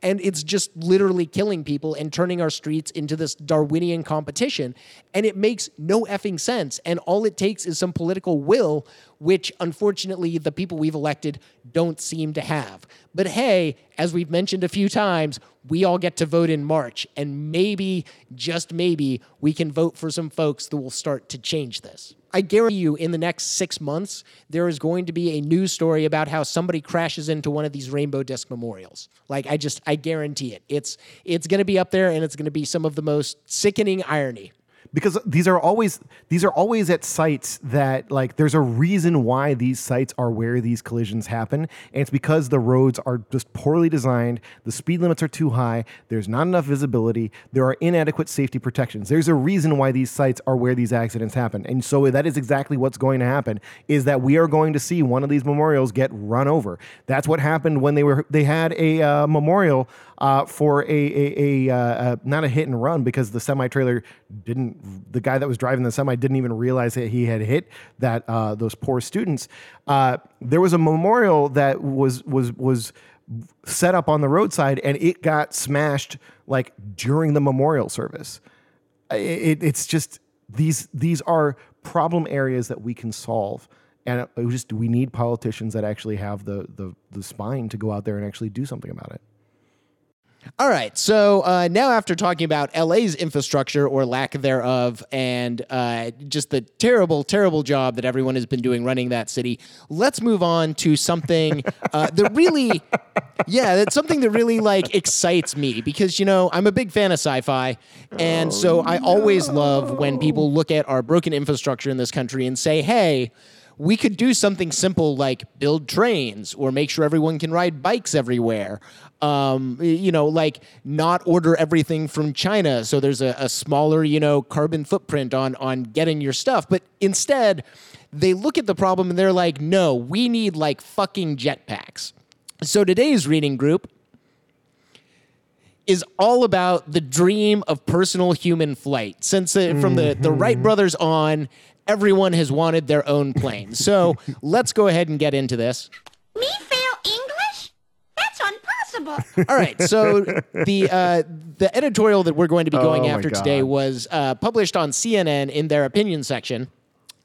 And it's just literally killing people and turning our streets into this Darwinian competition. And it makes no effing sense. And all it takes is some political will, which unfortunately the people we've elected don't seem to have. But hey, as we've mentioned a few times, we all get to vote in March. And maybe, just maybe, we can vote for some folks that will start to change this. I guarantee you, in the next six months, there is going to be a news story about how somebody crashes into one of these rainbow disc memorials. Like I just, I guarantee it. It's it's going to be up there, and it's going to be some of the most sickening irony. Because these are always these are always at sites that like there's a reason why these sites are where these collisions happen and it's because the roads are just poorly designed the speed limits are too high there's not enough visibility there are inadequate safety protections. There's a reason why these sites are where these accidents happen and so that is exactly what's going to happen is that we are going to see one of these memorials get run over. That's what happened when they were they had a uh, memorial uh, for a, a, a, uh, uh, not a hit and run because the semi trailer didn't the guy that was driving the semi didn't even realize that he had hit that uh, those poor students. Uh, there was a memorial that was was was set up on the roadside and it got smashed like during the memorial service. It, it's just these these are problem areas that we can solve. And just we need politicians that actually have the, the the spine to go out there and actually do something about it. All right. So uh, now, after talking about LA's infrastructure or lack thereof, and uh, just the terrible, terrible job that everyone has been doing running that city, let's move on to something uh, that really, yeah, that's something that really like excites me because you know I'm a big fan of sci-fi, and so I always love when people look at our broken infrastructure in this country and say, "Hey." We could do something simple like build trains or make sure everyone can ride bikes everywhere. Um, you know, like not order everything from China, so there's a, a smaller, you know, carbon footprint on on getting your stuff. But instead, they look at the problem and they're like, "No, we need like fucking jetpacks." So today's reading group is all about the dream of personal human flight. Since uh, from the, the Wright brothers on, everyone has wanted their own plane. So let's go ahead and get into this. Me fail English? That's impossible. All right. So the uh, the editorial that we're going to be going Oh, after today was uh, published on CNN in their opinion section,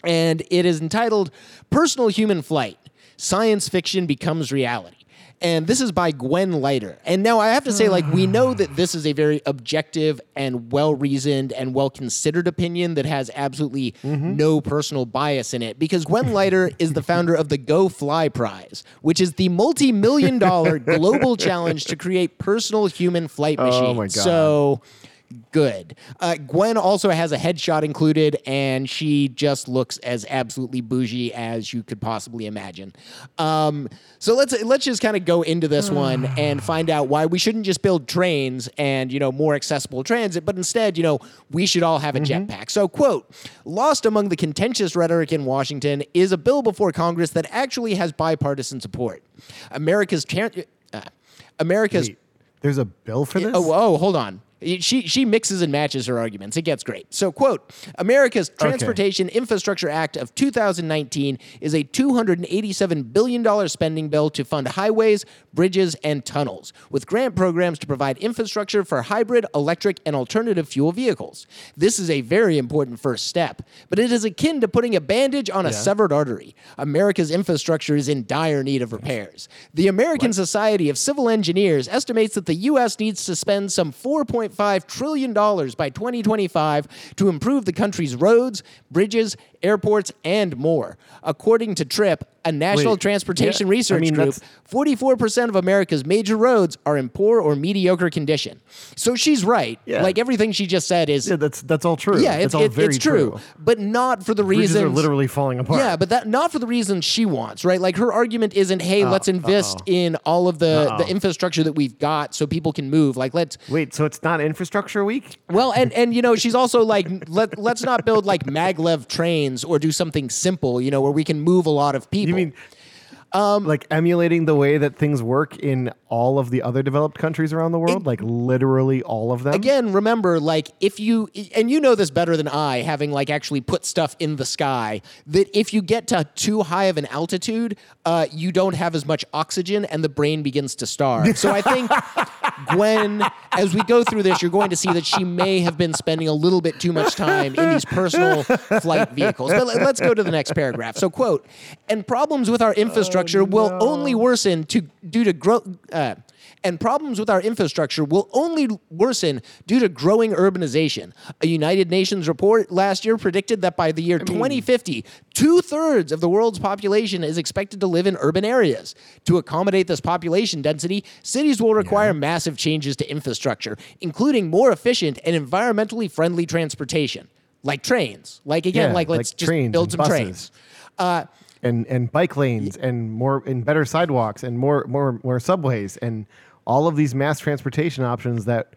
and it is entitled "Personal Human Flight: Science Fiction Becomes Reality." And this is by Gwen Lighter. And now I have to say, like, we know that this is a very objective and well reasoned and well considered opinion that has absolutely no personal bias in it because Gwen Lighter is the founder of the Go Fly Prize, which is the multi million dollar global challenge to create personal human flight machines. Oh my God. So good. Uh, Gwen also has a headshot included, and she just looks as absolutely bougie as you could possibly imagine. Um, so let's let's just kind of go into this one and find out why we shouldn't just build trains and you know more accessible transit, but instead, you know, we should all have a jetpack. So, quote, lost among the contentious rhetoric in Washington is a bill before Congress that actually has bipartisan support. America's uh, America's Wait, there's a bill for this? Oh, oh, hold on. She she mixes and matches her arguments. It gets great. So, quote: America's Transportation Infrastructure Act of 2019 is a 287 billion dollar spending bill to fund highways, bridges, and tunnels, with grant programs to provide infrastructure for hybrid, electric, and alternative fuel vehicles. This is a very important first step, but it is akin to putting a bandage on a severed artery. America's infrastructure is in dire need of repairs. The American Society of Civil Engineers estimates that the U.S. needs to spend some 4.5 trillion dollars by 2025 to improve the country's roads, bridges, airports, and more. According to TRIP, a national Wait, transportation yeah, I research mean, group, that's- 44% of America's major roads are in poor or mediocre condition. So she's right. Yeah. Like everything she just said is Yeah, that's that's all true. yeah, it's all it- very it's true, but not for the reasons are literally falling apart. Yeah, but that not for the reasons she wants, right? Like her argument isn't, "Hey, Oh, let's invest in all of the the Uh-oh. infrastructure that we've got so people can move." Like let's Wait, so it's not infrastructure week? well, and and you know, she's also like, let let's not build like maglev trains or do something simple, you know, where we can move a lot of people. You mean like emulating the way that things work in all of the other developed countries around the world? like literally all of them? again remember like if you and you know this better than i having like actually put stuff in the sky that if you get to too high of an altitude uh, you don't have as much oxygen and the brain begins to starve so i think gwen as we go through this you're going to see that she may have been spending a little bit too much time in these personal flight vehicles but let- let's go to the next paragraph so quote and problems with our infrastructure will only worsen to due to growth uh, Uh, and problems with our infrastructure will only worsen due to growing urbanization. A United Nations report last year predicted that by the year 2050, two thirds of the world's population is expected to live in urban areas. To accommodate this population density, cities will require massive changes to infrastructure, including more efficient and environmentally friendly transportation, like trains. Like, again, Yeah, like let's like just build some trains. buses. Uh, and and bike lanes and more and better sidewalks and more more more subways and all of these mass transportation options that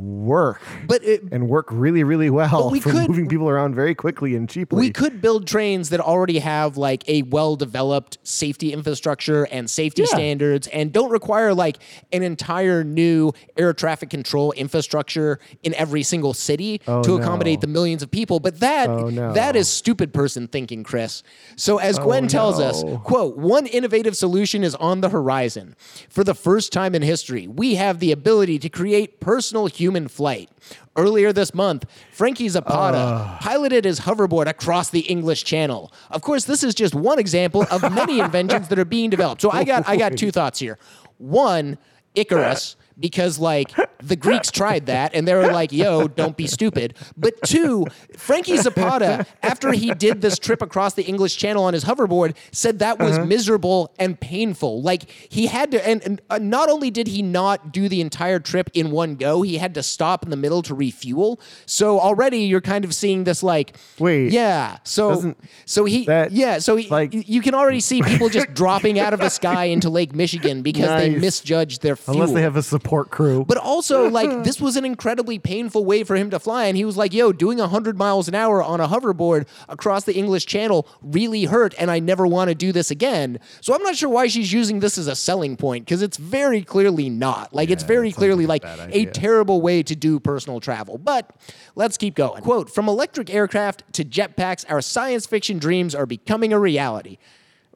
work But it, and work really really well we for could- moving people around very quickly and cheaply. We could build trains that already have like a well developed safety infrastructure and safety Yeah. standards and don't require like an entire new air traffic control infrastructure in every single city Oh, to no. accommodate the millions of people. But that Oh, no. that is stupid person thinking, Chris. So as oh, Gwen tells us, quote, one innovative solution is on the horizon. For the first time in history, we have the ability to create personal human flight. Earlier this month, Frankie Zapata piloted his hoverboard across the English Channel. Of course, this is just one example of many inventions that are being developed. So I got I got two thoughts here. One, Icarus, because like the Greeks tried that and they were like, yo, don't be stupid. But two, Frankie Zapata, after he did this trip across the English Channel on his hoverboard, said that was miserable and painful. Like he had to, and, and uh, not only did he not do the entire trip in one go, he had to stop in the middle to refuel. So already you're kind of seeing this like, Wait, yeah. So so he, that, yeah. So he, like- you can already see people just dropping out of the sky into Lake Michigan because they Nice. misjudged their fuel. unless they have a support crew. But also, like, this was an incredibly painful way for him to fly. And he was like, yo, doing 100 miles an hour on a hoverboard across the English Channel really hurt. And I never want to do this again. So I'm not sure why she's using this as a selling point because it's very clearly not. Like, it's very clearly like bad a terrible way to do personal travel. But let's keep going. Quote From electric aircraft to jetpacks, our science fiction dreams are becoming a reality.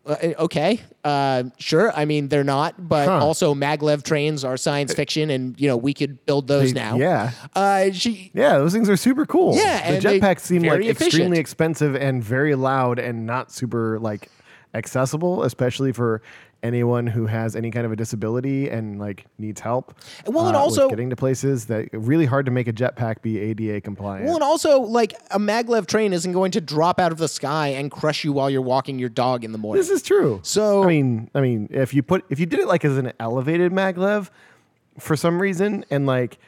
Uh, okay, uh, sure. I mean, they're not, but Huh. also maglev trains are science fiction, and you know we could build those They- now. yeah. Uh, she. yeah, those things are super cool. Yeah, the jetpacks seem like efficient. extremely expensive and very loud and not super like accessible, especially for anyone who has any kind of a disability and like needs help. Well, and uh, also- getting to places that really hard to make a jetpack be ADA compliant. Well, and also, like a maglev train isn't going to drop out of the sky and crush you while you're walking your dog in the morning. This is true. So- I mean, I mean, if you put if you did it like as an elevated maglev, for some reason, and like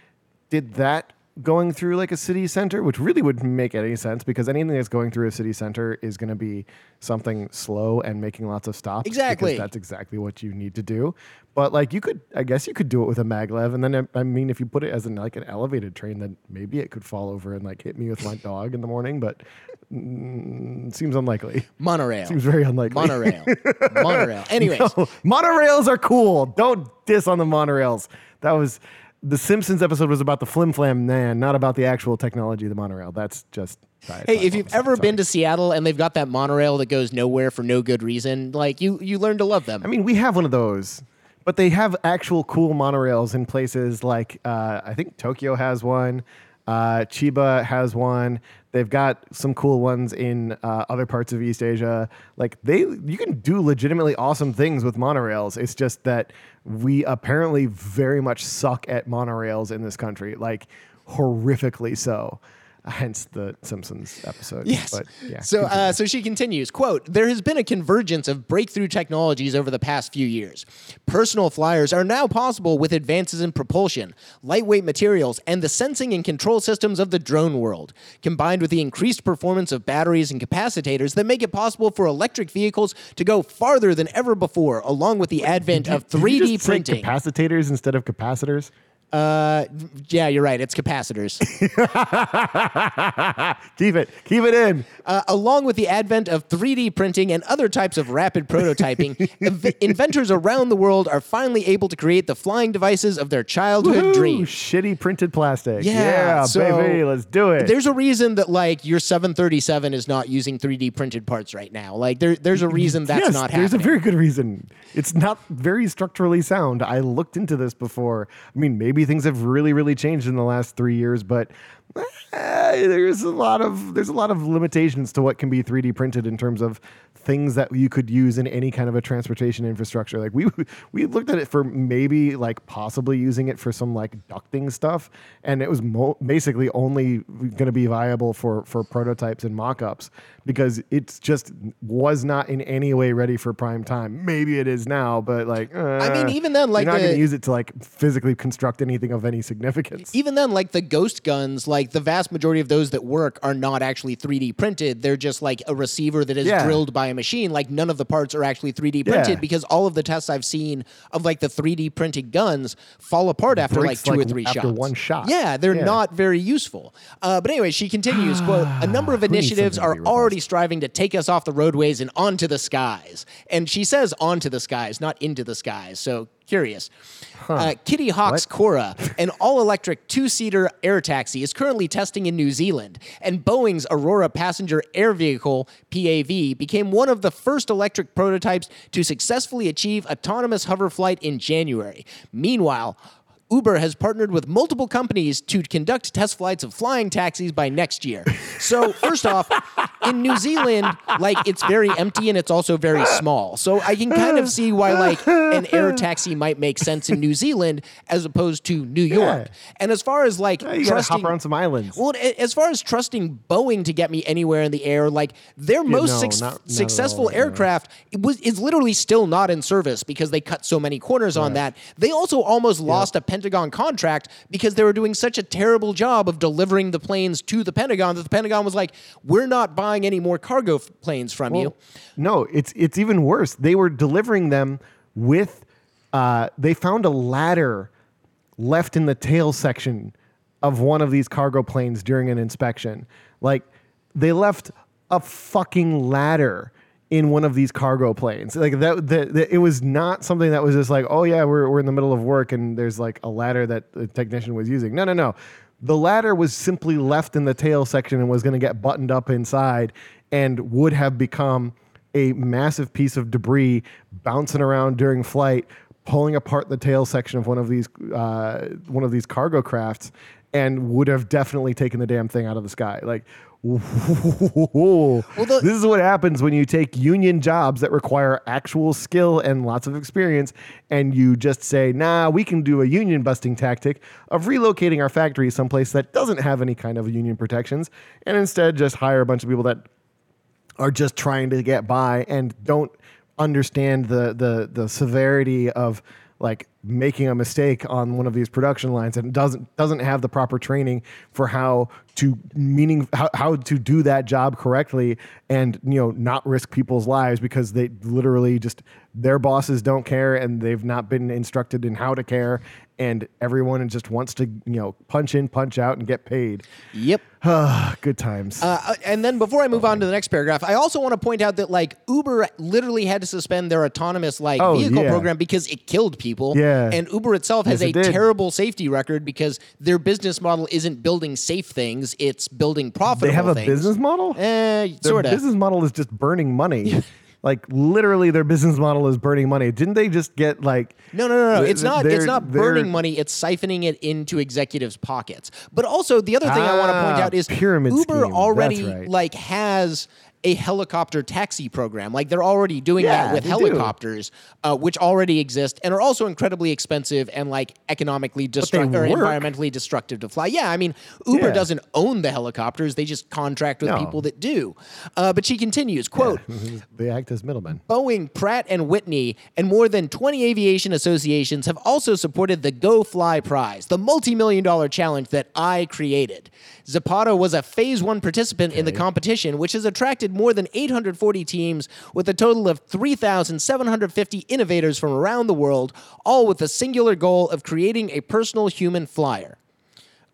did that going through like a city center, which really wouldn't make any sense because anything that's going through a city center is going to be something slow and making lots of stops. because Exactly. that's exactly what you need to do. But like you could, I guess you could do it with a maglev, and then uh, I mean, if you put it as an like an elevated train, then maybe it could fall over and like hit me with my dog in the morning. But mm, seems unlikely. Monorail. Seems very unlikely. Monorail. Monorail. Anyways, No, monorails are cool. Don't diss on the monorails. That was the Simpsons episode was about the flim flam man, not about the actual technology of the monorail. That's just. Hey, if you've ever been to Seattle and they've got that monorail that goes nowhere for no good reason, like you, you learn to love them. I mean, we have one of those, but they have actual cool monorails in places like uh, I think Tokyo has one, uh, Chiba has one. They've got some cool ones in uh, other parts of East Asia. Like they, you can do legitimately awesome things with monorails. It's just that we apparently very much suck at monorails in this country, like horrifically so. Hence the Simpsons episode. Yes. But yeah. so, uh, so she continues, quote, there has been a convergence of breakthrough technologies over the past few years. Personal flyers are now possible with advances in propulsion, lightweight materials, and the sensing and control systems of the drone world, combined with the increased performance of batteries and capacitors that make it possible for electric vehicles to go farther than ever before, along with the advent of Did you 3D just say printing. capacitors instead of capacitors. Uh, yeah, you're right. It's capacitors. Keep it. Keep it in. Uh, along with the advent of 3D printing and other types of rapid prototyping, inv- inventors around the world are finally able to create the flying devices of their childhood Woohoo, dreams. Shitty printed plastic. Yeah, so baby, let's do it. There's a reason that like your 737 is not using 3D printed parts right now. Like there, there's a reason that's yes, not happening. there's a very good reason. It's not very structurally sound. I looked into this before. I mean, maybe things have really, really changed in the last three years, but there's a lot of there's a lot of limitations to what can be 3D printed in terms of things that you could use in any kind of a transportation infrastructure. Like we we looked at it for maybe like possibly using it for some like ducting stuff, and it was mo- basically only going to be viable for for prototypes and mock-ups because it's just was not in any way ready for prime time. Maybe it is now, but like I mean, uh, even then, like you're not going to use it to like physically construct anything of any significance. even then, like the ghost guns, like the vast majority of those that work are not actually 3D printed. They're just like a receiver that is Yeah. drilled by a machine. Like none of the parts are actually 3D printed Yeah. because all of the tests I've seen of like the 3D printed guns fall apart after like two or like, three after shots. one shot. Yeah, they're Yeah. not very useful. Uh, but anyway, she continues, quote, a number of initiatives are to be robust? already striving to take us off the roadways and onto the skies. And she says onto the skies, not into the skies. So curious. Uh, Kitty Hawk's What? Cora, an all electric two seater air taxi, is currently testing in New Zealand. And Boeing's Aurora passenger air vehicle, PAV, became one of the first electric prototypes to successfully achieve autonomous hover flight in January. Meanwhile, Uber has partnered with multiple companies to conduct test flights of flying taxis by next year. So, first off, in New Zealand, like it's very empty and it's also very small. So, I can kind of see why like an air taxi might make sense in New Zealand as opposed to New York. And as far as like you trusting hop around some islands. well, as far as trusting Boeing to get me anywhere in the air, like their most no, suc- not- not successful all, yeah. aircraft was is literally still not in service because they cut so many corners on that. They also almost lost a Pentagon contract because they were doing such a terrible job of delivering the planes to the Pentagon that the Pentagon was like, "We're not buying any more cargo f- planes from you." No, it's it's even worse. They were delivering them with. Uh, they found a ladder left in the tail section of one of these cargo planes during an inspection. Like they left a fucking ladder in one of these cargo planes. Like that, that, it was not something that was just like, oh yeah, we're we're in the middle of work and there's like a ladder that the technician was using. No, no, no. The ladder was simply left in the tail section and was going to get buttoned up inside and would have become a massive piece of debris bouncing around during flight, pulling apart the tail section of one of these uh, one of these cargo crafts, and would have definitely taken the damn thing out of the sky. Like, the- this is what happens when you take union jobs that require actual skill and lots of experience, and you just say, "Nah, we can do a union busting tactic of relocating our factory someplace that doesn't have any kind of union protections, and instead just hire a bunch of people that are just trying to get by and don't understand the the the severity of like making a mistake on one of these production lines and doesn't doesn't have the proper training for how to meaning how, how to do that job correctly and you know not risk people's lives because they literally just their bosses don't care and they've not been instructed in how to care and everyone just wants to you know punch in punch out and get paid Yep. good times Uh, and then before I move on to the next paragraph, I also want to point out that like Uber literally had to suspend their autonomous like Oh, vehicle yeah. program because it killed people. Yeah. And Uber itself has Yes, a did. terrible safety record because their business model isn't building safe things; it's building profitable. they have a things. business model Eh, sort of. business model is just burning money like literally their business model is burning money didn't they just get like No, no, no, no. th- It's not. It's not burning money. It's siphoning it into executives' pockets. But also, the other thing I want to point Ah, out is pyramid Uber scheme. already right. like has a helicopter taxi program. Like they're already doing Yeah, that with helicopters, uh, which already exist and are also incredibly expensive and like economically destructive or environmentally destructive to fly. Yeah, I mean, Uber Yeah. doesn't own the helicopters; they just contract with No. people that do. Uh, but she continues, "quote." they act as middlemen Boeing, Pratt and Whitney, and more than 20 aviation associations have also supported the Go Fly Prize, the multi-million dollar challenge that I created. Zapata was a phase one participant in the competition, which has attracted more than 840 teams with a total of 3,750 innovators from around the world, all with the singular goal of creating a personal human flyer.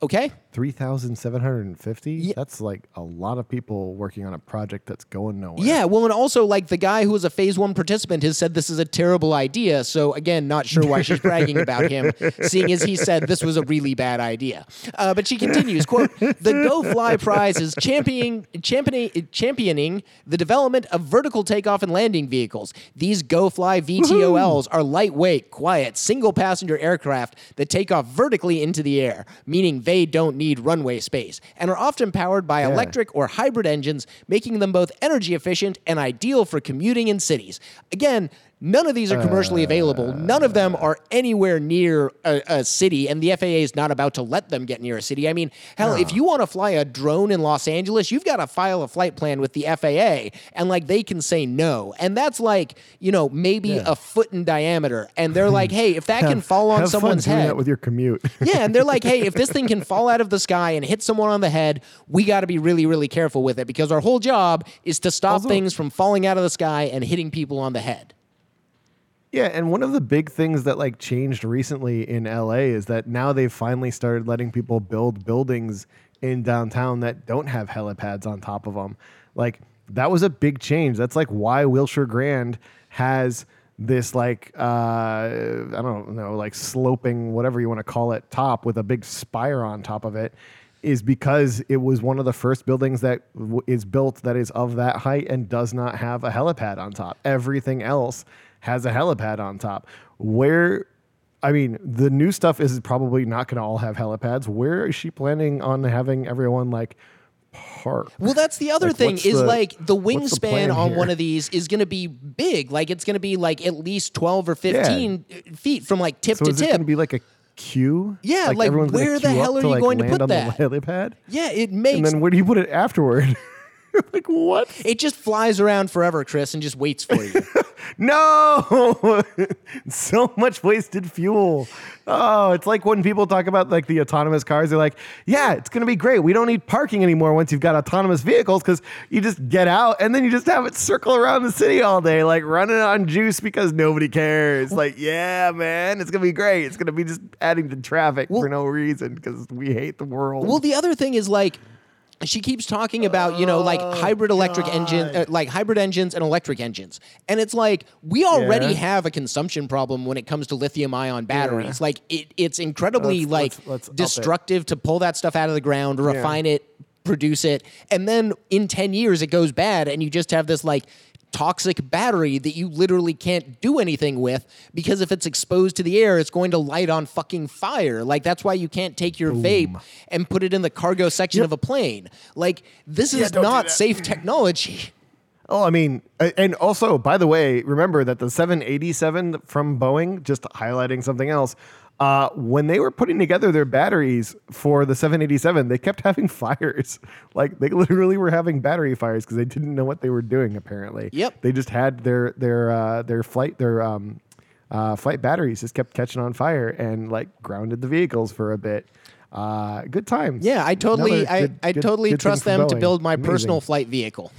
Okay? 3750 Yeah. that's like a lot of people working on a project that's going nowhere Yeah, well, and also like the guy who was a phase one participant has said this is a terrible idea. So again, not sure why she's bragging about him, seeing as he said this was a really bad idea. Uh, but she continues, "quote The Go Fly Prize is championing, championing championing the development of vertical takeoff and landing vehicles. These Go Fly VTOLs are lightweight, quiet, single passenger aircraft that take off vertically into the air, meaning they don't need runway space, and are often powered by electric or hybrid engines, making them both energy efficient and ideal for commuting in cities. Again, none of these are commercially available. None of them are anywhere near a, a city, and the FAA is not about to let them get near a city. I mean, hell, if you want to fly a drone in Los Angeles, you've got to file a flight plan with the FAA, and like they can say no. And that's like, you know, maybe a foot in diameter. And they're like, hey, if that can fall on have someone's doing head. that with your commute Yeah, and they're like, hey, if this thing can fall out of the sky and hit someone on the head, we got to be really, really careful with it because our whole job is to stop Also- things from falling out of the sky and hitting people on the head. Yeah, and one of the big things that like changed recently in LA is that now they've finally started letting people build buildings in downtown that don't have helipads on top of them. Like that was a big change. That's like why Wilshire Grand has this like uh I don't know, like sloping whatever you want to call it top with a big spire on top of it is because it was one of the first buildings that w- is built that is of that height and does not have a helipad on top. Everything else has a helipad on top. Where, I mean, the new stuff is probably not going to all have helipads. Where is she planning on having everyone like park? Well, that's the other Like, thing is the- like the what's the wingspan on here? one of these is going to be big. Like it's going to be like at least 12 or 15 uh, feet from like tip So to tip. going to be like a queue? Yeah, like, gonna where the hell are to, you like, going to put that? The helipad? yeah, it makes. And then where do you put it afterward? like what? it just flies around forever, Chris, and just waits for you. No, so much wasted fuel. Oh, it's like when people talk about like the autonomous cars. They're like, "Yeah, it's gonna be great. We don't need parking anymore once you've got autonomous vehicles because you just get out and then you just have it circle around the city all day, like running on juice because nobody cares. Like, yeah, man, it's gonna be great. It's gonna be just adding to traffic for no reason because we hate the world. Well, the other thing is like she keeps talking about you know like Oh, hybrid electric engine uh, like hybrid engines and electric engines. And it's like we already Yeah. have a consumption problem when it comes to lithium ion batteries. Like it, it's incredibly Let's- like let's- let's destructive to pull that stuff out of the ground refine it produce it. And then in 10 years it goes bad and you just have this like toxic battery that you literally can't do anything with because if it's exposed to the air it's going to light on fucking fire. Like that's why you can't take your vape and put it in the cargo section of a plane. Like this is don't do not that. safe technology. Oh, I mean, and also, by the way, remember that the 787 from Boeing, just highlighting something else, uh, when they were putting together their batteries for the 787, they kept having fires. Like they literally were having battery fires because they didn't know what they were doing. Apparently, Yep. They just had their their uh, their flight their um, uh, flight batteries just kept catching on fire and like grounded the vehicles for a bit. Uh, good times. Yeah, I totally, Another I, good- I good- totally good trust them to build my Amazing. personal flight vehicle.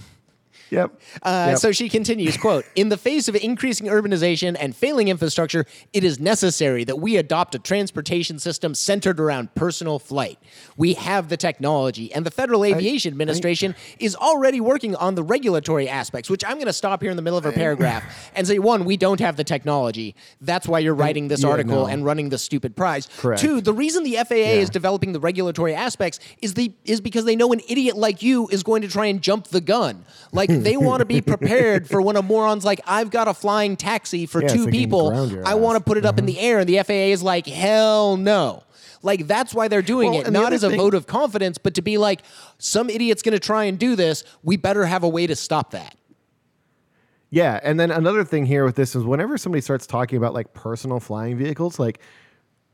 Yep. Uh, Yep. So she continues, quote, in the face of increasing urbanization and failing infrastructure, it is necessary that we adopt a transportation system centered around personal flight. We have the technology, and the Federal Aviation Administration is already working on the regulatory aspects, which I'm going to stop here in the middle of her paragraph and say, one, we don't have the technology. That's why you're writing this yeah, article no. and running the stupid prize. Correct. Two, the reason the FAA is developing the regulatory aspects is the is because they know an idiot like you is going to try and jump the gun. Like they want to be prepared for when a moron's like, I've got a flying taxi for Yeah, two can people. I want to put it up in mm-hmm. the air, and the FAA is like, hell no. Like that's why they're doing Well, it, not as a thing- vote of confidence, but to be like, some idiot's going to try and do this. We better have a way to stop that. Yeah, and then another thing here with this is whenever somebody starts talking about like personal flying vehicles, like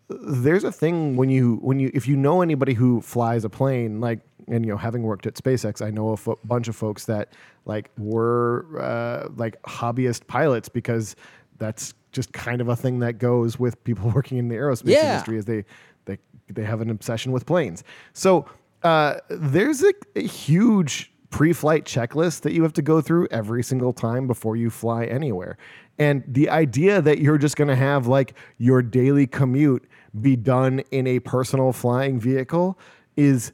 there's a thing when you when you if you know anybody who flies a plane, like and you know having worked at SpaceX, I know a fo- bunch of folks that like were uh, like hobbyist pilots because that's just kind of a thing that goes with people working in the aerospace Yeah. industry is they they they have an obsession with planes. So uh, there's a, a huge pre-flight checklist that you have to go through every single time before you fly anywhere. And the idea that you're just going to have like your daily commute be done in a personal flying vehicle is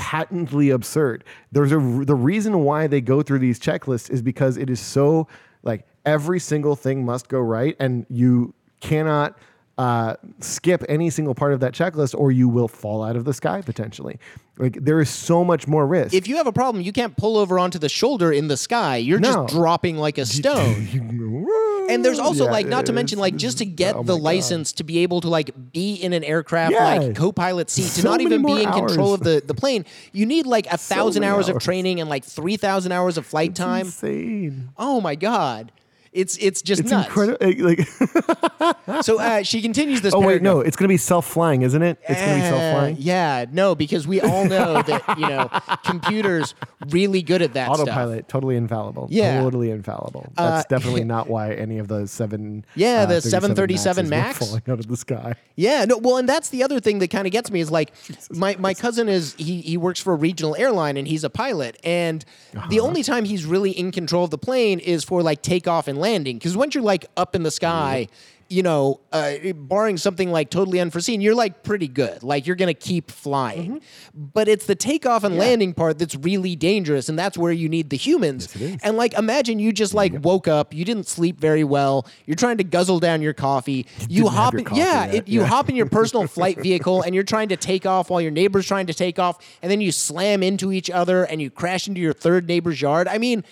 patently absurd. There's a the reason why they go through these checklists is because it is so like every single thing must go right, and you cannot uh, skip any single part of that checklist, or you will fall out of the sky potentially. Like there is so much more risk. If you have a problem, you can't pull over onto the shoulder in the sky. You're No. just dropping like a stone. And there's also Yeah, like not to mention like just to get oh the my God. license to be able to like be in an aircraft Yeah. like co-pilot seat to not even be in control of the, the plane. You need like a thousand many hours of training and like three thousand hours of flight time. insane. Oh my god. It's it's just It's nuts. incredible. Like, So uh, she continues this. oh wait, paragraph. no, it's gonna be self flying, isn't it? It's gonna be Uh, self flying. Yeah, no, because we all know that you know computers really good at that stuff. Autopilot, totally infallible. Yeah. totally infallible. That's Uh, definitely not why any of those seven. Yeah, uh, the 737 737 Maxes were Max. falling out of the sky. Yeah, no, well, and that's the other thing that kind of gets me is like my, my cousin is he he works for a regional airline and he's a pilot, and Uh-huh. the only time he's really in control of the plane is for like takeoff and landing. Because once you're like up in the sky, you know, uh, barring something like totally unforeseen, you're like pretty good. Like you're gonna keep flying, Mm-hmm. but it's the takeoff and landing part that's really dangerous, and that's where you need the humans. And like imagine you just like woke up, you didn't sleep very well, you're trying to guzzle down your coffee, you, didn't have hop your in, coffee yeah, yet, it, you yeah. hop in your personal flight vehicle and you're trying to take off while your neighbor's trying to take off, and then you slam into each other and you crash into your third neighbor's yard. I mean,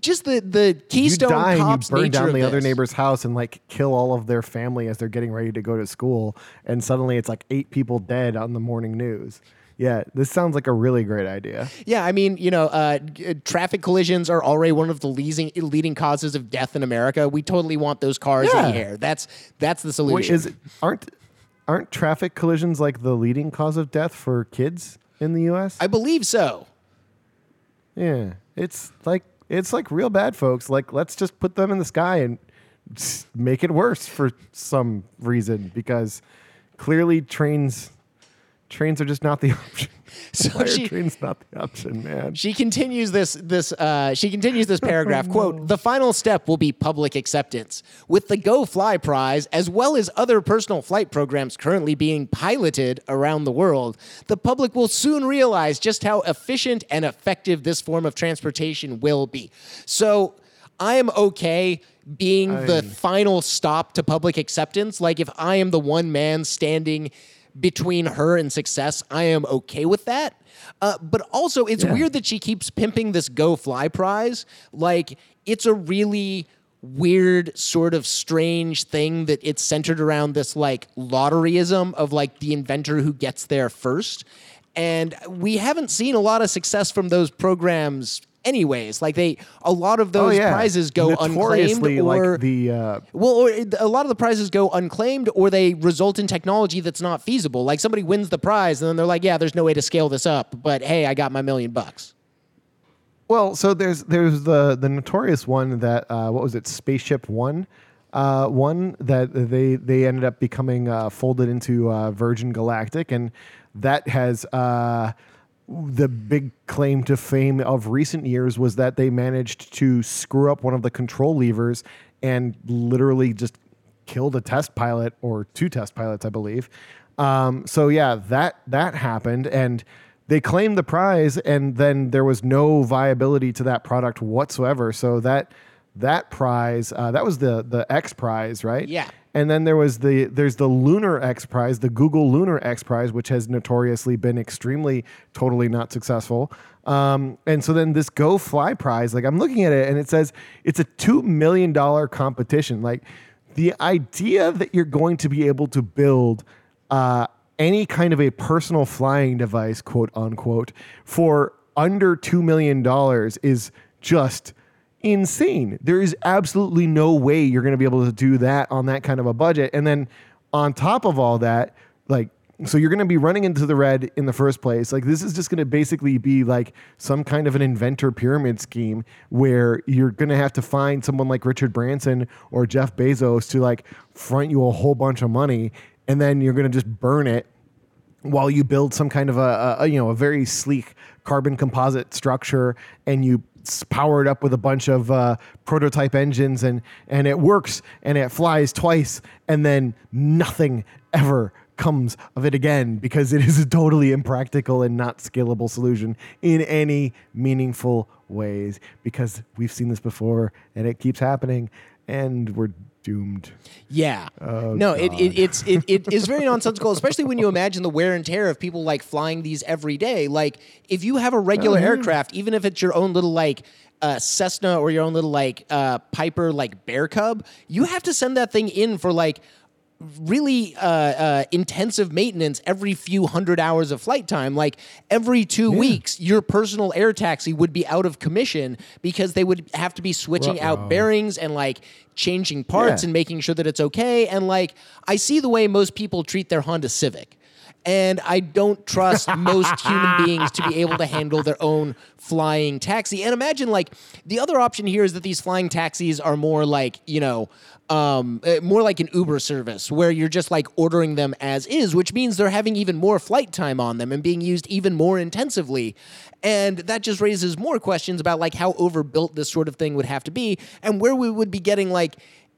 just the the Keystone you die and Cops you burn down the other neighbor's house and like kill all of their family as they're getting ready to go to school, and suddenly it's like eight people dead on the morning news. Yeah, this sounds like a really great idea. Yeah, I mean, you know, uh, traffic collisions are already one of the leading leading causes of death in America. We totally want those cars in the air. That's that's the Wait, solution. is aren't aren't traffic collisions like the leading cause of death for kids in the U.S.? I believe so. yeah, it's like it's like real bad, folks. Like let's just put them in the sky and make it worse for some reason because clearly trains trains are just not the option. So she- trains not the option, man? She continues this this uh, she continues this paragraph. quote the final step will be public acceptance. With the Go Fly prize as well as other personal flight programs currently being piloted around the world the public will soon realize just how efficient and effective this form of transportation will be. So I am okay being the final stop to public acceptance. Like if I am the one man standing between her and success, I am okay with that. Uh, but also, it's Yeah. weird that she keeps pimping this Go Fly prize. Like, it's a really weird, sort of strange thing that it's centered around this like lotteryism of like the inventor who gets there first. And we haven't seen a lot of success from those programs anyways like they a lot of those oh yeah, prizes go unclaimed or like the uh, well, or a lot of the prizes go unclaimed, or they result in technology that's not feasible. Like somebody wins the prize, and then they're like, "Yeah, there's no way to scale this up, but hey, I got my million bucks." Well, so there's there's the the notorious one that uh, what was it, Spaceship One, Uh, one that they they ended up becoming uh, folded into uh, Virgin Galactic, and that has uh, the big claim to fame of recent years was that they managed to screw up one of the control levers and literally just killed a test pilot or two test pilots, I believe. Um, so yeah, that that happened, and they claimed the prize, and then there was no viability to that product whatsoever. So that that prize, uh, that was the the X prize, right? Yeah. And then there was the there's the Lunar X Prize, the Google Lunar X Prize, which has notoriously been extremely totally not successful. Um, and so then this Go Fly Prize, like I'm looking at it and it says it's a two million dollar competition. Like the idea that you're going to be able to build uh, any kind of a personal flying device, quote unquote, for under two million dollars is just insane. There is absolutely no way you're going to be able to do that on that kind of a budget. And then on top of all that, like, so you're going to be running into the red in the first place. Like, this is just going to basically be like some kind of an inventor pyramid scheme where you're going to have to find someone like Richard Branson or Jeff Bezos to like front you a whole bunch of money. And then you're going to just burn it while you build some kind of a, a you know a very sleek carbon composite structure and you s- powered up with a bunch of uh, prototype engines and and it works and it flies twice and then nothing ever comes of it again because it is a totally impractical and not scalable solution in any meaningful ways because we've seen this before and it keeps happening and we're doomed Yeah. Oh, no, it, it it's it, it is very nonsensical, especially when you imagine the wear and tear of people like flying these every day. Like if you have a regular aircraft, even if it's your own little like uh, Cessna or your own little like uh, Piper like Bear Cub, you have to send that thing in for like really uh, uh, intensive maintenance every few hundred hours of flight time. Like every two weeks, your personal air taxi would be out of commission because they would have to be switching out bearings and like changing parts Yeah. and making sure that it's okay. And like I see the way most people treat their Honda Civic. And I don't trust most human beings to be able to handle their own flying taxi. And imagine, like, the other option here is that these flying taxis are more like, you know, um, uh, more like an Uber service where you're just like ordering them as is, which means they're having even more flight time on them and being used even more intensively. And that just raises more questions about like how overbuilt this sort of thing would have to be and where we would be getting like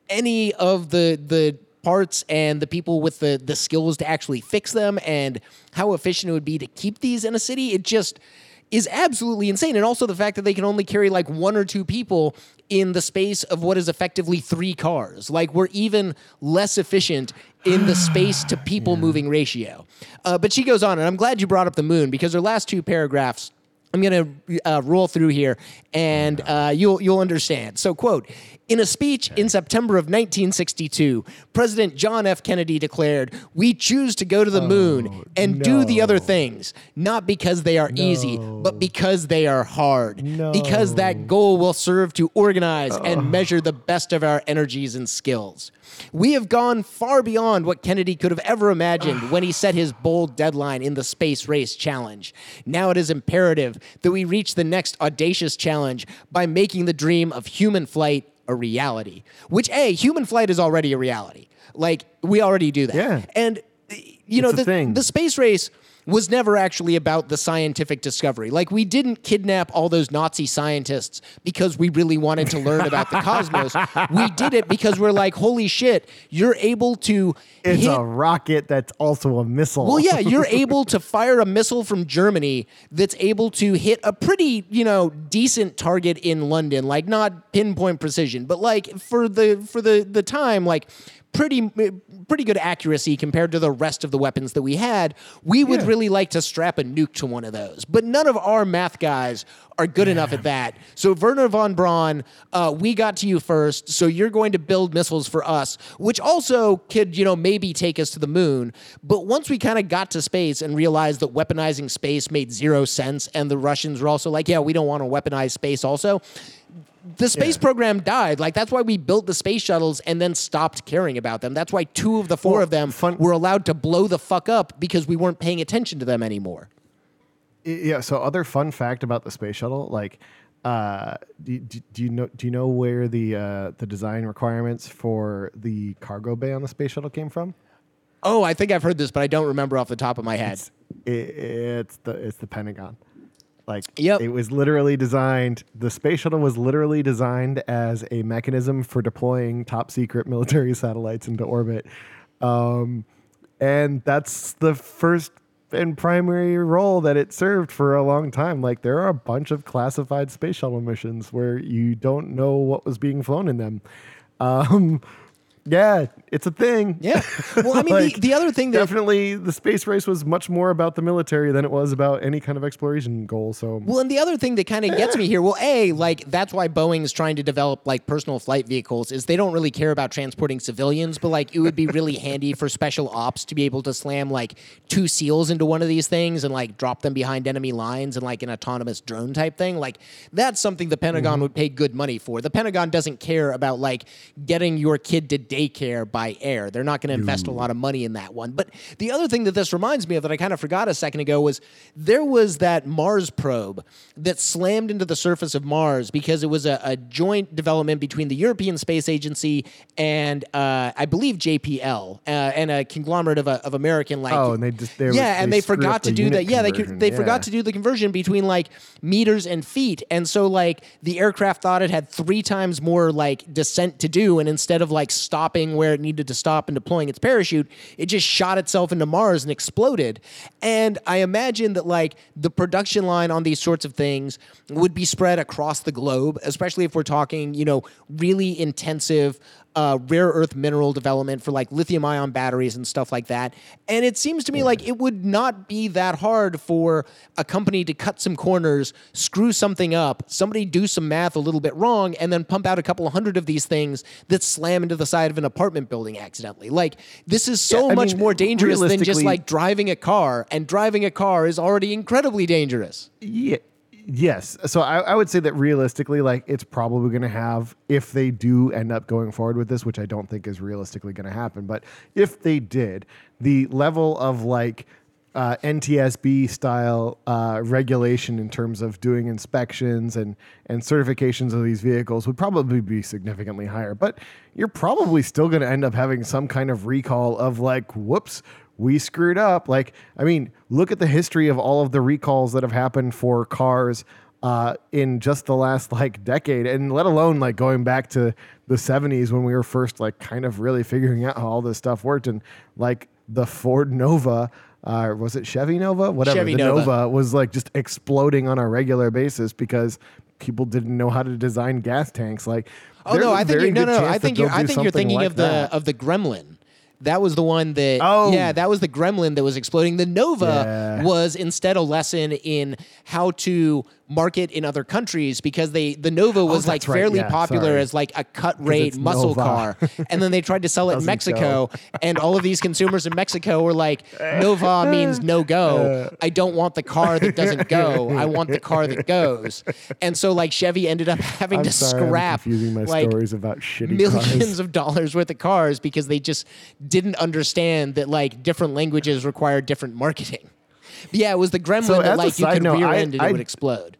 any of the the parts and the people with the the skills to actually fix them and how efficient it would be to keep these in a city it just is absolutely insane. And also the fact that they can only carry like one or two people in the space of what is effectively three cars. Like we're even less efficient in the space to people moving ratio. Uh, but she goes on and i'm glad you brought up the moon because her last two paragraphs I'm going to uh, roll through here, and uh, you'll you'll understand. So, quote: In a speech in September of 1962, President John F. Kennedy declared, "We choose to go to the moon and do the other things, not because they are easy, but because they are hard. Because that goal will serve to organize and measure the best of our energies and skills." We have gone far beyond what Kennedy could have ever imagined when he set his bold deadline in the Space Race Challenge. Now it is imperative that we reach the next audacious challenge by making the dream of human flight a reality. Which, A, human flight is already a reality. Like, we already do that. Yeah. And, you know, It's a the, thing. the space race was never actually about the scientific discovery. Like we didn't kidnap all those Nazi scientists because we really wanted to learn about the cosmos. We did it because we're like, holy shit, you're able to it's hit a rocket that's also a missile well, yeah, you're able to fire a missile from Germany that's able to hit a pretty, you know, decent target in London, like not pinpoint precision, but like for the for the the time, like pretty pretty good accuracy compared to the rest of the weapons that we had. We would Yeah. really like to strap a nuke to one of those, but none of our math guys are good enough at that. So Wernher von Braun, uh, we got to you first, so you're going to build missiles for us, which also could, you know, maybe take us to the moon. But once we kind of got to space and realized that weaponizing space made zero sense, and the Russians were also like, yeah, we don't want to weaponize space also. The space Yeah. program died. Like that's why we built the space shuttles and then stopped caring about them. That's why two of the four Well, of them fun- were allowed to blow the fuck up because we weren't paying attention to them anymore. yeah so other fun fact about the space shuttle like uh, do, do, do you know do you know where the uh, the design requirements for the cargo bay on the space shuttle came from? Oh, I think I've heard this, but I don't remember off the top of my head. It's, it, it's the it's the Pentagon. Like Yep. it was literally designed. The space shuttle was literally designed as a mechanism for deploying top secret military satellites into orbit, um, and that's the first and primary role that it served for a long time. Like there are a bunch of classified space shuttle missions where you don't know what was being flown in them. Um, yeah, it's a thing. Yeah. Well, I mean, Like, the, the other thing that definitely the space race was much more about the military than it was about any kind of exploration goal. So Well, and the other thing that kind of gets me here, well, a like that's why Boeing's trying to develop like personal flight vehicles is they don't really care about transporting civilians, but like it would be really handy for special ops to be able to slam like two seals into one of these things and like drop them behind enemy lines and like an autonomous drone type thing. Like that's something the Pentagon mm-hmm. would pay good money for. The Pentagon doesn't care about like getting your kid to daycare by air. They're not going to invest a lot of money in that one. But the other thing that this reminds me of that I kind of forgot a second ago was there was that Mars probe that slammed into the surface of Mars because it was a, a joint development between the European Space Agency and uh, I believe JPL uh, and a conglomerate of, a, of American like Oh, and they just- they were- yeah, and they they forgot to the do that. Yeah, they could, they forgot to do the conversion between like meters and feet, and so like the aircraft thought it had three times more like descent to do, and instead of like stopping where it needed to stop and deploying its parachute, it just shot itself into Mars and exploded. And I imagine that like the production line on these sorts of things would be spread across the globe, especially if we're talking, you know, really intensive uh, rare earth mineral development for like lithium ion batteries and stuff like that. And it seems to me like it would not be that hard for a company to cut some corners, screw something up, somebody do some math a little bit wrong, and then pump out a couple hundred of these things that slam into the side of an apartment building accidentally. Like this is so Yeah, much mean, more dangerous than just like driving a car, and driving a car is already incredibly dangerous. yeah, yes. So I, I would say that realistically, like it's probably going to have if they do end up going forward with this, which I don't think is realistically going to happen. But if they did, the level of like uh, NTSB style uh, regulation in terms of doing inspections and and certifications of these vehicles would probably be significantly higher. But you're probably still going to end up having some kind of recall of like, whoops, we screwed up. Like, I mean, look at the history of all of the recalls that have happened for cars uh, in just the last like decade, and let alone like going back to the 70s when we were first like kind of really figuring out how all this stuff worked. And like the Ford Nova, uh, was it Chevy Nova? Whatever. Chevy the Nova. Nova was like just exploding on a regular basis because people didn't know how to design gas tanks. Like, Oh no, I think you're, no, no, I think you're, I think you're thinking like of the that. of the Gremlin. That was the one that. Oh. yeah, that was the Gremlin that was exploding. The Nova Yeah. was instead a lesson in how to market in other countries because they the Nova was oh, like Oh, right, fairly yeah, popular sorry. as like a cut rate muscle Nova. car, and then they tried to sell it in Mexico, and all of these consumers in Mexico were like, Nova means no go. I don't want the car that doesn't go. I want the car that goes. And so like Chevy ended up having I'm to sorry, scrap like stories about shitty millions cars. of dollars worth of cars because they just didn't understand that like different languages require different marketing. But yeah, it was the gremlin So that like you could note, rear I- end and I- it would explode.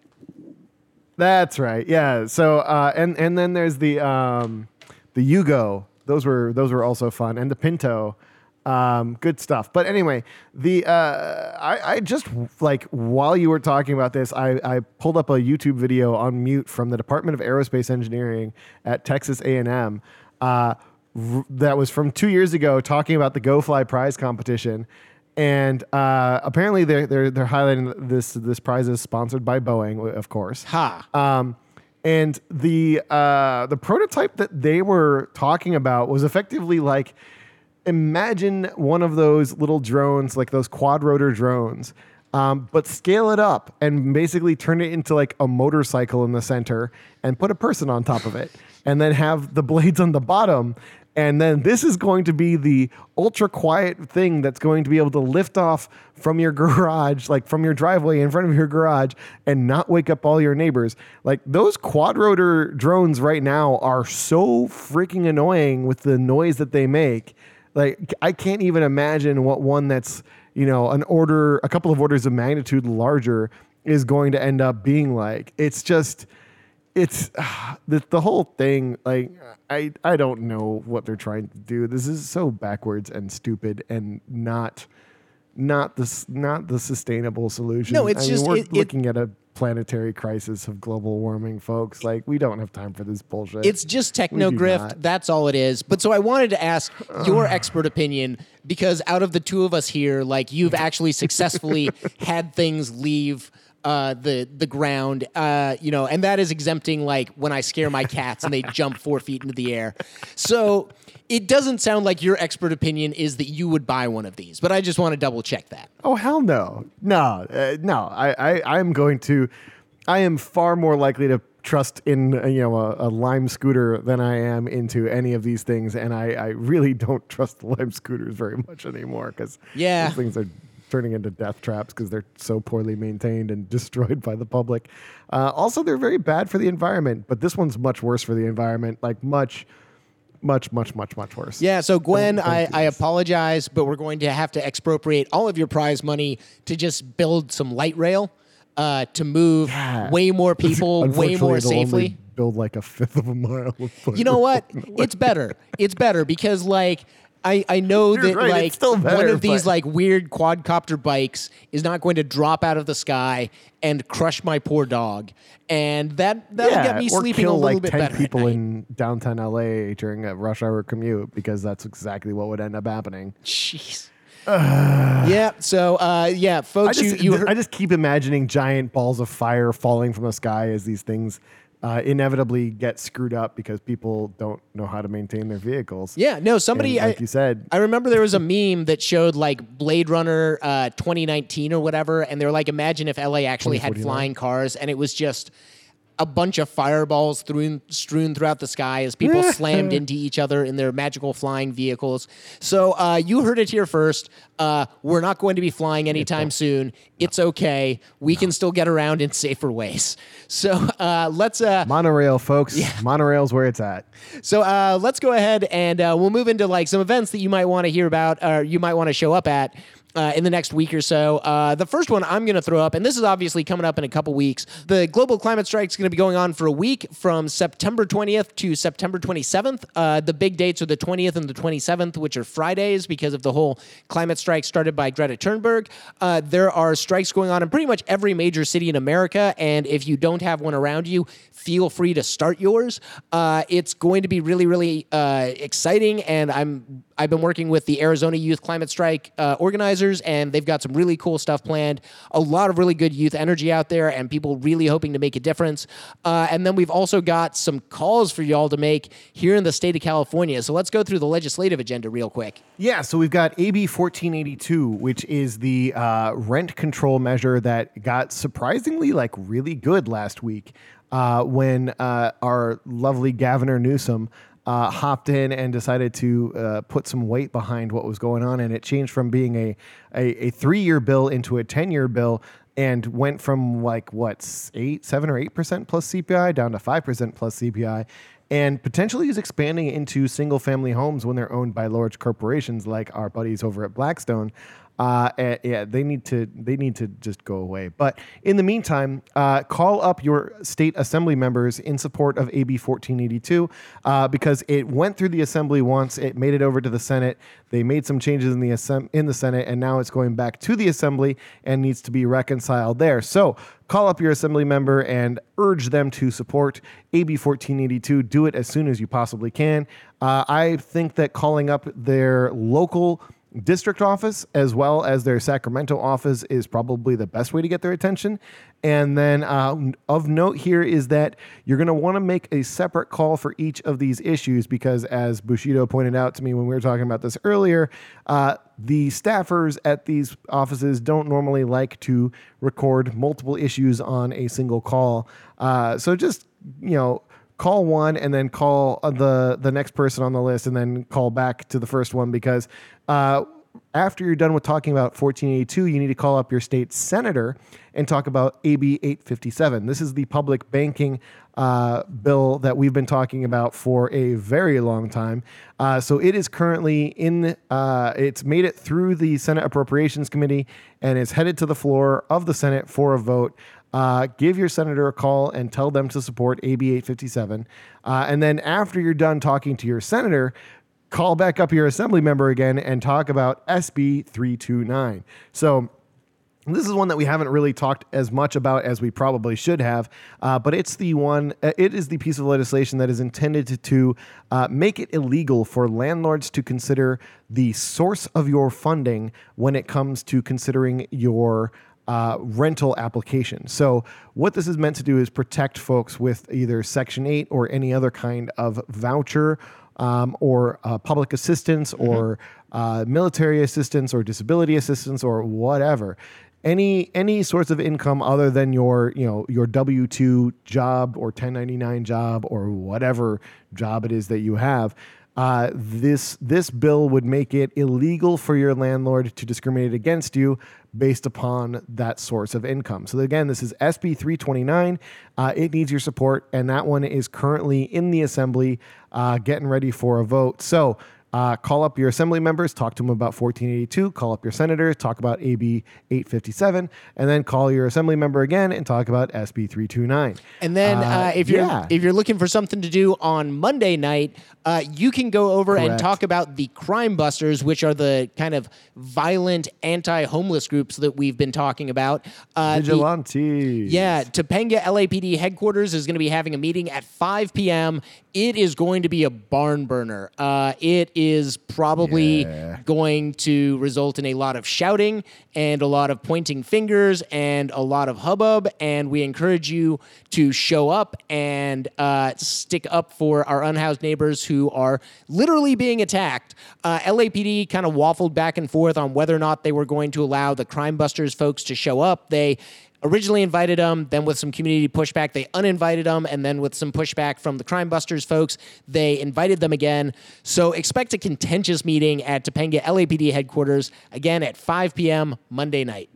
That's right. Yeah. So uh, and and then there's the um, the Yugo. Those were those were also fun, and the Pinto. Um, good stuff. But anyway, the uh, I, I just like while you were talking about this, I, I pulled up a YouTube video on mute from the Department of Aerospace Engineering at Texas A and M. Uh, r- that was from two years ago, talking about the Go Fly Prize competition, and uh, apparently they're they're they're highlighting this this prize is sponsored by Boeing, of course. Ha. Um, and the uh, the prototype that they were talking about was effectively like imagine one of those little drones, like those quad rotor drones, um, but scale it up and basically turn it into like a motorcycle in the center and put a person on top of it, and then have the blades on the bottom. And then this is going to be the ultra quiet thing that's going to be able to lift off from your garage, like from your driveway in front of your garage, and not wake up all your neighbors. Like those quad rotor drones right now are so freaking annoying with the noise that they make. Like I can't even imagine what one that's, you know, an order, a couple of orders of magnitude larger is going to end up being like. It's just it's the the whole thing. Like I I don't know what they're trying to do. This is so backwards and stupid and not not the not the sustainable solution. No, it's I mean, just- we're it- it- looking at a planetary crisis of global warming, folks. Like we don't have time for this bullshit. It's just techno grift. That's all it is. But so I wanted to ask your expert opinion because out of the two of us here, like you've actually successfully had things leave uh, the the ground, uh, you know, and that is exempting like when I scare my cats and they jump four feet into the air. So it doesn't sound like your expert opinion is that you would buy one of these, but I just want to double check that. Oh hell no, no, uh, no! I, I I'm going to. I am far more likely to trust in uh, you know a, a Lime scooter than I am into any of these things, and I, I really don't trust Lime scooters very much anymore because Yeah. things are turning into death traps because they're so poorly maintained and destroyed by the public. Uh, also, they're very bad for the environment, but this one's much worse for the environment, like much, much, much, much, much worse. Yeah, so Gwen, Don't- don't I, I apologize, but we're going to have to expropriate all of your prize money to just build some light rail uh, to move Yeah. way more people, way more safely. build like a fifth of a mile. Of You know what? It's better. It's better because like I, I know You're that right, like still one better, of these but- like weird quadcopter bikes is not going to drop out of the sky and crush my poor dog, and that that'll get me sleeping kill a little like bit 10 better. people in downtown LA during a rush hour commute because that's exactly what would end up happening. Jeez. yeah. So uh, yeah, I folks, just, you, you heard, I just keep imagining giant balls of fire falling from the sky as these things uh, inevitably get screwed up because people don't know how to maintain their vehicles. Yeah, no, somebody. And like I, you said, I remember there was a meme that showed like Blade Runner uh, 2019 or whatever, and they were like, imagine if LA actually had flying cars, and it was just a bunch of fireballs strewn, strewn throughout the sky as people slammed into each other in their magical flying vehicles. So uh, you heard it here first. Uh, we're not going to be flying anytime soon. It's okay. We can still get around in safer ways. So uh, let's. Uh, monorail, folks. Monorail's where it's at. so uh, let's go ahead and uh, we'll move into like some events that you might want to hear about or you might want to show up at. Uh, in the next week or so. Uh, the first one I'm going to throw up, and this is obviously coming up in a couple weeks. The global climate strike is going to be going on for a week from September 20th to September 27th. Uh, the big dates are the 20th and the 27th, which are Fridays because of the whole climate strike started by Greta Thunberg. Uh, there are strikes going on in pretty much every major city in America, and if you don't have one around you, feel free to start yours. Uh, it's going to be really, really uh, exciting, and I'm I've been working with the Arizona Youth Climate Strike uh, organizers, and they've got some really cool stuff planned. A lot of really good youth energy out there, and people really hoping to make a difference. Uh, and then we've also got some calls for y'all to make here in the state of California. So let's go through the legislative agenda real quick. Yeah, so we've got AB 1482, which is the uh, rent control measure that got surprisingly like really good last week uh, when uh, our lovely Governor Newsom uh, hopped in and decided to uh, put some weight behind what was going on, and it changed from being a a, a three year bill into a ten year bill. And went from like what eight, seven, or eight percent plus CPI down to five percent plus CPI, and potentially is expanding into single family homes when they're owned by large corporations like our buddies over at Blackstone. Uh, eh, yeah, they need to they need to just go away. But in the meantime, uh, call up your state assembly members in support of AB 1482 uh, because it went through the assembly once, it made it over to the Senate. They made some changes in the in the Senate, and now it's going back to the assembly and needs to be reconciled there. So call up your assembly member and urge them to support AB 1482. Do it as soon as you possibly can. Uh, I think that calling up their local district office as well as their Sacramento office is probably the best way to get their attention. And then uh, of note here is that you're going to want to make a separate call for each of these issues because, as Bushido pointed out to me when we were talking about this earlier, uh, the staffers at these offices don't normally like to record multiple issues on a single call. Uh, so just, you know, call one and then call uh, the the next person on the list and then call back to the first one because uh, after you're done with talking about 1482 you need to call up your state senator and talk about AB 857 this is the public banking uh, bill that we've been talking about for a very long time. Uh, so it is currently in uh, it's made it through the Senate Appropriations Committee and is headed to the floor of the Senate for a vote uh, give your senator a call and tell them to support AB 857. Uh, and then after you're done talking to your senator, call back up your assembly member again and talk about SB 329. So, this is one that we haven't really talked as much about as we probably should have, uh, but it's the one. Uh, it is the piece of legislation that is intended to, to uh, make it illegal for landlords to consider the source of your funding when it comes to considering your uh, rental application. So, what this is meant to do is protect folks with either Section 8 or any other kind of voucher um, or uh, public assistance or uh, military assistance or disability assistance or whatever. Any any source of income other than your you know your W two job or ten ninety nine job or whatever job it is that you have, uh, this this bill would make it illegal for your landlord to discriminate against you based upon that source of income. So again, this is SB 329. Uh, it needs your support, and that one is currently in the assembly, uh, getting ready for a vote. So. Uh, call up your assembly members, talk to them about 1482, call up your senators, talk about AB 857, and then call your assembly member again and talk about SB 329. And then uh, Uh, if you're yeah. if you're looking for something to do on Monday night, uh, you can go over and talk about the Crime Busters, which are the kind of violent anti-homeless groups that we've been talking about. Uh, the- Vigilantes. yeah, Topanga LAPD headquarters is going to be having a meeting at 5 p.m. It is going to be a barn burner. Uh, it is probably Yeah. going to result in a lot of shouting and a lot of pointing fingers and a lot of hubbub. And we encourage you to show up and uh, stick up for our unhoused neighbors who are literally being attacked. Uh, LAPD kind of waffled back and forth on whether or not they were going to allow the Crime Busters folks to show up. They originally invited them, then with some community pushback, they uninvited them, and then with some pushback from the Crime Busters folks, they invited them again. So expect a contentious meeting at Topanga LAPD headquarters again at 5 p.m. Monday night.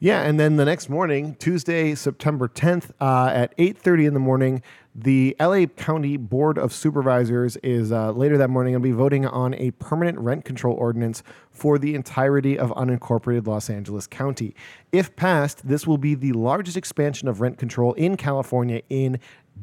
Yeah, and then the next morning, Tuesday, September 10th, uh, at 8:30 in the morning, the LA County Board of Supervisors is uh, later that morning going to be voting on a permanent rent control ordinance for the entirety of unincorporated Los Angeles County. If passed, this will be the largest expansion of rent control in California in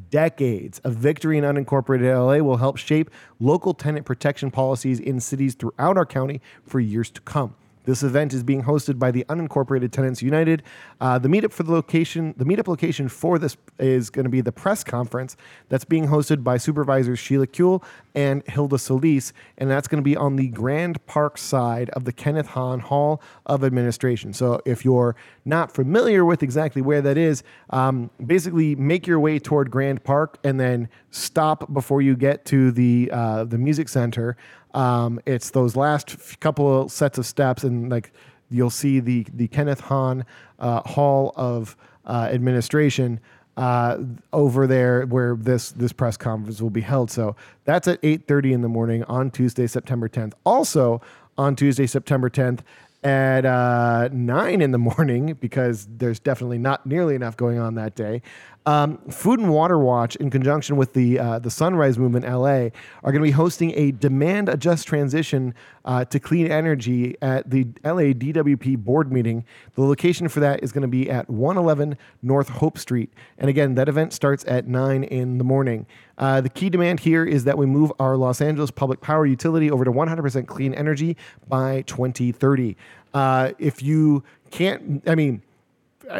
decades. A victory in unincorporated LA will help shape local tenant protection policies in cities throughout our county for years to come. This event is being hosted by the Unincorporated Tenants United. Uh, the meetup for the location, the meetup location for this is going to be the press conference that's being hosted by supervisors Sheila Kuehl and Hilda Solis, and that's going to be on the Grand Park side of the Kenneth Hahn Hall of Administration. So if you're not familiar with exactly where that is, um, basically make your way toward Grand Park and then stop before you get to the uh, the music center. Um, it's those last f- couple of sets of steps, and like you'll see the the Kenneth Hahn uh, Hall of uh, Administration uh, over there where this this press conference will be held. So that's at eight thirty in the morning on Tuesday, September tenth. Also on Tuesday, September tenth. At uh, nine in the morning, because there's definitely not nearly enough going on that day. Um, Food and Water Watch, in conjunction with the uh, the Sunrise Movement LA, are going to be hosting a demand adjust transition uh, to clean energy at the LA DWP board meeting. The location for that is going to be at 111 North Hope Street, and again, that event starts at nine in the morning. Uh, the key demand here is that we move our Los Angeles public power utility over to 100% clean energy by 2030. Uh, if you can't, I mean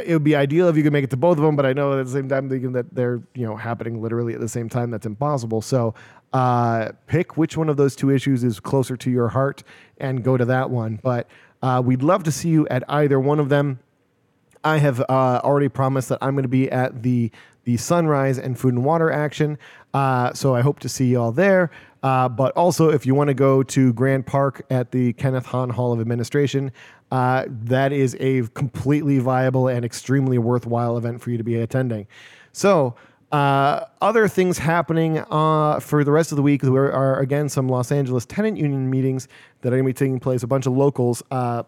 it would be ideal if you could make it to both of them, but I know at the same time that they're you know happening literally at the same time. That's impossible. So uh, pick which one of those two issues is closer to your heart and go to that one. But uh, we'd love to see you at either one of them. I have uh, already promised that I'm going to be at the the Sunrise and Food and Water action, uh, so I hope to see you all there. Uh, but also, if you want to go to Grand Park at the Kenneth Hahn Hall of Administration, uh, that is a completely viable and extremely worthwhile event for you to be attending. So. Uh, other things happening uh, for the rest of the week there are again some Los Angeles tenant union meetings that are going to be taking place. A bunch of locals. Uh,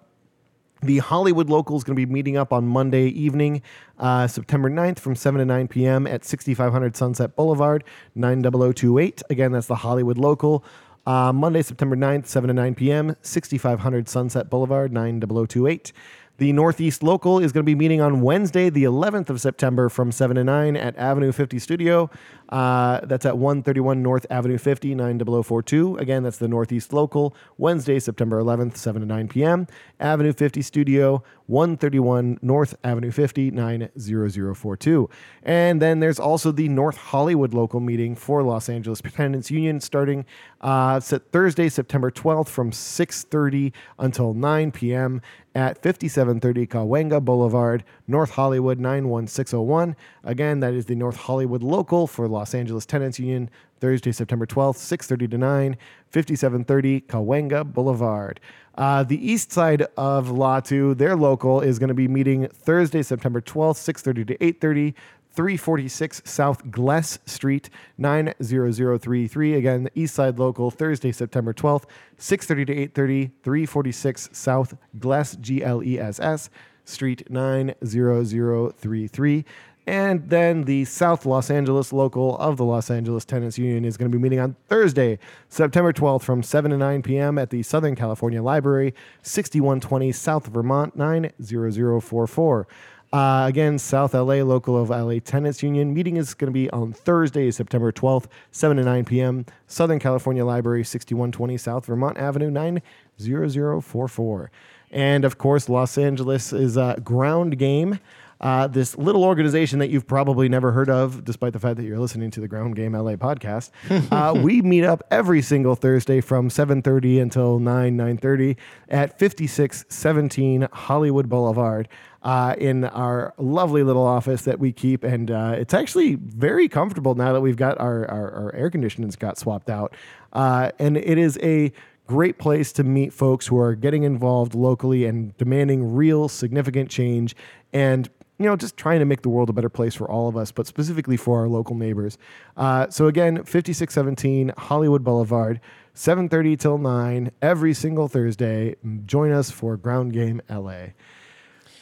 the Hollywood local is going to be meeting up on Monday evening, uh, September 9th from 7 to 9 p.m. at 6500 Sunset Boulevard, 90028. Again, that's the Hollywood local. Uh, Monday, September 9th, 7 to 9 p.m., 6500 Sunset Boulevard, 90028. The Northeast Local is going to be meeting on Wednesday, the 11th of September from 7 to 9 at Avenue 50 Studio. Uh, that's at 131 North Avenue 50, 90042. Again, that's the Northeast Local, Wednesday, September 11th, 7 to 9 p.m. Avenue 50 Studio, 131 North Avenue 50, 90042. And then there's also the North Hollywood local meeting for Los Angeles Tenants Union starting uh, set Thursday, September 12th from 6.30 until 9 p.m. at 5730 Cahuenga Boulevard, North Hollywood 91601. Again, that is the North Hollywood local for Los Angeles Tenants Union, Thursday, September 12th, 6.30 to 9, 5730 Cahuenga Boulevard. Uh, the east side of Latu, their local, is going to be meeting Thursday, September 12th, 6.30 to 8.30, 346 South Gless Street, 90033. Again, the East Side Local, Thursday, September 12th, 6.30 to 8.30, 346 South Gless, G-L-E-S-S, Street, 90033. And then the South Los Angeles local of the Los Angeles Tenants Union is going to be meeting on Thursday, September 12th from 7 to 9 p.m. at the Southern California Library, 6120 South Vermont, 90044. Uh, again, South LA, local of LA Tenants Union. Meeting is going to be on Thursday, September 12th, 7 to 9 p.m. Southern California Library, 6120 South Vermont Avenue, 90044. And of course, Los Angeles is a ground game. Uh, this little organization that you've probably never heard of, despite the fact that you're listening to the Ground Game LA podcast. Uh, we meet up every single Thursday from 7:30 until 9 9:30 at 5617 Hollywood Boulevard. Uh, in our lovely little office that we keep, and uh, it's actually very comfortable now that we've got our our, our air conditionings got swapped out, uh, and it is a great place to meet folks who are getting involved locally and demanding real significant change and you know just trying to make the world a better place for all of us but specifically for our local neighbors. Uh, so again 5617 hollywood boulevard 7.30 till 9 every single thursday. Join us for ground game la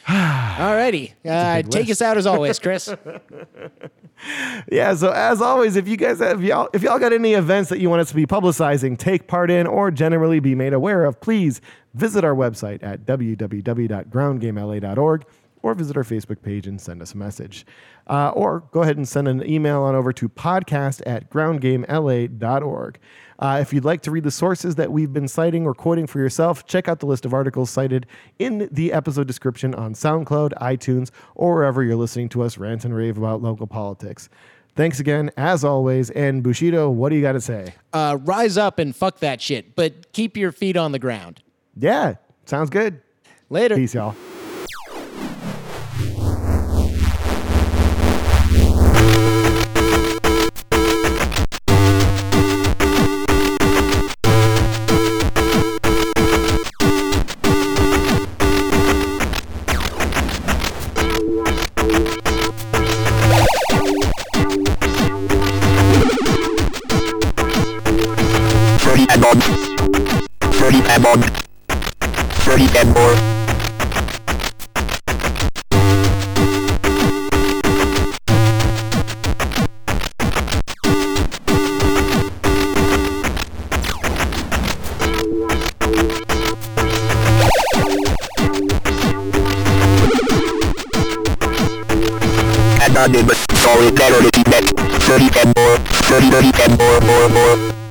Alrighty. Uh, take us out as always, Chris. yeah so as always if you guys have y'all if y'all got any events that you want us to be publicizing take part in or generally be made aware of please visit our website at www.groundgamela.org or visit our facebook page and send us a message uh, or go ahead and send an email on over to podcast at groundgamela.org uh, if you'd like to read the sources that we've been citing or quoting for yourself, check out the list of articles cited in the episode description on SoundCloud, iTunes, or wherever you're listening to us rant and rave about local politics. Thanks again, as always. And Bushido, what do you got to say? Uh, rise up and fuck that shit, but keep your feet on the ground. Yeah, sounds good. Later. Peace, y'all. On. Thirty and more. Anonymous, solidarity net. Thirty and more. Thirty, thirty and more, more, more.